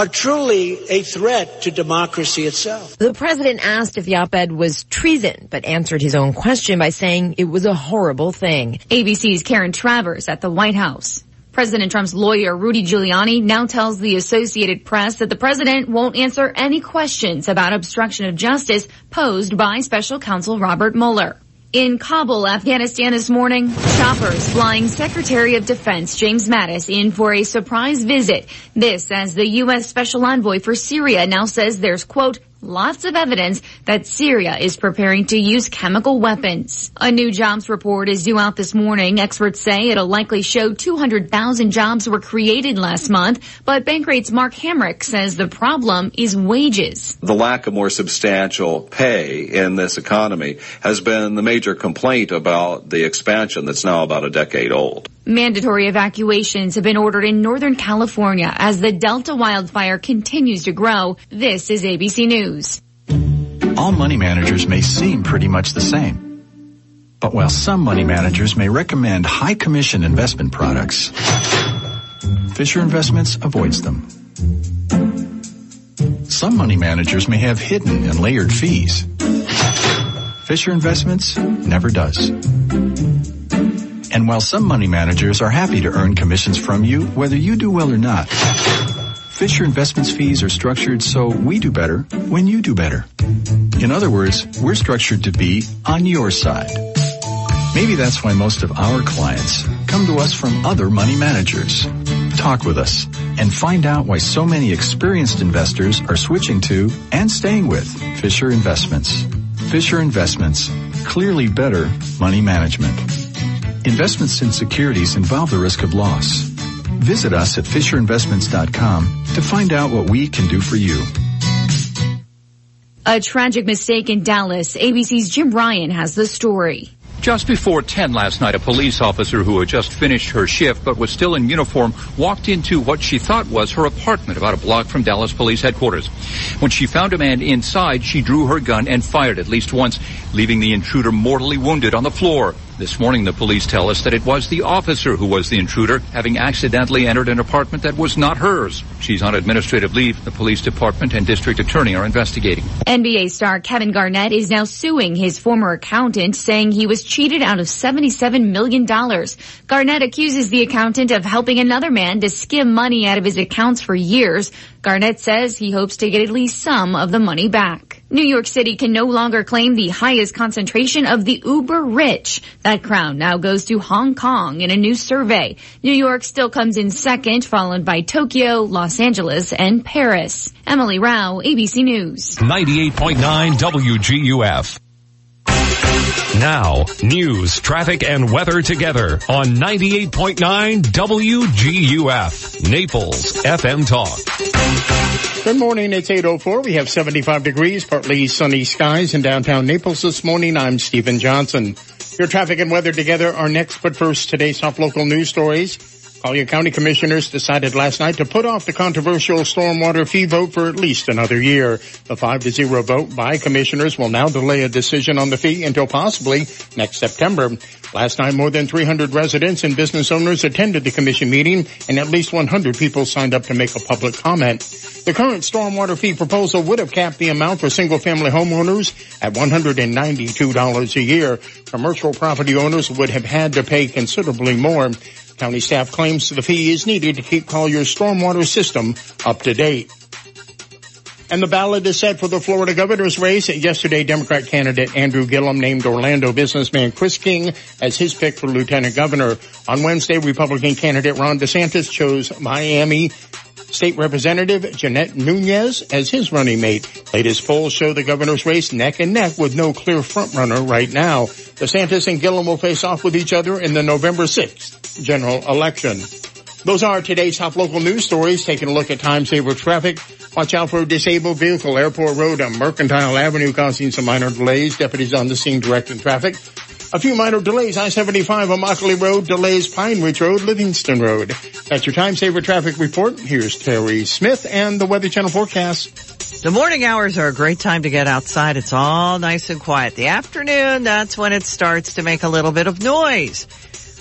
are truly a threat to democracy itself. The president asked if the op-ed was treason, but answered his own question by saying it was a horrible thing. ABC's Karen Travers at the White House. President Trump's lawyer, Rudy Giuliani, now tells the Associated Press that the president won't answer any questions about obstruction of justice posed by special counsel Robert Mueller. In Kabul, Afghanistan this morning, choppers flying Secretary of Defense James Mattis in for a surprise visit. This as the U.S. Special Envoy for Syria now says there's, quote, lots of evidence that Syria is preparing to use chemical weapons. A new jobs report is due out this morning. Experts say it'll likely show 200,000 jobs were created last month, but Bankrate's Mark Hamrick says the problem is wages. The lack of more substantial pay in this economy has been the major complaint about the expansion that's now about a decade old. Mandatory evacuations have been ordered in Northern California as the Delta wildfire continues to grow. This is ABC News. All money managers may seem pretty much the same. But while some money managers may recommend high commission investment products, Fisher Investments avoids them. Some money managers may have hidden and layered fees. Fisher Investments never does. And while some money managers are happy to earn commissions from you, whether you do well or not, Fisher Investments fees are structured so we do better when you do better. In other words, we're structured to be on your side. Maybe that's why most of our clients come to us from other money managers. Talk with us and find out why so many experienced investors are switching to and staying with Fisher Investments. Fisher Investments, clearly better money management. Investments in securities involve the risk of loss. Visit us at FisherInvestments.com to find out what we can do for you. A tragic mistake in Dallas. ABC's Jim Ryan has the story. Just before 10 last night, a police officer who had just finished her shift but was still in uniform walked into what she thought was her apartment about a block from Dallas Police Headquarters. When she found a man inside, she drew her gun and fired at least once, leaving the intruder mortally wounded on the floor. This morning, the police tell us that it was the officer who was the intruder, having accidentally entered an apartment that was not hers. She's on administrative leave. The police department and district attorney are investigating. NBA star Kevin Garnett is now suing his former accountant, saying he was cheated out of $77 million. Garnett accuses the accountant of helping another man to skim money out of his accounts for years. Garnett says he hopes to get at least some of the money back. New York City can no longer claim the highest concentration of the uber rich. That crown now goes to Hong Kong in a new survey. New York still comes in second, followed by Tokyo, Los Angeles, and Paris. Emily Rao, ABC News. 98.9 WGUF. Now, news, traffic, and weather together on 98.9 WGUF, Naples FM Talk. Good morning. It's 8.04. We have 75 degrees, partly sunny skies in downtown Naples this morning. I'm Stephen Johnson. Your traffic and weather together are next, but first, today's top local news stories. Collier County Commissioners decided last night to put off the controversial stormwater fee vote for at least another year. The 5 to 0 vote by commissioners will now delay a decision on the fee until possibly next September. Last night, more than 300 residents and business owners attended the commission meeting and at least 100 people signed up to make a public comment. The current stormwater fee proposal would have capped the amount for single family homeowners at $192 a year. Commercial property owners would have had to pay considerably more. County staff claims the fee is needed to keep Collier's stormwater system up to date. And the ballot is set for the Florida governor's race. Yesterday, Democrat candidate Andrew Gillum named Orlando businessman Chris King as his pick for lieutenant governor. On Wednesday, Republican candidate Ron DeSantis chose Miami State Representative Jeanette Nunez as his running mate. Latest polls show the governor's race neck and neck with no clear frontrunner right now. DeSantis and Gillum will face off with each other in the November 6th general election. Those are today's top local news stories. Taking a look at time saver traffic. Watch out for a disabled vehicle. Airport Road on Mercantile Avenue causing some minor delays. Deputies on the scene directing traffic. A few minor delays. I-75 on Road, delays Pine Ridge Road, Livingston Road. That's your time saver traffic report. Here's Terry Smith and the Weather Channel forecast. The morning hours are a great time to get outside. It's all nice and quiet. The afternoon, that's when it starts to make a little bit of noise.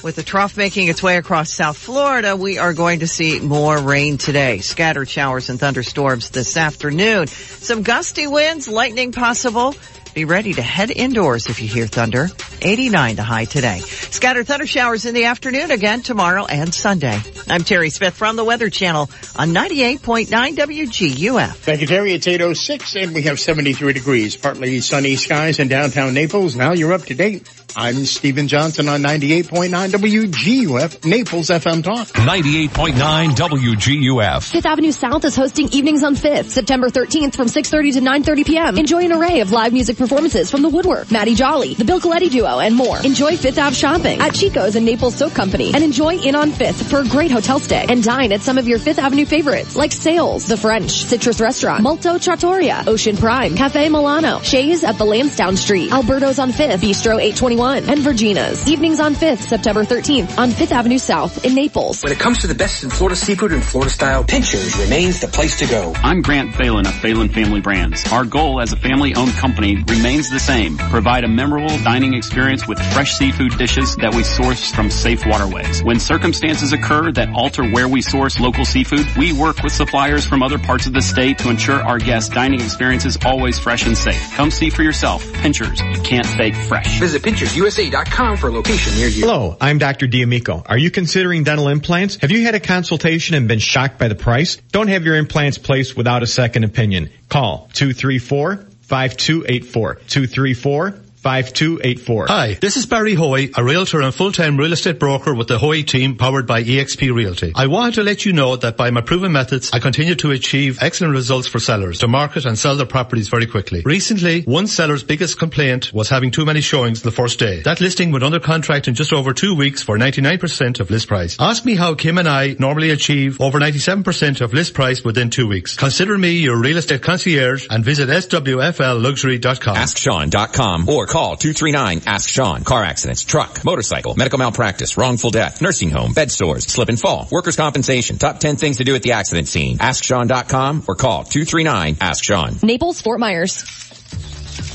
With the trough making its way across South Florida, we are going to see more rain today. Scattered showers and thunderstorms this afternoon. Some gusty winds, lightning possible. Be ready to head indoors if you hear thunder. 89 to high today. Scattered thunder showers in the afternoon again tomorrow and Sunday. I'm Terry Smith from the Weather Channel on 98.9 WGUF. Thank you, Terry. It's 806 and we have 73 degrees. Partly sunny skies in downtown Naples. Now you're up to date. I'm Stephen Johnson on 98.9 WGUF, Naples FM Talk. 98.9 WGUF. Fifth Avenue South is hosting Evenings on 5th, September 13th from 6.30 to 9.30 p.m. Enjoy an array of live music performances from The Woodwork, Maddie Jolly, The Bill Coletti Duo, and more. Enjoy Fifth Ave shopping at Chico's and Naples Soap Company and enjoy Inn on 5th for a great hotel stay and dine at some of your Fifth Avenue favorites like Sails, The French, Citrus Restaurant, Molto Trattoria, Ocean Prime, Cafe Milano, Shea's at the Lansdowne Street, Alberto's on 5th, Bistro 821 2021. And Virginia's. Evenings on 5th, September 13th on 5th Avenue South in Naples. When it comes to the best in Florida seafood and Florida style, Pinchers remains the place to go. I'm Grant Phelan of Phelan Family Brands. Our goal as a family owned company remains the same. Provide a memorable dining experience with fresh seafood dishes that we source from safe waterways. When circumstances occur that alter where we source local seafood, we work with suppliers from other parts of the state to ensure our guests' dining experience is always fresh and safe. Come see for yourself. Pinchers, you can't fake fresh. Visit pinchersusa.com for a location near you. Hello, I'm Dr. D'Amico. Are you considering dental implants? Have you had a consultation and been shocked by the price? Don't have your implants placed without a second opinion. Call 234-5284. 234 5284. Hi, this is Barry Hoy, a realtor and full-time real estate broker with the Hoy team powered by eXp Realty. I wanted to let you know that by my proven methods, I continue to achieve excellent results for sellers to market and sell their properties very quickly. Recently, one seller's biggest complaint was having too many showings the first day. That listing went under contract in just over two weeks for 99% of list price. Ask me how Kim and I normally achieve over 97% of list price within two weeks. Consider me your real estate concierge and visit swflluxury.com. AskSean.com or call 239 Ask Sean. Car accidents, truck, motorcycle, medical malpractice, wrongful death, nursing home, bed sores, slip and fall, workers' compensation. Top 10 things to do at the accident scene. AskSean.com or call 239 Ask Sean. Naples, Fort Myers.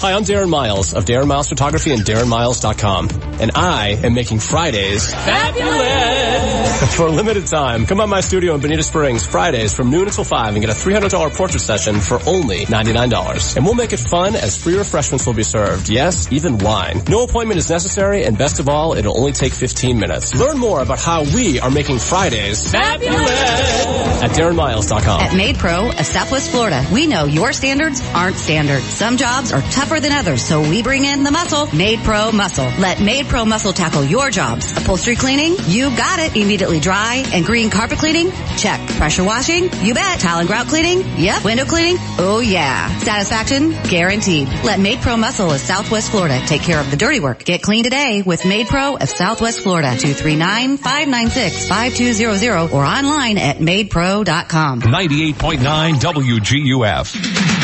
Hi, I'm Darren Miles of Darren Miles Photography and DarrenMiles.com. And I am making Fridays fabulous! [laughs] For a limited time, come by my studio in Bonita Springs Fridays from noon until 5 and get a $300 portrait session for only $99. And we'll make it fun as free refreshments will be served. Yes, even wine. No appointment is necessary and best of all, it'll only take 15 minutes. Learn more about how we are making Fridays fabulous at DarrenMiles.com. At MaidPro of Southwest Florida, we know your standards aren't standard. Some jobs are tougher than others, so we bring in the muscle. MaidPro Muscle. Let MaidPro Muscle tackle your jobs. Upholstery cleaning? You got it. Immediately dry and green carpet cleaning? Check. Pressure washing? You bet. Tile and grout cleaning? Yep. Window cleaning? Oh yeah. Satisfaction? Guaranteed. Let MaidPro Muscle of Southwest Florida take care of the dirty work. Get clean today with MaidPro of Southwest Florida. 239-596-5200 or online at maidpro.com. 98.9 WGUF.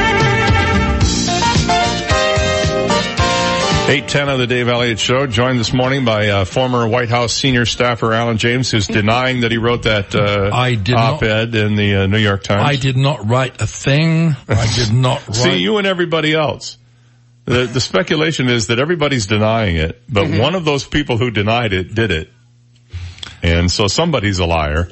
810 of the Dave Elliott Show, joined this morning by uh, former White House senior staffer Alan James, who's denying that he wrote that uh, op-ed in the uh, New York Times. I did not write a thing. I did not [laughs] write. See, you and everybody else. The, the speculation is that everybody's denying it, but Mhm. one of those people who denied it did it. And so somebody's a liar.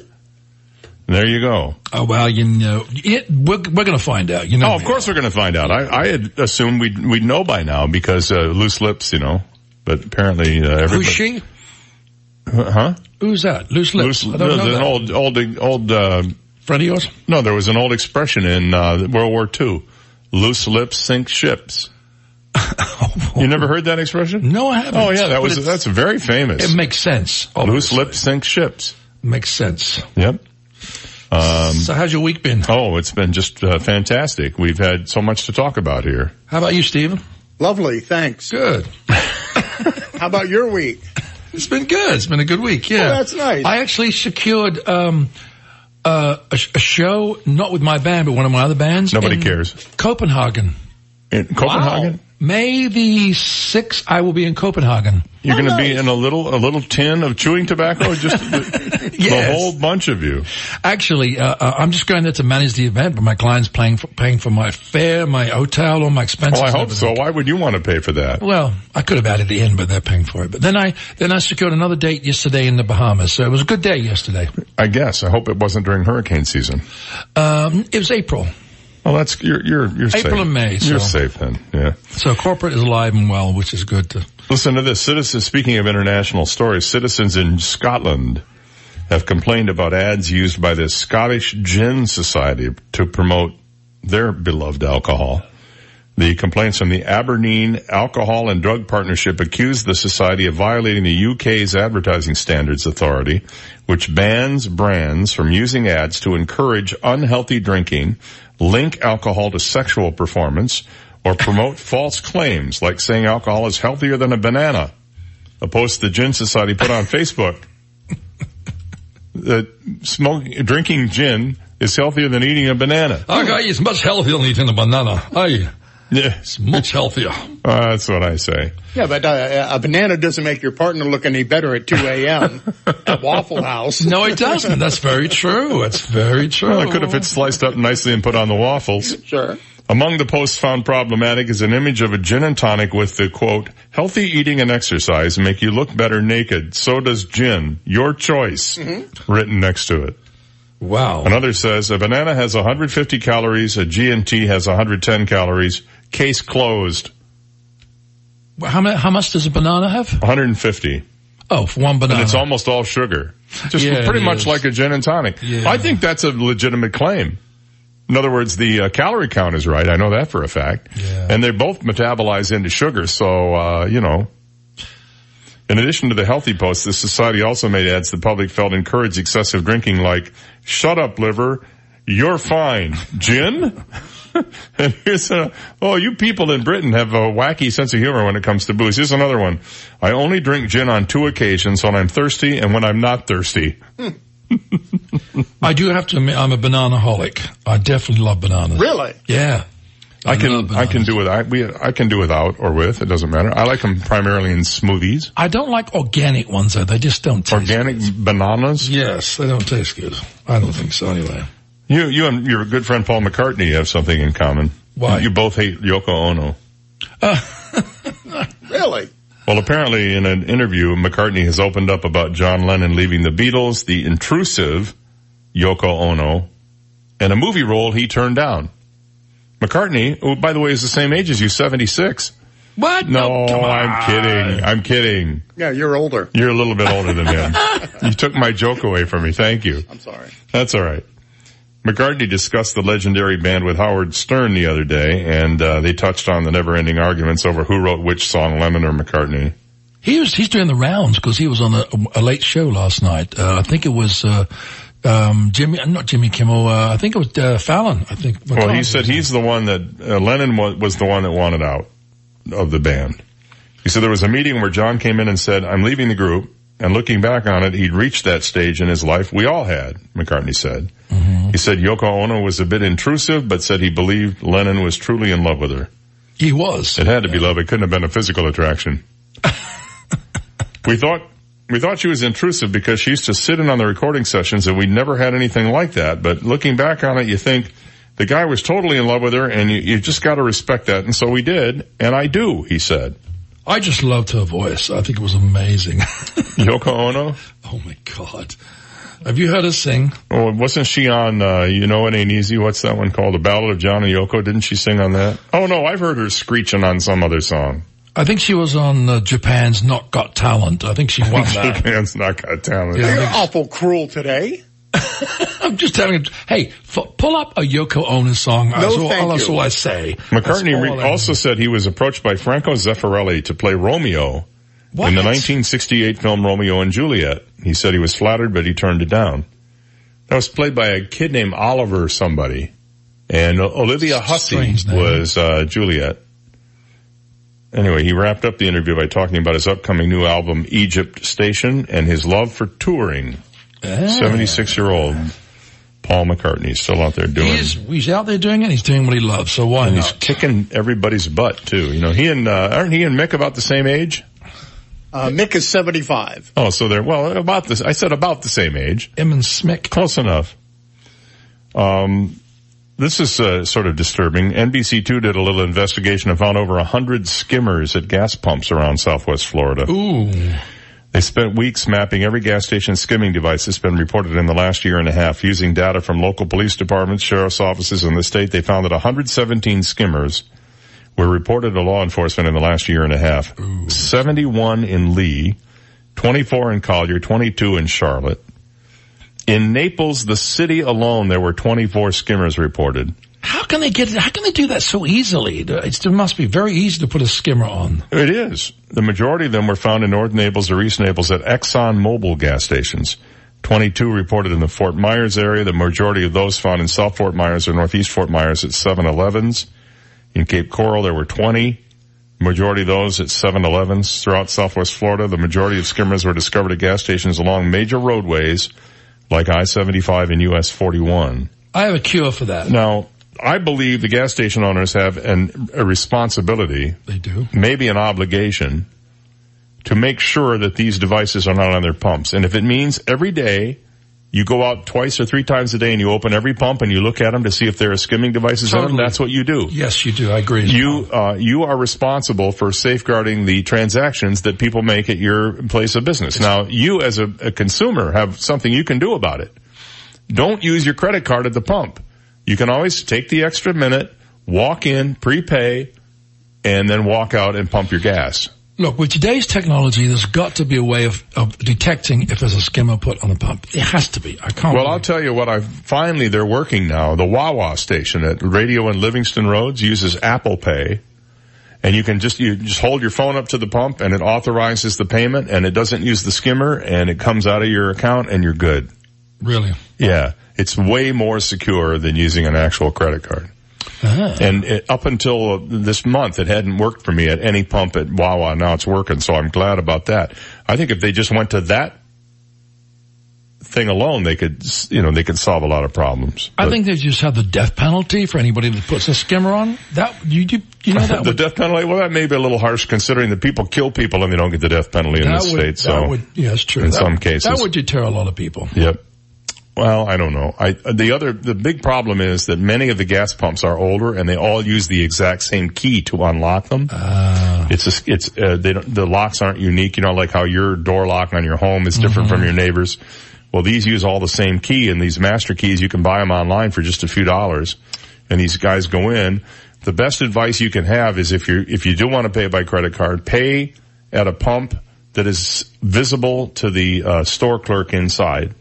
There you go. Oh, well, you know, it, we're, we're going to find out. You know, oh, of course we're going to find out. I, I had assumed we'd, we'd know by now because, uh, loose lips, you know, but apparently, uh, everybody. who's she? Huh? Who's that? Loose lips. Loose, I don't no, know that. an old, old, old, uh, friend of yours? No, there was an old expression in, uh, World War II. Loose lips sink ships. [laughs] you never heard that expression? No, I haven't. Oh yeah, that was, that's very famous. It makes sense. Loose lips sink ships. Makes sense. Yep. Um, So how's your week been? Oh, it's been just uh, fantastic. We've had so much to talk about here. How about you, Stephen? Lovely, thanks. Good. [laughs] How about your week? It's been good. It's been a good week. Yeah, Oh, that's nice. I actually secured um, uh, a, sh- a show, not with my band, but one of my other bands. Nobody in cares. Copenhagen. In Copenhagen? May the sixth, I will be in Copenhagen. You're going to be in a little a little tin of chewing tobacco, just the, [laughs] the whole bunch of you. Actually, uh, uh, I'm just going there to manage the event, but my client's paying for, paying for my fare, my hotel, all my expenses. Oh, I hope so. Why would you want to pay for that? Well, I could have added it in, but they're paying for it. But then I then I secured another date yesterday in the Bahamas, so it was a good day yesterday. I guess. I hope it wasn't during hurricane season. Um, it was April. Well, that's you're you're you're April safe. and May, You're so- safe then. Yeah. So corporate is alive and well, which is good. To, Listen to this. Citizens, speaking of international stories, citizens in Scotland have complained about ads used by the Scottish Gin Society to promote their beloved alcohol. The complaints from the Aberdeen Alcohol and Drug Partnership accused the society of violating the UK's Advertising Standards Authority, which bans brands from using ads to encourage unhealthy drinking, link alcohol to sexual performance, or promote [laughs] false claims like saying alcohol is healthier than a banana. A post the Gin Society put on Facebook. [laughs] that smoke, drinking gin is healthier than eating a banana. Okay, it's much healthier than eating a banana. Hey, Yeah, it's much healthier. uh, that's what I say. Yeah, but uh, a banana doesn't make your partner look any better at 2 a.m. at Waffle House. No, it doesn't. That's very true. That's very true. Well, I could have it sliced up nicely and put on the waffles. Sure. Among the posts found problematic is an image of a gin and tonic with the quote, healthy eating and exercise make you look better naked. So does gin. Your choice. Written next to it. Wow. Another says a banana has 150 calories, a G&T has 110 calories. Case closed. How, ma- how much does a banana have? 150. Oh, for one banana. And it's almost all sugar. Just Yeah, pretty much is. like a gin and tonic. Yeah. I think that's a legitimate claim. In other words, the uh, calorie count is right. I know that for a fact. Yeah. And they both metabolize into sugar. So, uh, you know, in addition to the healthy posts, the society also made ads the public felt encouraged excessive drinking like, shut up liver, you're fine. Gin? [laughs] and here's a, oh, you people in Britain have a wacky sense of humor when it comes to booze. Here's another one. I only drink gin on two occasions when I'm thirsty and when I'm not thirsty. [laughs] I do have to admit, I'm a banana holic. I definitely love bananas. Really? Yeah. I can, I can do with, I, we, I can do without or with, it doesn't matter. I like them primarily in smoothies. I don't like organic ones though. They just don't taste Organic bananas? Yes, they don't taste good. I don't think so anyway. You, you and your good friend Paul McCartney have something in common. Why? You both hate Yoko Ono. [laughs] Really? Well, apparently in an interview, McCartney has opened up about John Lennon leaving the Beatles, the intrusive Yoko Ono, and a movie role he turned down. McCartney, who by the way is the same age as you, 76. What? No, I'm kidding. I'm kidding. Yeah, you're older. You're a little bit older than him. [laughs] you took my joke away from me. Thank you. I'm sorry. That's all right. McCartney discussed the legendary band with Howard Stern the other day, and uh, they touched on the never-ending arguments over who wrote which song, Lennon or McCartney. He was, he's doing the rounds because he was on a, a late show last night. Uh, I think it was, uh, um, Jimmy, not Jimmy Kimmel, uh, I think it was, uh, Fallon, I think. Well, he said he's the one that uh, Lennon was, was the one that wanted out of the band. He said there was a meeting where John came in and said, "I'm leaving the group." And looking back on it, he'd reached that stage in his life. We all had, McCartney said. Mm-hmm. He said Yoko Ono was a bit intrusive, but said he believed Lennon was truly in love with her. He was. It had to be love. It couldn't have been a physical attraction. [laughs] we thought we thought she was intrusive because she used to sit in on the recording sessions and we never had anything like that. But looking back on it, you think the guy was totally in love with her and you, you just got to respect that. And so we did. And I do, he said. I just loved her voice. I think it was amazing. [laughs] Yoko Ono? Oh my God. Have you heard her sing? Oh, wasn't she on, uh, you know it ain't easy? What's that one called? The Ballad of John and Yoko? Didn't she sing on that? Oh no, I've heard her screeching on some other song. I think she was on uh, Japan's Not Got Talent. I think she won [laughs] that. Japan's not got talent. Yeah, You're awful cruel today. [laughs] I'm just telling you. Hey, f- pull up a Yoko Ono song. No, that's all, thank that's you. all I say. McCartney re- I- also said he was approached by Franco Zeffirelli to play Romeo What? in the 1968 film Romeo and Juliet. He said he was flattered, but he turned it down. That was played by a kid named Oliver somebody. And Olivia Hussey was uh, Juliet. Anyway, he wrapped up the interview by talking about his upcoming new album, Egypt Station, and his love for touring. Ah. 76 year old Paul McCartney is still out there doing He's, he's out there doing it. He's doing what he loves. So why and he's kicking everybody's butt too. You know, he and, uh, aren't he and Mick about the same age? Uh, Mick is 75. Oh, so they're, well, about this, I said about the same age. Him and Smick. Close enough. Um, this is uh, sort of disturbing. NBC2 did a little investigation and found over a hundred skimmers at gas pumps around Southwest Florida. Ooh. They spent weeks mapping every gas station skimming device that's been reported in the last year and a half. Using data from local police departments, sheriff's offices in the state, they found that 117 skimmers were reported to law enforcement in the last year and a half. 71 in Lee, 24 in Collier, 22 in Charlotte. In Naples, the city alone, there were 24 skimmers reported. How can they get? How can they do that so easily? It's, it must be very easy to put a skimmer on. It is. The majority of them were found in North Naples or East Naples at Exxon Mobil gas stations. 22 reported in the Fort Myers area. The majority of those found in South Fort Myers or Northeast Fort Myers at 7-Elevens. In Cape Coral, there were 20. Majority of those at 7-Elevens throughout Southwest Florida. The majority of skimmers were discovered at gas stations along major roadways like I-75 and US 41. I have a cure for that. Now, I believe the gas station owners have an, a responsibility. They do. Maybe an obligation to make sure that these devices are not on their pumps. And if it means every day you go out twice or three times a day and you open every pump and you look at them to see if there are skimming devices Totally. on them, that's what you do. Yes, you do. I agree. You, uh, you are responsible for safeguarding the transactions that people make at your place of business. Now, you as a, a consumer have something you can do about it. Don't use your credit card at the pump. You can always take the extra minute, walk in, prepay, and then walk out and pump your gas. Look, with today's technology, there's got to be a way of, of detecting if there's a skimmer put on a pump. It has to be. I can't. Well, I'll tell you what I finally they're working now. The Wawa station at Radio and Livingston Roads uses Apple Pay. And you can just, you just hold your phone up to the pump and it authorizes the payment and it doesn't use the skimmer and it comes out of your account and you're good. Really? Yeah. It's way more secure than using an actual credit card. Ah. And it, up until this month, it hadn't worked for me at any pump at Wawa. Now it's working, so I'm glad about that. I think if they just went to that thing alone, they could, you know, they could solve a lot of problems. I think they just have the death penalty for anybody that puts a skimmer on. That you you, you know that [laughs] the would, death penalty, well, that may be a little harsh considering that people kill people and they don't get the death penalty in this would, state. So would yeah, it's true. in That- some cases, that would deter a lot of people. Yep. Well, I don't know. I, the other, the big problem is that many of the gas pumps are older and they all use the exact same key to unlock them. Ah. it's just, it's, uh, they don't, the locks aren't unique, you know, like how your door lock on your home is different Mm-hmm. from your neighbor's. Well, these use all the same key and these master keys, you can buy them online for just a few dollars. And these guys go in. The best advice you can have is if you, if you do want to pay by credit card, pay at a pump that is visible to the uh, store clerk inside.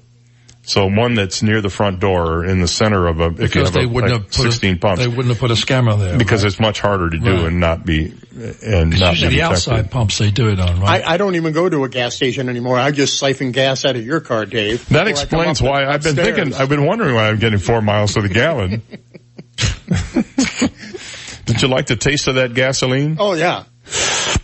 So one that's near the front door or in the center of a, if you Because have they a, wouldn't like have put 16 a, pumps. They wouldn't have put a scammer there. because right? it's much harder to do Right. and not be, and not usually be the outside pumps they do it on, right? I, I don't even go to a gas station anymore. I just siphon gas out of your car, Dave. That before I come explains why I've been thinking, I've been wondering why I'm getting four miles to the gallon. [laughs] [laughs] Did you like the taste of that gasoline? Oh yeah.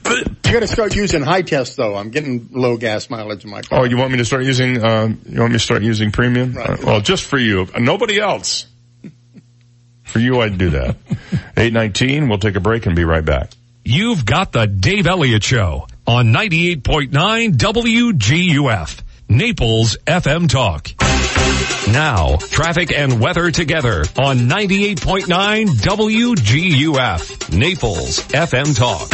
I gotta start using high test though. I'm getting low gas mileage in my car. Oh, you want me to start using, uh, you want me to start using premium? Right. Uh, well, just for you. Nobody else. [laughs] For you, I'd do that. 819, we'll take a break and be right back. You've got the Dave Elliott Show on 98.9 WGUF, Naples FM Talk. Now, traffic and weather together on 98.9 WGUF, Naples FM Talk.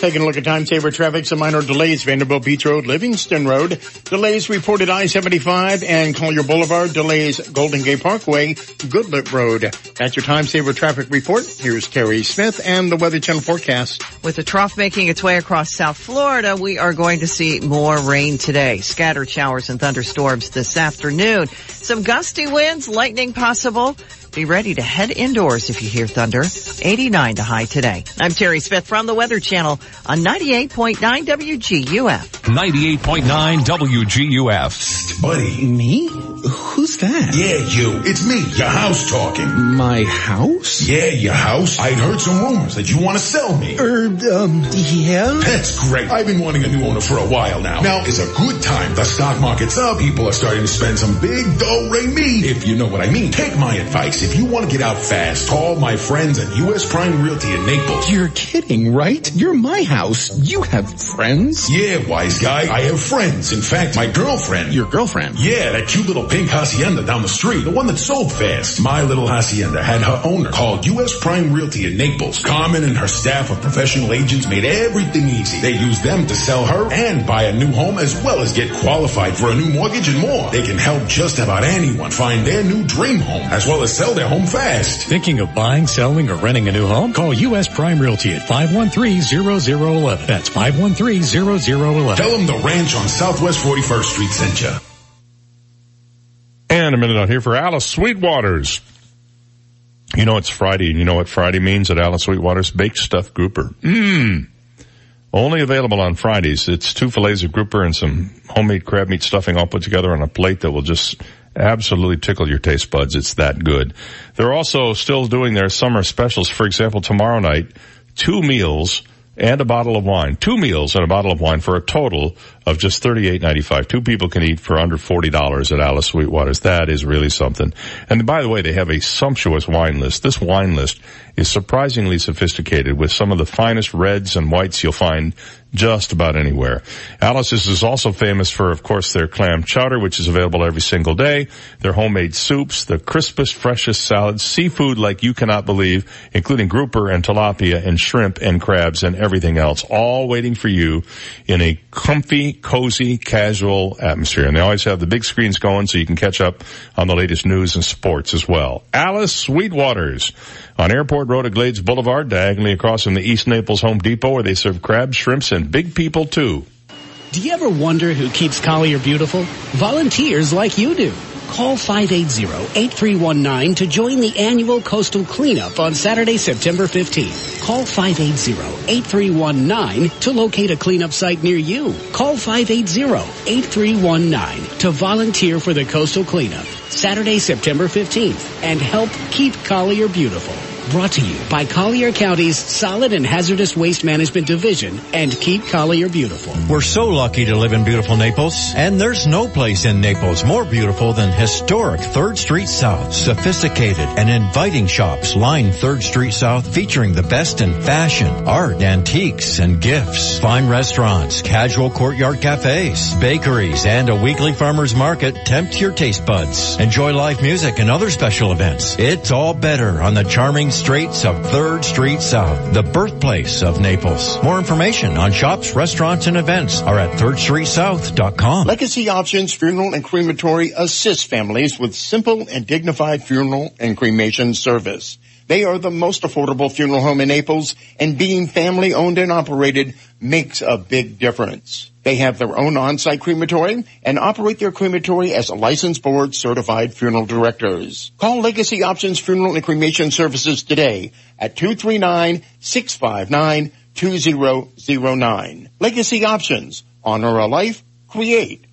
Taking a look at time saver traffic, some minor delays. Vanderbilt Beach Road, Livingston Road. Delays reported I-75 and Collier Boulevard. Delays Golden Gate Parkway, Goodlette Road. That's your time saver traffic report. Here's Terry Smith and the Weather Channel forecast. With the trough making its way across South Florida, we are going to see more rain today. Scattered showers and thunderstorms this afternoon. Some gusty winds, lightning possible. Be ready to head indoors if you hear thunder. 89 to high today. I'm Terry Smith from the Weather Channel on 98.9 WGUF. 98.9 WGUF. Buddy. Me? Who's that? Yeah, you. It's me, your house talking. My house? Yeah, your house. I'd heard some rumors that you want to sell me. Er, um, yeah? That's great. I've been wanting a new owner for a while now. Now is a good time. The stock market's up. People are starting to spend some big dough ray me, if you know what I mean. Take my advice. If you want to get out fast, call my friends at U.S. Prime Realty in Naples. You're kidding, right? You're my house. You have friends? Yeah, wise guy. I have friends. In fact, my girlfriend. Your girlfriend? Yeah, that cute little pink hacienda down the street. The one that sold fast. My little hacienda had her owner called U.S. Prime Realty in Naples. Carmen and her staff of professional agents made everything easy. They used them to sell her and buy a new home as well as get qualified for a new mortgage and more. They can help just about anyone find their new dream home as well as sell their home fast. Thinking of buying, selling, or renting a new home? Call U.S. Prime Realty at 513-0011. That's 513-0011. Tell them the ranch on Southwest 41st Street sent you. And a minute out here for Alice Sweetwater's. You know it's Friday, and you know what Friday means at Alice Sweetwater's? Baked stuffed grouper. Mmm. Only available on Fridays. It's two fillets of grouper and some homemade crab meat stuffing all put together on a plate that will just absolutely tickle your taste buds. It's that good. They're also still doing their summer specials. For example, tomorrow night, two meals and a bottle of wine. Two meals and a bottle of wine for a total of just thirty-eight ninety-five. Two people can eat for under forty dollars at Alice Sweetwater's. That is really something. And by the way, they have a sumptuous wine list. This wine list is surprisingly sophisticated with some of the finest reds and whites you'll find just about anywhere. Alice's is also famous for, of course, their clam chowder, which is available every single day, their homemade soups, the crispest, freshest salads, seafood like you cannot believe, including grouper and tilapia and shrimp and crabs and everything else, all waiting for you in a comfy, cozy, casual atmosphere. And they always have the big screens going so you can catch up on the latest news and sports as well. Alice Sweetwaters on Airport Road at Glades Boulevard, diagonally across from the East Naples Home Depot where they serve crabs, shrimps, and big people too. Do you ever wonder who keeps Collier beautiful? Volunteers like you do. Call 580-8319 to join the annual coastal cleanup on Saturday, September 15th. Call 580-8319 to locate a cleanup site near you. Call 580-8319 to volunteer for the coastal cleanup Saturday, September 15th and help keep Collier beautiful. Brought to you by Collier County's Solid and Hazardous Waste Management Division and Keep Collier Beautiful. We're so lucky to live in beautiful Naples, and there's no place in Naples more beautiful than historic 3rd Street South. Sophisticated and inviting shops line 3rd Street South featuring the best in fashion, art, antiques, and gifts. Fine restaurants, casual courtyard cafes, bakeries, and a weekly farmer's market tempt your taste buds. Enjoy live music and other special events. It's all better on the charming streets of 3rd Street South, the birthplace of Naples. More information on shops, restaurants, and events are at 3rdstreetsouth.com. Legacy Options Funeral and Crematory assists families with simple and dignified funeral and cremation service. They are the most affordable funeral home in Naples and being family owned and operated makes a big difference. They have their own on-site crematory and operate their crematory as licensed board certified funeral directors. Call Legacy Options Funeral and Cremation Services today at 239-659-2009. Legacy Options. Honor a life. Create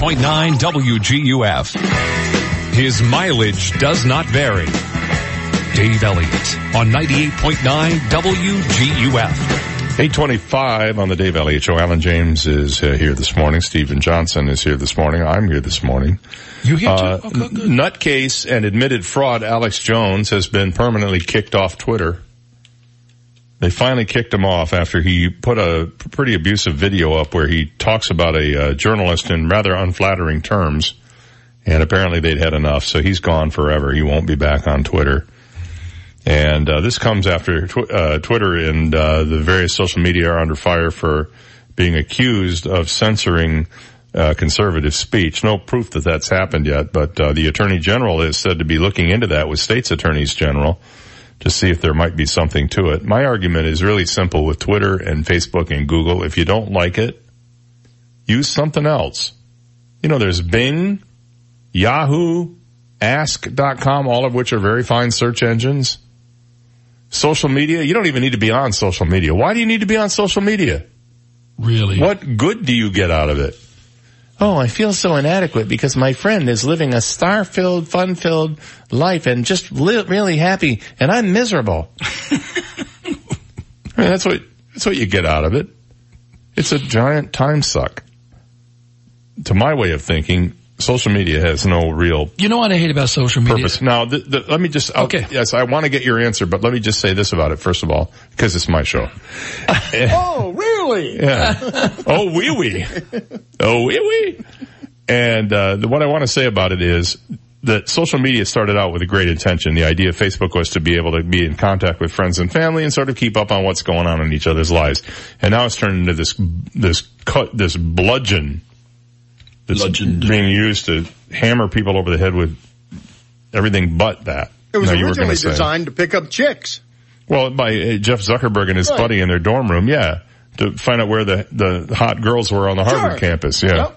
98.9 WGUF. His mileage does not vary. Dave Elliott on 98.9 WGUF. 825 on the Dave Elliott Show. Alan James is uh, here this morning. Stephen Johnson is here this morning. I'm here this morning. You here too? Uh, okay, good. Nutcase and admitted fraud Alex Jones has been permanently kicked off Twitter. They finally kicked him off after he put a pretty abusive video up where he talks about a uh, journalist in rather unflattering terms. And apparently they'd had enough, so he's gone forever. He won't be back on Twitter. And uh, this comes after tw- uh, Twitter and uh, the various social media are under fire for being accused of censoring uh, conservative speech. No proof that that's happened yet, but uh, the Attorney General is said to be looking into that with states attorneys general to see if there might be something to it. My argument is really simple with Twitter and Facebook and Google. If you don't like it, use something else. You know, there's Bing, Yahoo, Ask.com, all of which are very fine search engines. Social media, you don't even need to be on social media. Why do you need to be on social media? Really? What good do you get out of it? Oh, I feel so inadequate because my friend is living a star-filled, fun-filled life and just li- really happy, and I'm miserable. [laughs] I mean, that's what that's what you get out of it. It's a giant time suck. To my way of thinking, social media has no real You know what I hate about social media? purpose. Now, the, the, let me just, I'll- Okay. yes, I want to get your answer, but let me just say this about it, first of all, because it's my show. [laughs] oh, really? Yeah. [laughs] oh, wee wee. Oh, wee wee. And uh, the, what I want to say about it is that social media started out with a great intention. The idea of Facebook was to be able to be in contact with friends and family and sort of keep up on what's going on in each other's lives. And now it's turned into this this cut this bludgeon that's being used to hammer people over the head with everything but that. It was No, you were originally say. designed to pick up chicks. Well, by uh, Jeff Zuckerberg and his Right. buddy in their dorm room, yeah, to find out where the the hot girls were on the Harvard Sure. campus. Yeah.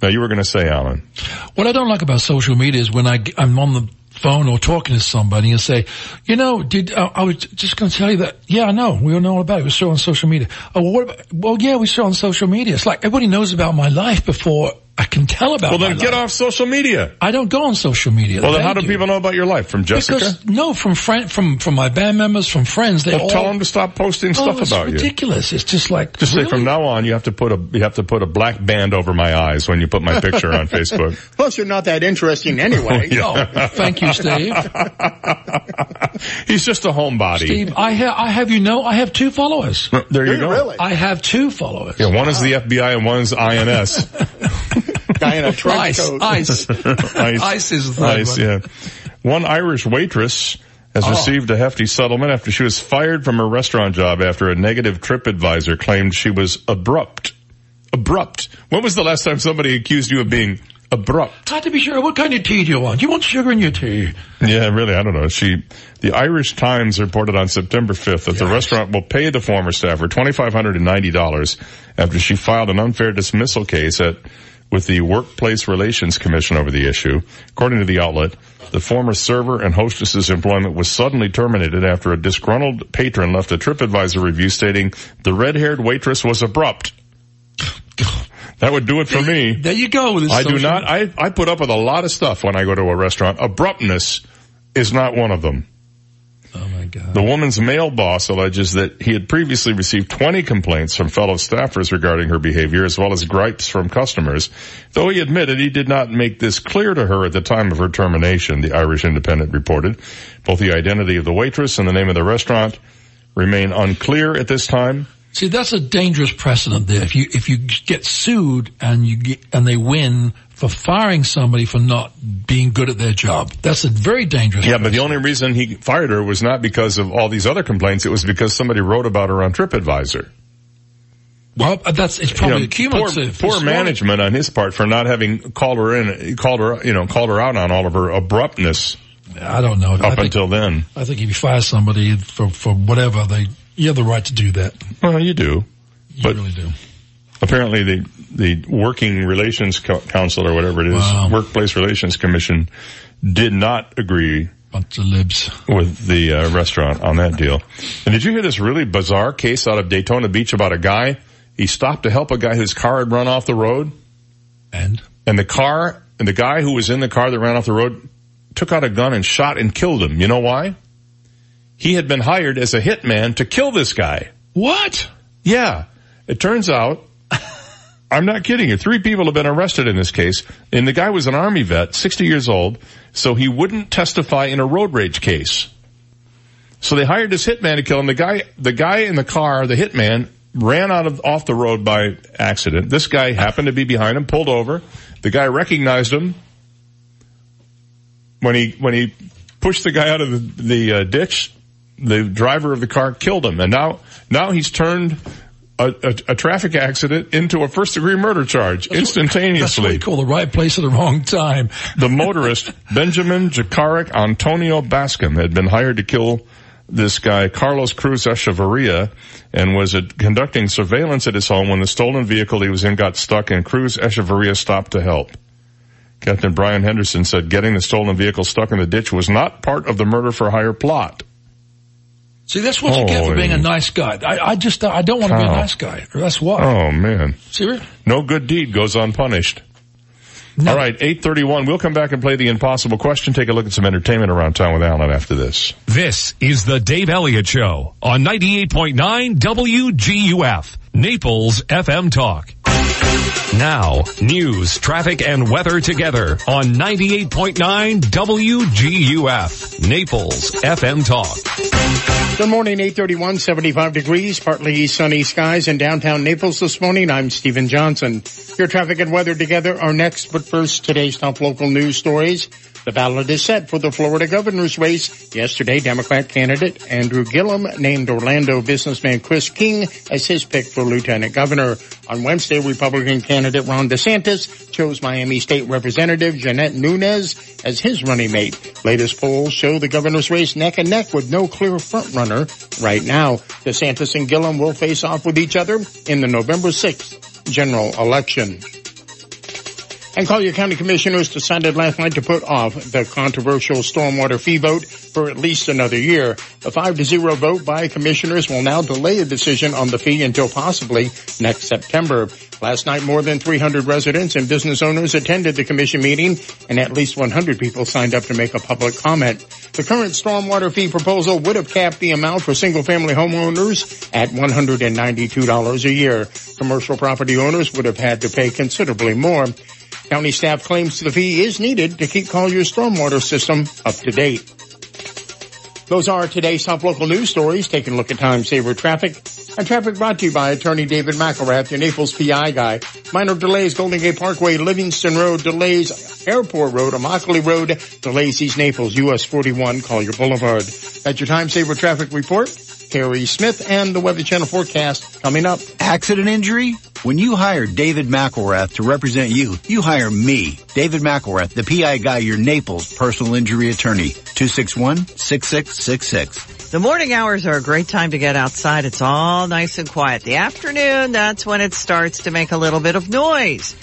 Now you were going to say, Alan. What I don't like about social media is when I, am on the phone or talking to somebody and say, you know, did, uh, I was just going to tell you that, yeah, I know, we all know all about it. We saw it on social media. Oh, well, what about, well, yeah, we saw it on social media. It's like everybody knows about my life before I can tell about Well, my then get life. off social media. I don't go on social media. Well, then how Thank do you. people know about your life? From Jessica? Because, no, from friend, from, from my band members, from friends, they Well, all. tell them to stop posting Oh, stuff it's about you. ridiculous. It's just like, Just say from now on you have to put a you have to put a black band over my eyes when you put my picture on [laughs] Facebook. Plus, you're not that interesting [laughs] oh, anyway. Yeah. thank you, Steve. [laughs] He's just a homebody. Steve, I have, I have you know, I have two followers. There you go. Really? I have two followers. Yeah, one is the FBI and one is INS. Guy in a trench Ice, coat. ice. [laughs] Ice. Ice is the Ice, one. yeah. One Irish waitress has Oh. received a hefty settlement after she was fired from her restaurant job after a negative TripAdvisor claimed she was abrupt. Abrupt. When was the last time somebody accused you of being abrupt? Had to be sure. What kind of tea do you want? Do you want sugar in your tea? Yeah, really, I don't know. She, the Irish Times reported on September 5th that the restaurant will pay the former staffer $2,590 after she filed an unfair dismissal case at, with the Workplace Relations Commission over the issue. According to the outlet, the former server and hostess's employment was suddenly terminated after a disgruntled patron left a TripAdvisor review stating the red-haired waitress was abrupt. [laughs] That would do it for me. There you go. with this I do not. I, I put up with a lot of stuff when I go to a restaurant. Abruptness is not one of them. Oh my God. The woman's male boss alleges that he had previously received 20 complaints from fellow staffers regarding her behavior as well as gripes from customers. Though he admitted he did not make this clear to her at the time of her termination, the Irish Independent reported. Both the identity of the waitress and the name of the restaurant remain unclear at this time. See, that's a dangerous precedent there. If you, if you get sued and you get, and they win for firing somebody for not being good at their job, that's a very dangerous. Yeah, but the only reason he fired her was not because of all these other complaints. It was because somebody wrote about her on TripAdvisor. Well, that's, it's probably You know, cumulative. Poor, poor management on his part for not having called her in, called her, you know, called her out on all of her abruptness I don't know. Up think, until then. I think if you fire somebody for, for whatever, they, you have the right to do that. Well, you do. You But- really do. Apparently the, the working relations Co- council or whatever it is, Wow. workplace relations commission did not agree Bunch of libs. with the uh, restaurant on that deal. And did you hear this really bizarre case out of Daytona Beach about a guy? He stopped to help a guy whose car had run off the road. And? And the car, and the guy who was in the car that ran off the road took out a gun and shot and killed him. You know why? He had been hired as a hitman to kill this guy. What? Yeah. It turns out, I'm not kidding you, three people have been arrested in this case, and the guy was an army vet, 60 years old, so he wouldn't testify in a road rage case. So they hired this hitman to kill him. The guy, the guy in the car, the hitman, ran out of, off the road by accident. This guy happened to be behind him, pulled over. The guy recognized him. When he, when he pushed the guy out of the, the uh, ditch, the driver of the car killed him. And now, now he's turned a, a, a traffic accident into a first degree murder charge That's what instantaneously. you call the right place at the wrong time. The motorist, [laughs] Benjamin Jakaric Antonio Bascom, had been hired to kill this guy, Carlos Cruz Echeverria, and was conducting surveillance at his home when the stolen vehicle he was in got stuck and Cruz Echeverria stopped to help. Captain Brian Henderson said getting the stolen vehicle stuck in the ditch was not part of the murder for hire plot. See, that's what you get for being a nice guy. I, I just, I don't want to be a nice guy. That's why. Oh man. Serious? No good deed goes unpunished. All right, 831. We'll come back and play the impossible question. Take a look at some entertainment around town with Alan after this. This is the Dave Elliott Show on 98.9 WGUF, Naples FM Talk. Now, news, traffic, and weather together on 98.9 WGUF, Naples FM Talk. Good morning, 831, 75 degrees, partly sunny skies in downtown Naples this morning. I'm Stephen Johnson. Your traffic and weather together are next, but first, today's top local news stories. The ballot is set for the Florida governor's race. Yesterday, Democrat candidate Andrew Gillum named Orlando businessman Chris King as his pick for lieutenant governor. On Wednesday, Republican candidate Ron DeSantis chose Miami State Representative Jeanette Nunez as his running mate. Latest polls show the governor's race neck and neck with no clear frontrunner right now. DeSantis and Gillum will face off with each other in the November 6th general election. And Collier County Commissioners decided last night to put off the controversial stormwater fee vote for at least another year. A five to zero vote by commissioners will now delay a decision on the fee until possibly next September. Last night, more than 300 residents and business owners attended the commission meeting and at least 100 people signed up to make a public comment. The current stormwater fee proposal would have capped the amount for single family homeowners at $192 a year. Commercial property owners would have had to pay considerably more. County staff claims the fee is needed to keep Collier's stormwater system up to date. Those are today's top local news stories. Taking a look at time saver traffic. And traffic brought to you by attorney David McElrath, your Naples PI guy. Minor delays, Golden Gate Parkway, Livingston Road, delays, Airport Road, Immokalee Road, delays East Naples, US 41, Collier Boulevard. That's your time saver traffic report. Harry Smith and the Weather Channel forecast coming up. Accident injury? When you hire David McElrath to represent you, you hire me, David McElrath, the PI guy, your Naples personal injury attorney. 261-6666. The morning hours are a great time to get outside. It's all nice and quiet. The afternoon, that's when it starts to make a little bit of noise.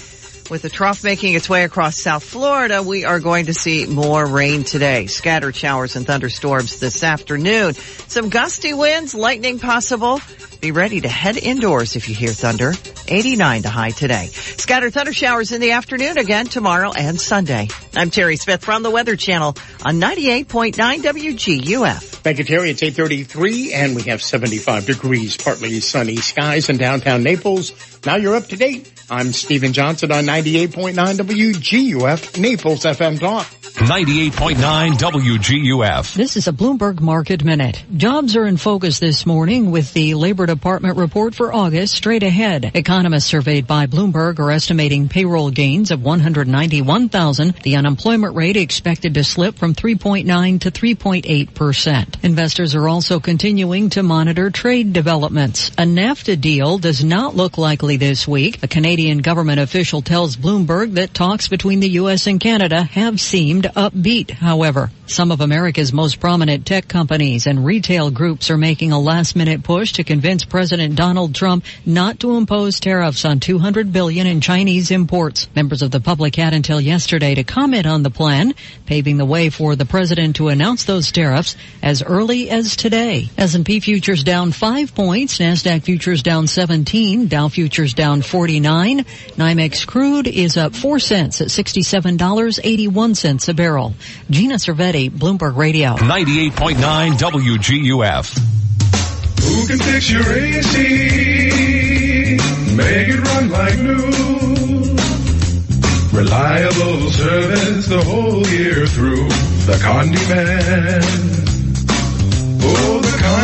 With the trough making its way across South Florida, we are going to see more rain today. Scattered showers and thunderstorms this afternoon. Some gusty winds, lightning possible. Be ready to head indoors if you hear thunder. 89 to high today. Scattered thunder showers in the afternoon again tomorrow and Sunday. I'm Terry Smith from the Weather Channel on 98.9 WGUF. Thank you, Terry. It's 833 and we have 75 degrees, partly sunny skies in downtown Naples. Now you're up to date. I'm Stephen Johnson on 98.9 WGUF, Naples FM Talk. 98.9 WGUF. This is a Bloomberg Market Minute. Jobs are in focus this morning with the Labor Department report for August straight ahead. Economists surveyed by Bloomberg are estimating payroll gains of 191,000. The unemployment rate expected to slip from 3.9 to 3.8 percent. Investors are also continuing to monitor trade developments. A NAFTA deal does not look likely this week. A Canadian government official tells Bloomberg that talks between the U.S. and Canada have seemed upbeat, however. Some of America's most prominent tech companies and retail groups are making a last minute push to convince President Donald Trump not to impose tariffs on 200 billion in Chinese imports. Members of the public had until yesterday to comment on the plan, paving the way for the president to announce those tariffs as early as today. S&P futures down 5 points, Nasdaq futures down 17, Dow futures down 49, NYMEX crude is up 4 cents at $67.81 a barrel. Gina Cervetti Bloomberg Radio. 98.9 WGUF. Who can fix your AC? Make it run like new. Reliable service the whole year through. The Condi Man.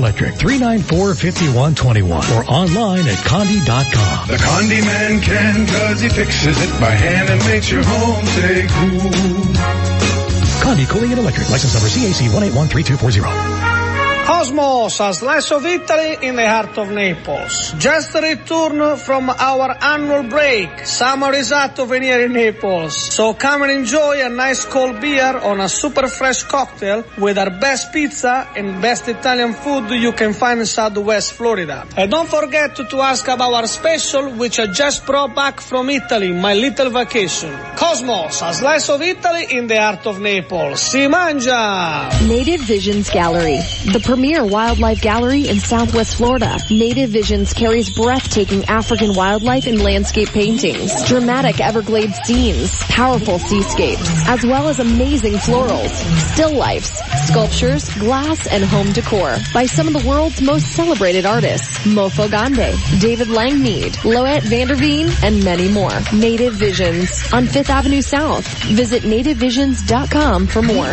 394-5121 or online at condi.com. The Condi Man can cause he fixes it by hand and makes your home stay cool. Condi Cooling and Electric, license number CAC 1813240. Cosmos, a slice of Italy in the heart of Naples. Just returned from our annual break. Summer is out of here in Naples. So come and enjoy a nice cold beer on a super fresh cocktail with our best pizza and best Italian food you can find in Southwest Florida. And don't forget to, to ask about our special which I just brought back from Italy, my little vacation. Cosmos, a slice of Italy in the heart of Naples. Si mangia! Native Visions Gallery, the premier wildlife gallery in Southwest Florida. Native Visions carries breathtaking African wildlife and landscape paintings, dramatic Everglades scenes, powerful seascapes, as well as amazing florals, still lifes, sculptures, glass, and home decor by some of the world's most celebrated artists. Mofo Gande, David Langmead, Loet Vanderveen, and many more. Native Visions on 5th Avenue South. Visit nativevisions.com for more.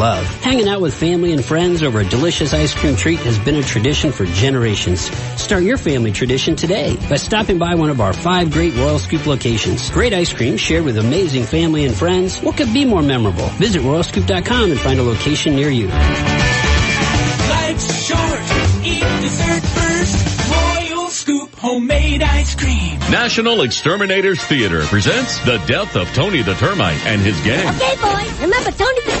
love. Hanging out with family and friends over a delicious ice cream treat has been a tradition for generations. Start your family tradition today by stopping by one of our five great Royal Scoop locations. Great ice cream shared with amazing family and friends. What could be more memorable? Visit royalscoop.com and find a location near you. Life's short. Eat dessert first. Royal Scoop homemade ice cream. National Exterminators Theater presents The Death of Tony the Termite and his gang. Okay, boys. Remember, Tony the Termite never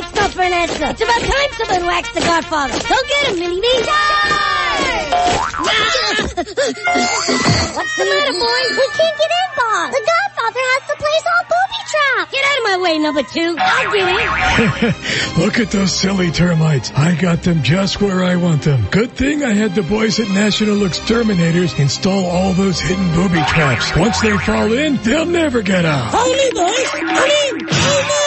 takes no for an answer. It's about time someone whacks the Godfather. Go get him, Mini Me. What's the matter, boys? We can't get in, boss. The Godfather has the place all booby trapped. Get out of my way, number two. I'll get in. [laughs] Look at those silly termites. I got them just where I want them. Good thing I had the boys at National Exterminators install all those hidden booby traps. Once they fall in, they'll never get out. Follow me, boys. Come in.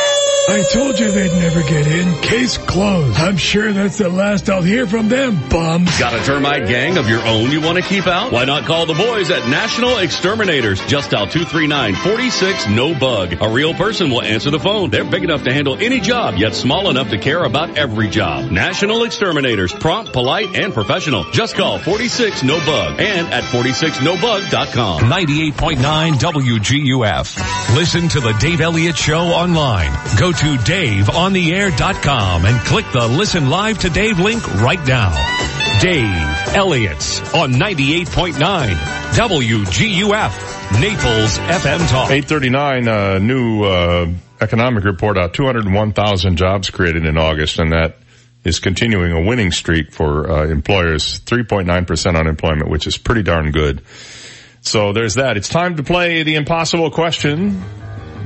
I told you they'd never get in. Case closed. I'm sure that's the last I'll hear from them, bums. Got a termite gang of your own you want to keep out? Why not call the boys at National Exterminators? Just dial 239-46 no bug. A real person will answer the phone. They're big enough to handle any job, yet small enough to care about every job. National Exterminators, prompt, polite, and professional. Just call 46 no bug and at 46nobug.com. 98.9 WGUF. Listen to the Dave Elliott Show online. Go to DaveOnTheAir.com and click the Listen Live to Dave link right now. Dave Elliott's on 98.9 WGUF, Naples FM Talk. 839, uh, new, uh, economic report out, 201,000 jobs created in August, and that is continuing a winning streak for, uh, employers, 3.9% unemployment, which is pretty darn good. So there's that. It's time to play the impossible question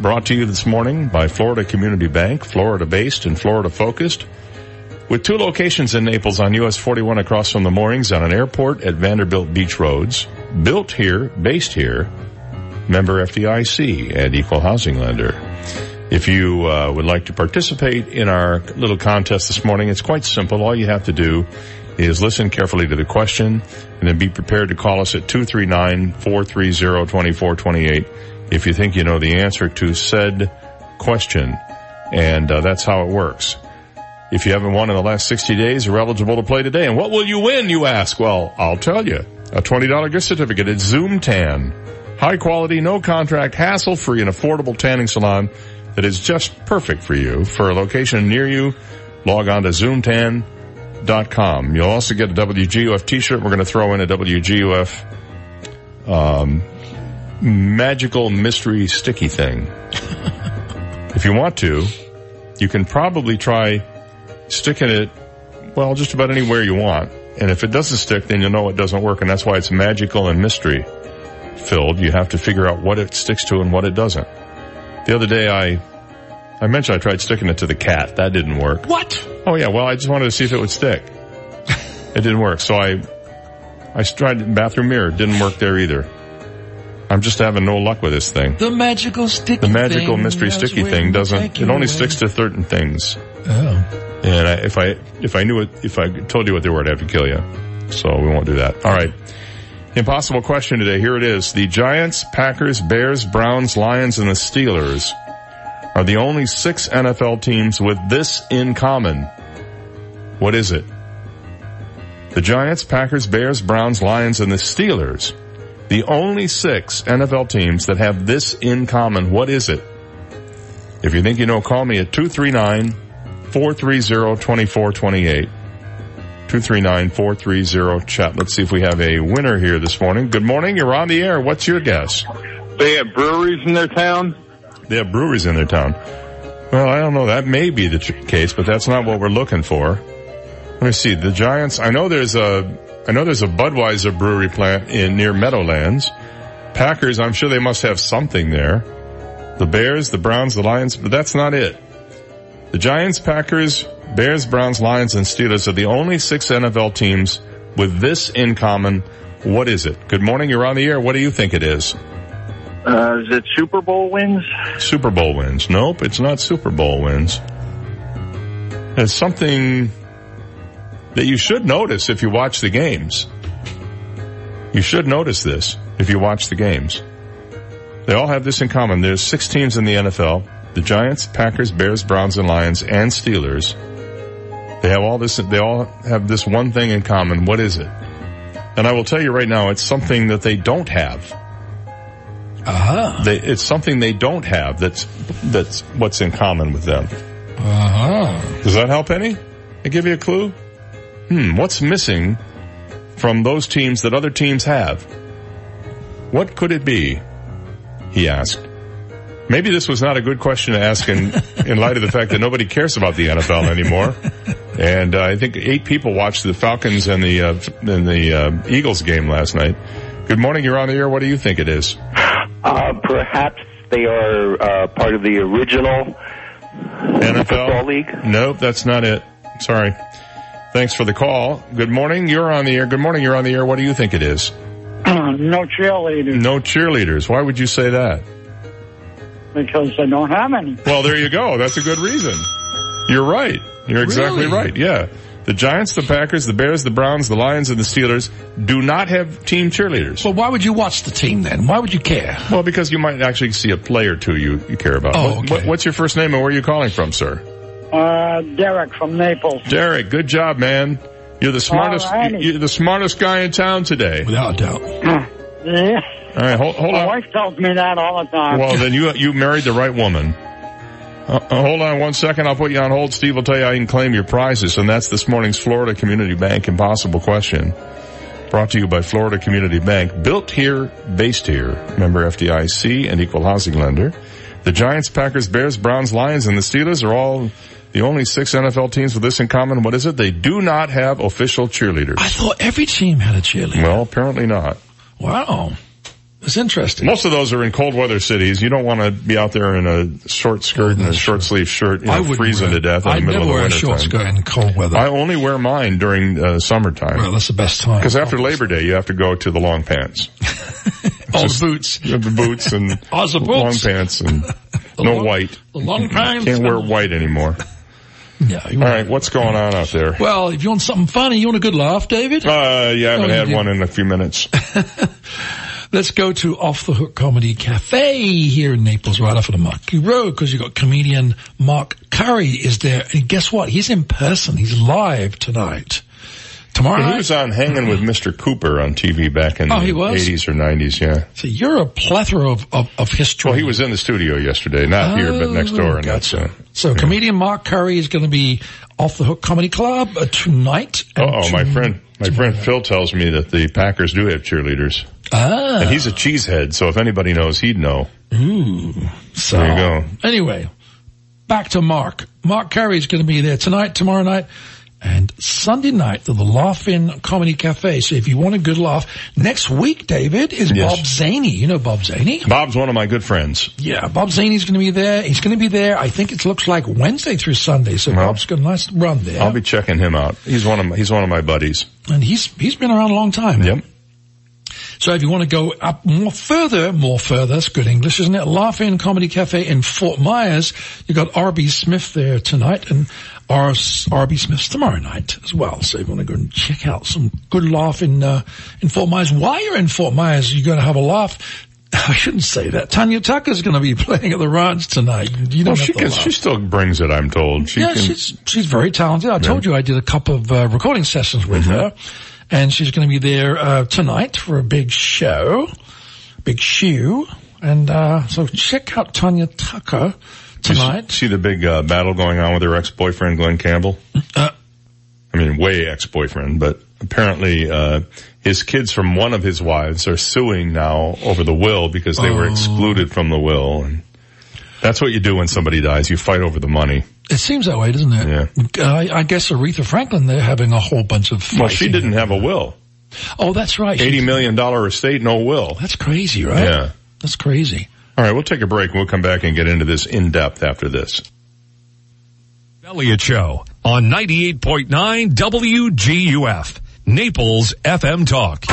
brought to you this morning by Florida Community Bank, Florida based and Florida focused. With two locations in Naples on US 41 across from the moorings on an airport at Vanderbilt Beach Roads, built here, based here, member FDIC and equal housing lender. If you uh, would like to participate in our little contest this morning, it's quite simple. All you have to do is listen carefully to the question and then be prepared to call us at 239-430-2428 if you think you know the answer to said question. And uh, that's how it works. If you haven't won in the last 60 days, you're eligible to play today. And what will you win, you ask? Well, I'll tell you. A $20 gift certificate at Zoom Tan. High quality, no contract, hassle free and affordable tanning salon that is just perfect for you. For a location near you, log on to zoomtan.com. You'll also get a WGUF t-shirt. We're going to throw in a WGUF, um, magical mystery sticky thing. [laughs] if you want to, you can probably try sticking it, well, just about anywhere you want. And if it doesn't stick, then you'll know it doesn't work. And that's why it's magical and mystery filled. You have to figure out what it sticks to and what it doesn't. The other day I, I mentioned I tried sticking it to the cat. That didn't work. What? Oh yeah, well I just wanted to see if it would stick. [laughs] it didn't work. So I, I tried the bathroom mirror. Didn't work there either. I'm just having no luck with this thing. The magical sticky The magical thing, mystery sticky thing doesn't, it only away. sticks to certain things. Oh. And I, if I, if I knew it, if I told you what they were, I'd have to kill you. So we won't do that. All right. Impossible question today. Here it is. The Giants, Packers, Bears, Browns, Lions, and the Steelers are the only six NFL teams with this in common. What is it? The Giants, Packers, Bears, Browns, Lions, and the Steelers The only six NFL teams that have this in common. What is it? If you think you know, call me at 239-430-2428. 239-430-CHAT. Let's see if we have a winner here this morning. Good morning. You're on the air. What's your guess? They have breweries in their town? They have breweries in their town. Well, I don't know. That may be the case, but that's not what we're looking for. Let me see. The Giants. I know there's a. I know there's a Budweiser brewery plant in near Meadowlands. Packers. I'm sure they must have something there. The Bears, the Browns, the Lions, but that's not it. The Giants, Packers, Bears, Browns, Lions, and Steelers are the only six NFL teams with this in common. What is it? Good morning. You're on the air. What do you think it is? Uh, is it Super Bowl wins? Super Bowl wins. Nope, it's not Super Bowl wins. It's something that you should notice if you watch the games. You should notice this if you watch the games. They all have this in common. There's six teams in the NFL. The Giants, Packers, Bears, Browns, and Lions, and Steelers. They have all this, they all have this one thing in common. What is it? And I will tell you right now, it's something that they don't have. Uh-huh. They, it's something they don't have that's, that's what's in common with them. Uh-huh. Does that help any? I give you a clue? Hmm, what's missing from those teams that other teams have? What could it be? He asked. Maybe this was not a good question to ask in, [laughs] in light of the fact that nobody cares about the NFL anymore. And uh, I think eight people watched the Falcons and the, uh, and the uh, Eagles game last night. Good morning, you're on the air. What do you think it is? Uh, perhaps they are uh, part of the original NFL football league. Nope, that's not it. Sorry. Thanks for the call. Good morning. You're on the air. Good morning. You're on the air. What do you think it is? [clears throat] no cheerleaders No cheerleaders. Why would you say that? because they don't have any. Well, there you go. That's a good reason. You're right. You're exactly Really? right. Yeah. The Giants, the Packers, the Bears, the Browns, the Lions, and the Steelers do not have team cheerleaders. Well, why would you watch the team then? Why would you care? Well, because you might actually see a play or two you, you care about. Oh, okay. what- what's your first name and where are you calling from, sir? Uh, Derek from Naples. Derek, good job, man. You're the smartest. Alrighty. You're the smartest guy in town today. Without a doubt. [laughs] Yeah. All right, hold, hold My on. wife tells me that all the time. Well, then you you married the right woman. Uh, uh, hold on one second. I'll put you on hold. Steve will tell you I you can claim your prizes, and that's this morning's Florida Community Bank Impossible Question. Brought to you by Florida Community Bank. Built here, based here. Member FDIC and equal housing lender. The Giants, Packers, Bears, Browns, Lions, and the Steelers are all the only six NFL teams with this in common. What is it? They do not have official cheerleaders. I thought every team had a cheerleader. Well, apparently not. Wow. That's interesting. Most of those are in cold weather cities. You don't want to be out there in a short skirt and a short sleeve shirt, you know, I freezing wear- to death in I'd the middle never of wear a the short winter skirt in cold weather. I only wear mine during uh, summertime. Well, that's the best time. Because after Labor Day, you have to go to the long pants. [laughs] Oh, the boots. The boots and [laughs] Oh, the long pants and [laughs] no long- white. the long pants. Can't wear white anymore. Yeah. All right, what's going on out there? Well, if you want something funny, you want a good laugh, David? Uh, yeah, I haven't Oh, had one in a few minutes. [laughs] Let's go to Off the Hook Comedy Cafe here in Naples, right off of the Marquis Road, because you've got comedian Mark Curry is there. And guess what? He's in person. He's live tonight. Tomorrow he was on Hanging with Mr. Cooper on TV back in Oh, the 80s or 90s, yeah. So you're a plethora of, of, of history. Well, he was in the studio yesterday, not here, but next door. And that's, uh, So comedian Mark Curry is going to be off the Hook Comedy Club uh, tonight. oh, my friend, my friend Phil tells me that the Packers do have cheerleaders. Ah. And he's a cheesehead, so if anybody knows, he'd know. Ooh. So There you go. anyway, back to Mark. Mark Curry is going to be there tonight, tomorrow night, and Sunday night at the Laugh In Comedy Cafe. So if you want a good laugh, next week, David, is Yes. Bob Zany. You know Bob Zany? Bob's one of my good friends. Yeah, Bob Zany's going to be there. He's going to be there. I think it looks like Wednesday through Sunday. So Well, Bob's got a nice run there. I'll be checking him out. He's one of my, he's one of my buddies. and he's he's been around a long time. Yep. So if you want to go up more further, more further, that's good English, isn't it? Laugh In Comedy Cafe in Fort Myers. You got R.B. Smith there tonight and R- R.B. Smith's tomorrow night as well. So if you want to go and check out some good laugh in, uh, in Fort Myers. While you're in Fort Myers, you're going to have a laugh. [laughs] I shouldn't say that. Tanya Tucker's going to be [laughs] playing at the ranch tonight. You Well, she can, she still brings it, I'm told. She yeah, can, she's she's very talented. I told you I did a couple of uh, recording sessions with her, and she's going to be there uh, tonight for a big show, big shoe. And uh, so check out Tanya Tucker tonight. See the big uh, battle going on with her ex-boyfriend Glen Campbell. Uh, I mean, way ex-boyfriend, but apparently uh, his kids from one of his wives are suing now over the will because they were excluded from the will. And that's what you do when somebody dies. You fight over the money. It seems that way, doesn't it? Yeah. Uh, I, I guess Aretha Franklin, they're having a whole bunch of Well, she didn't have a will. Oh, that's right. Eighty million dollar estate, no will. That's crazy, right? Yeah. That's crazy. All right, we'll take a break and we'll come back and get into this in depth after this. Elliott Show on 98.9 WGUF, Naples FM Talk.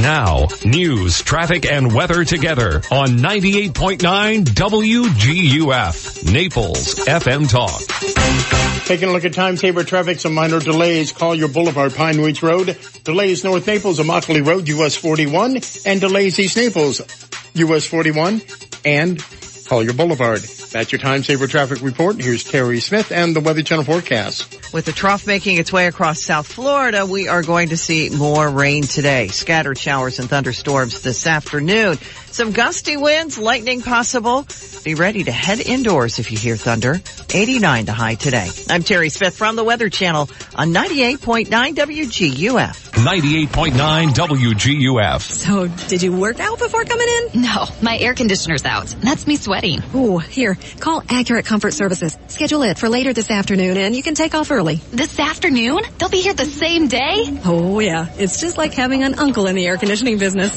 Now, news, traffic, and weather together on 98.9 WGUF, Naples FM Talk. Taking a look at time saver traffic, some minor delays. Collier Boulevard, Pine Ridge Road. Delays North Naples, Immokalee Road, US 41. And delays East Naples, US 41. And Collier Boulevard. That's your time saver traffic report. Here's Terry Smith and the Weather Channel forecast. With the trough making its way across South Florida, we are going to see more rain today. Scattered showers and thunderstorms this afternoon. Some gusty winds, lightning possible. Be ready to head indoors if you hear thunder. 89 to high today. I'm Terry Smith from the Weather Channel on 98.9 WGUF. 98.9 WGUF. So, did you work out before coming in? No, my air conditioner's out. That's me sweating. Ooh, here, call Accurate Comfort Services. Schedule it for later this afternoon and you can take off early. This afternoon? They'll be here the same day? Oh yeah, it's just like having an uncle in the air conditioning business.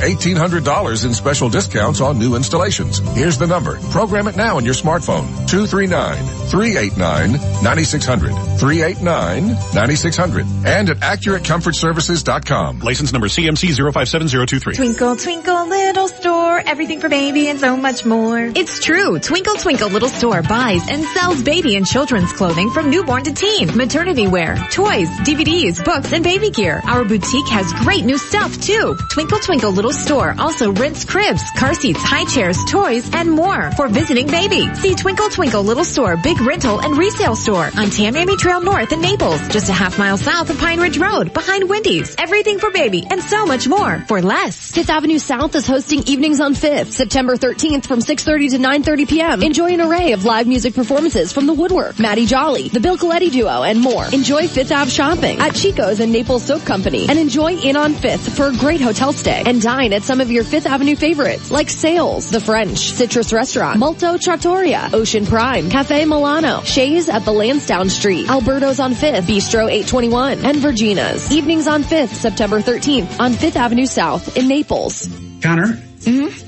$1,800 in special discounts on new installations. Here's the number. Program it now on your smartphone. 239-389-9600. 389-9600. And at AccurateComfortServices.com. License number CMC 057023. Twinkle, twinkle, little store, everything for baby and so much more. It's true. Twinkle, twinkle, little store buys and sells baby and children's clothing from newborn to teen, maternity wear, toys, DVDs, books, and baby gear. Our boutique has great new stuff too. Twinkle, twinkle, little store also rents cribs, car seats, high chairs, toys, and more for visiting baby. See Twinkle, twinkle, little store, big rental and resale store on Tamiami Trail North in Naples, just a half mile south of Pine Ridge Road, behind Wendy's. Everything for baby and so much more for less. Fifth Avenue South is hosting Evenings on 5th, September 13th from 6.30 to 9.30 p.m. Enjoy an array of live music performances from The Woodwork, Maddie Jolly, The Bill Coletti Duo, and more. Enjoy Fifth Ave shopping at Chico's and Naples Soap Company, and enjoy Inn on 5th for a great hotel stay, and dine at some of your Fifth Avenue favorites, like Sails, The French, Citrus Restaurant, Malto Trattoria, Ocean Prime, Cafe Milano, Shea's at the Lansdowne Street, Alberto's on 5th, Bistro 821, and Virginia's. Evenings on 5th, September 13th, on 5th Avenue South in Naples. Connor,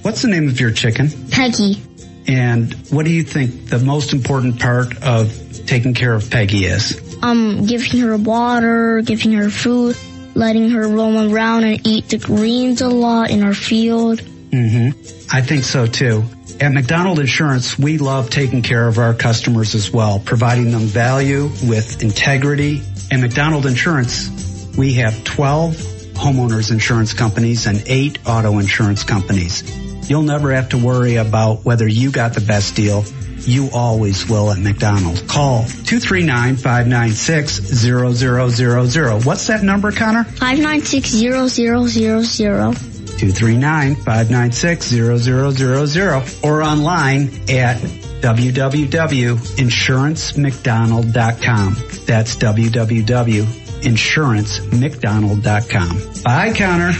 what's the name of your chicken? Peggy. And what do you think the most important part of taking care of Peggy is? Um, giving her water, giving her food, letting her roam around and eat the greens a lot in our field. hmm I think so too. At McDonald Insurance, we love taking care of our customers as well, providing them value with integrity. At McDonald Insurance, we have 12 homeowners insurance companies and 8 auto insurance companies. You'll never have to worry about whether you got the best deal. You always will at McDonald's. Call 239-596-0000. What's that number, Connor? 5960000. 239-596-0000 or online at www.insurancemcdonald.com. That's www.insurancemcdonald.com. Bye, Connor.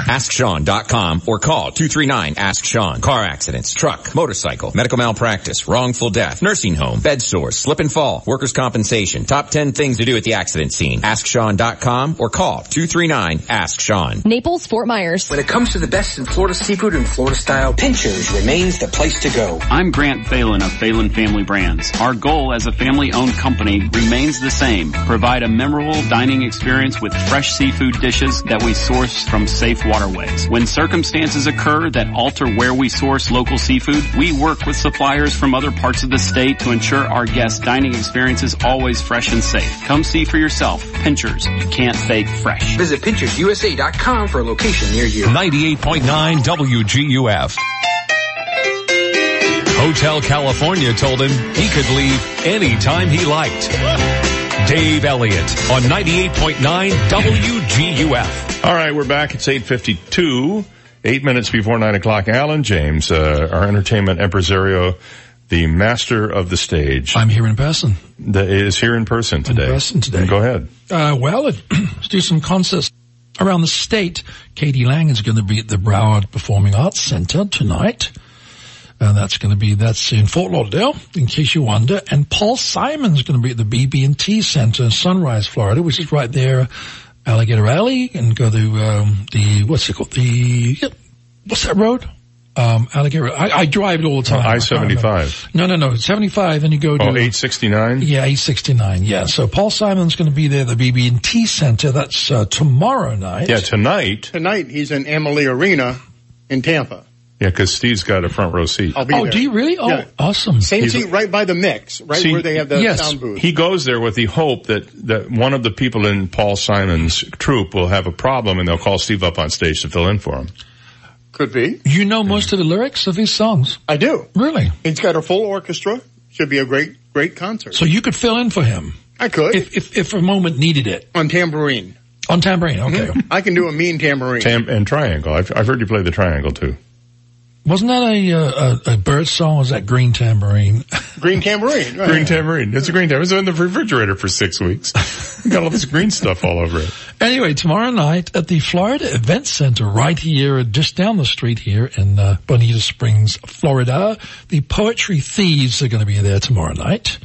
AskSean.com or call 239-ASK-SEAN. Car accidents, truck, motorcycle, medical malpractice, wrongful death, nursing home, bed sores, slip and fall, workers' compensation. Top 10 things to do at the accident scene. AskSean.com or call 239-ASK-SEAN. Naples, Fort Myers. When it comes to the best in Florida seafood and Florida style, Pinchers remains the place to go. I'm Grant Phelan of Phelan Family Brands. Our goal as a family-owned company remains the same. Provide a memorable dining experience with fresh seafood dishes that we source from safe waterways. When circumstances occur that alter where we source local seafood, we work with suppliers from other parts of the state to ensure our guests' dining experience is always fresh and safe. Come see for yourself. Pinchers, you can't fake fresh. Visit PinchersUSA.com for a location near you. 98.9 WGUF. Hotel California told him he could leave anytime he liked. [laughs] Dave Elliott on 98.9 WGUF. All right, we're back. It's 8.52, eight minutes before nine o'clock. Alan James, uh, our entertainment impresario, the master of the stage. I'm here in person. That is here in person today. In person today. Go ahead. Uh, well, [clears throat] let's do some concerts around the state. k.d. lang is going to be at the Broward Performing Arts Center tonight. And that's going to be, that's in Fort Lauderdale, in case you wonder. And Paul Simon's going to be at the BB&T Center in Sunrise, Florida, which is right there, Alligator Alley, and go to, um, the, what's it called? The, yep, what's that road? Um, Alligator, I, I drive it all the time. I seventy five. No, no, no, seventy five, and you go to eight sixty nine. yeah, eight sixty nine. Yeah, so Paul Simon's going to be there at the BB&T Center. That's uh, tomorrow night. Yeah, tonight. Tonight he's in Amalie Arena in Tampa. Yeah, because Steve's got a front row seat. I'll be Oh, there. do you really? Oh, Yeah. awesome. Same He's- seat right by the mix, right See, where they have the yes. sound booth. He goes there with the hope that, that one of the people in Paul Simon's troupe will have a problem and they'll call Steve up on stage to fill in for him. Could be. You know most of the lyrics of his songs. I do. Really? He's got a full orchestra. Should be a great, great concert. So you could fill in for him I could if if, if a moment needed it on tambourine. on tambourine. Okay. Mm-hmm. I can do a mean tambourine. Tam- and triangle. I've, I've heard you play the triangle too. Wasn't that a, uh, a a bird song? Was that green tambourine? [laughs] green tambourine. Right. Green tambourine. It's a green tambourine. It's in the refrigerator for six weeks. [laughs] got all this green stuff all over it. Anyway, tomorrow night at the Florida Event Center right here, just down the street here in uh, Bonita Springs, Florida, the Poetry Thieves are going to be there tomorrow night.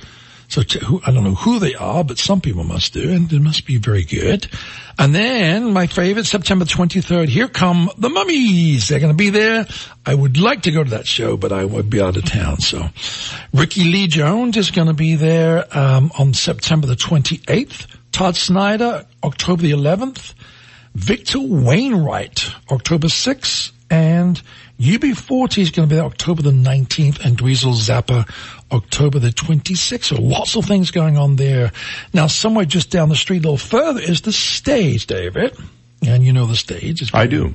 So to, I don't know who they are, but some people must do, and it must be very good. And then my favorite, September 23rd, here come the Mummies. They're going to be there. I would like to go to that show, but I would be out of town. So Rickie Lee Jones is going to be there um, on September the 28th. Todd Snider, October the 11th. Victor Wainwright, October 6th. And UB40 is going to be there October the 19th and Dweezil Zappa October the 26th. So lots of things going on there. Now somewhere just down the street a little further is the stage, David. And you know the stage. It's I do.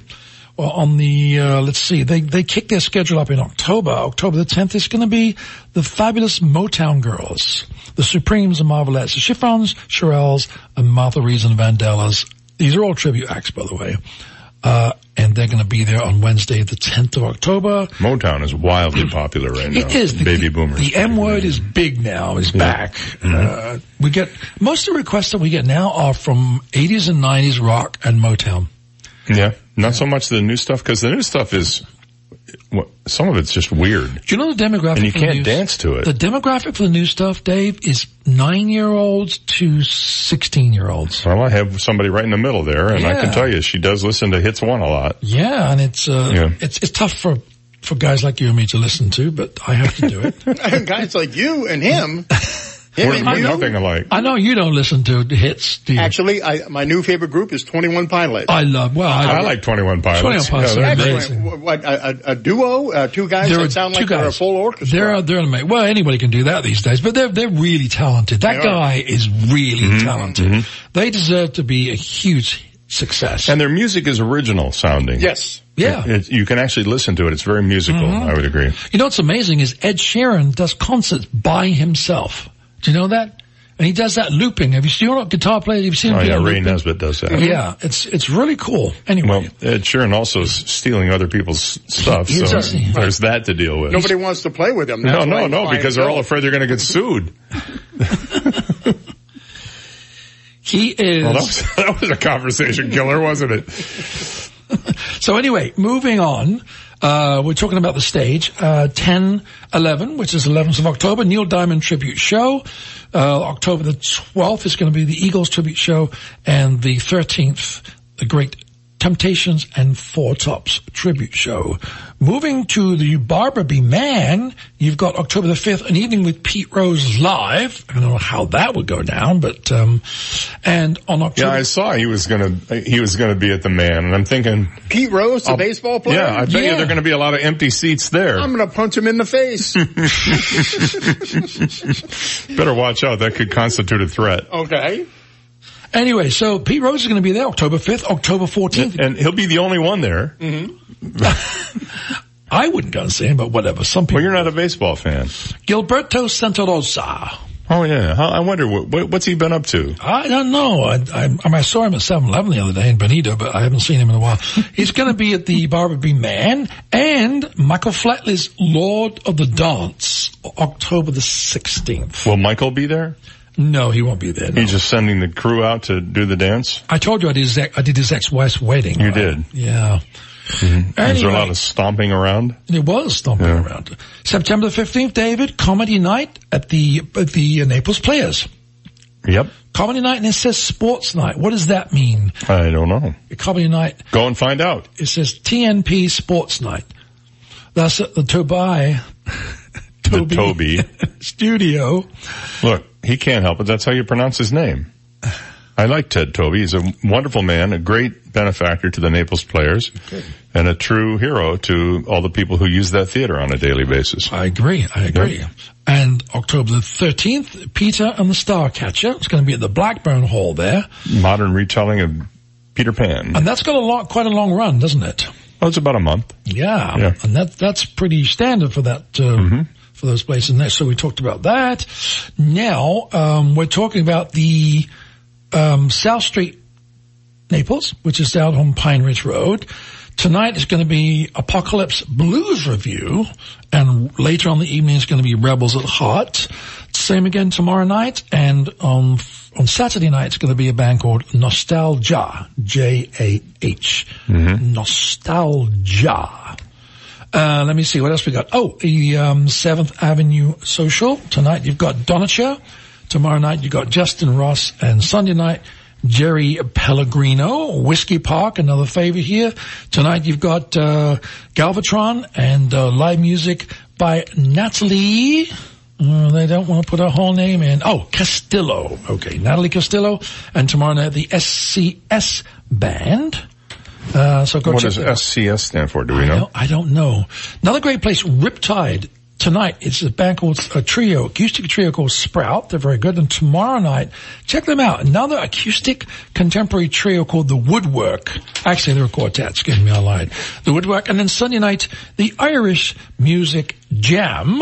well, on the, uh, let's see, they, they kick their schedule up in October. October the 10th is going to be the fabulous Motown Girls, the Supremes and Marvelettes, the Chiffons, Shirelles, and Martha Reeves and Vandellas. These are all tribute acts, by the way. Uh, and they're going to be there on Wednesday, the 10th of October. Motown is wildly popular right now. It is. The, Baby boomers. The M word is big now, is back. Uh, we get, most of the requests that we get now are from 80s and 90s rock and Motown. Yeah. Not so much the new stuff because the new stuff is, well, some of it's just weird. Do you know the demographic? And you for can't new- dance to it. The demographic for the new stuff, Dave, is nine-year-olds to sixteen-year-olds. Well, I have somebody right in the middle there and I can tell you she does listen to Hits One a lot. Yeah, and it's uh, Yeah. it's it's tough for for guys like you and me to listen to, but I have to do it. [laughs] Guys like you and him. [laughs] him We're, we're you. nothing alike. I know you don't listen to the hits, do you? Actually, I, my new favorite group is Twenty One Pilots. I love. Well, I, I like 21 Pilots. 21 Pilots Yeah, are they're amazing. What, what, a, a, a duo, uh, two guys There that sound two like they're a full orchestra. They're they're amazing. Well, anybody can do that these days, but they're they're really talented. That They are. guy is really Mm-hmm. talented. They deserve to be a huge success. And their music is original sounding. yes. yeah. It, you can actually listen to it. It's very musical. Mm-hmm. I would agree. You know what's amazing is Ed Sheeran does concerts by himself. Do you know that? And he does that looping. Have you seen a guitar player? Have you seen Oh yeah, Ray looping? Nesbitt does that. Yeah, it's it's really cool. Anyway, Well, Ed Sheeran also is stealing other people's stuff, He so is, he? there's that to deal with. Nobody wants to play with him. no, That's no, why no, because they're all afraid they're going to get sued. [laughs] he is. Well, that was, [laughs] that was a conversation killer, wasn't it? [laughs] So anyway, moving on. Uh, we're talking about the stage, uh, 10, 11, which is 11th of October, Neil Diamond tribute show. Uh, October the 12th is going to be the Eagles tribute show and the 13th, the great Temptations and Four Tops tribute show. Moving to the Barbara B. Mann, you've got October the 5th, an evening with Pete Rose live. I don't know how that would go down, but, um, and on October. Yeah, I saw he was gonna, he was gonna be at the man and I'm thinking. Pete Rose, the I'll- baseball player? Yeah, I bet you there are gonna be a lot of empty seats there. I'm gonna punch him in the face. [laughs] [laughs] Better watch out, that could constitute a threat. okay. Anyway, so Pete Rose is going to be there October 5th, October 14th. And he'll be the only one there. Mm-hmm. [laughs] I wouldn't go and see him, but whatever. Some people. Well, you're not a baseball fan. Gilberto Santa Rosa. Oh yeah, I wonder what, what what's he been up to. I don't know. I, I, I, saw him at 7-Eleven the other day in Benito, but I haven't seen him in a while. [laughs] He's going to be at the Barbara B. Mann and Michael Flatley's Lord of the Dance, October the 16th. Will Michael be there? No, he won't be there. no. He's just sending the crew out to do the dance. I told you I did his, I did his ex-wife's wedding. You right? did. Yeah. Mm-hmm. Is there a lot of stomping around? It was stomping Yeah. around. September the 15th, David, comedy night at the, at the Naples Players. Yep. Comedy night and it says sports night. What does that mean? I don't know. Comedy night, Go and find out. it says TNP sports night. That's at the Tobai [laughs] The Tobye. [laughs] studio. Look, he can't help it. That's how you pronounce his name. I like Ted Tobye. He's a wonderful man, a great benefactor to the Naples players, and a true hero to all the people who use that theater on a daily basis. I agree. I agree. And October the 13th, Peter and the Starcatcher. It's going to be at the Blackburn Hall there. Modern retelling of Peter Pan. And that's got a lot, quite a long run, doesn't it? Oh, it's about a month. Yeah. Yeah. And that, that's pretty standard for that, uh, for those places. And that, so we talked about that. Now, um, we're talking about the, um, South Street Naples, which is down on Pine Ridge Road. Tonight is going to be Apocalypse Blues Revue, and later on the evening is going to be Rebels at Heart. Same again tomorrow night, and on on Saturday night it's going to be a band called Nostalgia, J A H, Nostalgia. Uh, let me see what else we got. Oh, the um, Seventh Avenue Social tonight. You've got Donatia. Tomorrow night you've got Justin Ross, and Sunday night Jerry Pellegrino. Whiskey Park, another favorite here. Tonight you've got uh, Galvatron and uh, live music by Natalie. Uh, they don't want to put her whole name in. Oh, Castillo. Okay, Natalie Castillo. And tomorrow night the SCS band. Uh, so go What does. SCS stand for? Do we I know? don't, I don't know. Another great place, Riptide. Tonight, it's a band called, a trio, acoustic trio called Sprout. They're very good. And tomorrow night, check them out. Another acoustic contemporary trio called The Woodwork. Actually, they're a quartet. Excuse me, I lied. The Woodwork. And then Sunday night, the Irish Music Jam.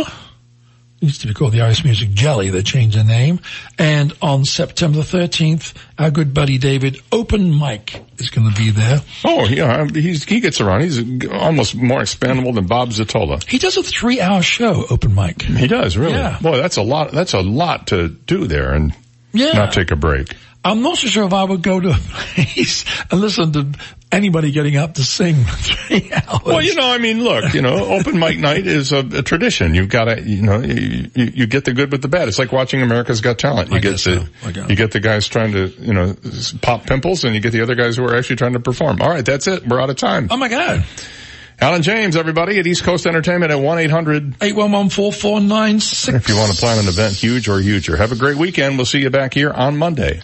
Used to be called the Irish Music Jelly. They changed the name. And on September 13th, our good buddy David Open Mic is going to be there. Oh, yeah, uh, he's, he gets around. He's almost more expandable than Bob Zatola. He does a three hour show, open mic. He does, really. Yeah. Boy, that's a lot, that's a lot to do there and Yeah. not take a break. I'm not so sure if I would go to a place and listen to anybody getting up to sing for three [laughs] hours. Well, you know, I mean, look, you know, open mic [laughs] night is a, a tradition. You've got to, you know, you, you you get the good with the bad. It's like watching America's Got Talent. You I get the, so. You get the guys trying to, you know, pop pimples and you get the other guys who are actually trying to perform. All right, that's it. We're out of time. Oh my God. Alan James, everybody at East Coast Entertainment at 1-800 811-4496. if you want to plan an event huge or huger. Have a great weekend. We'll see you back here on Monday.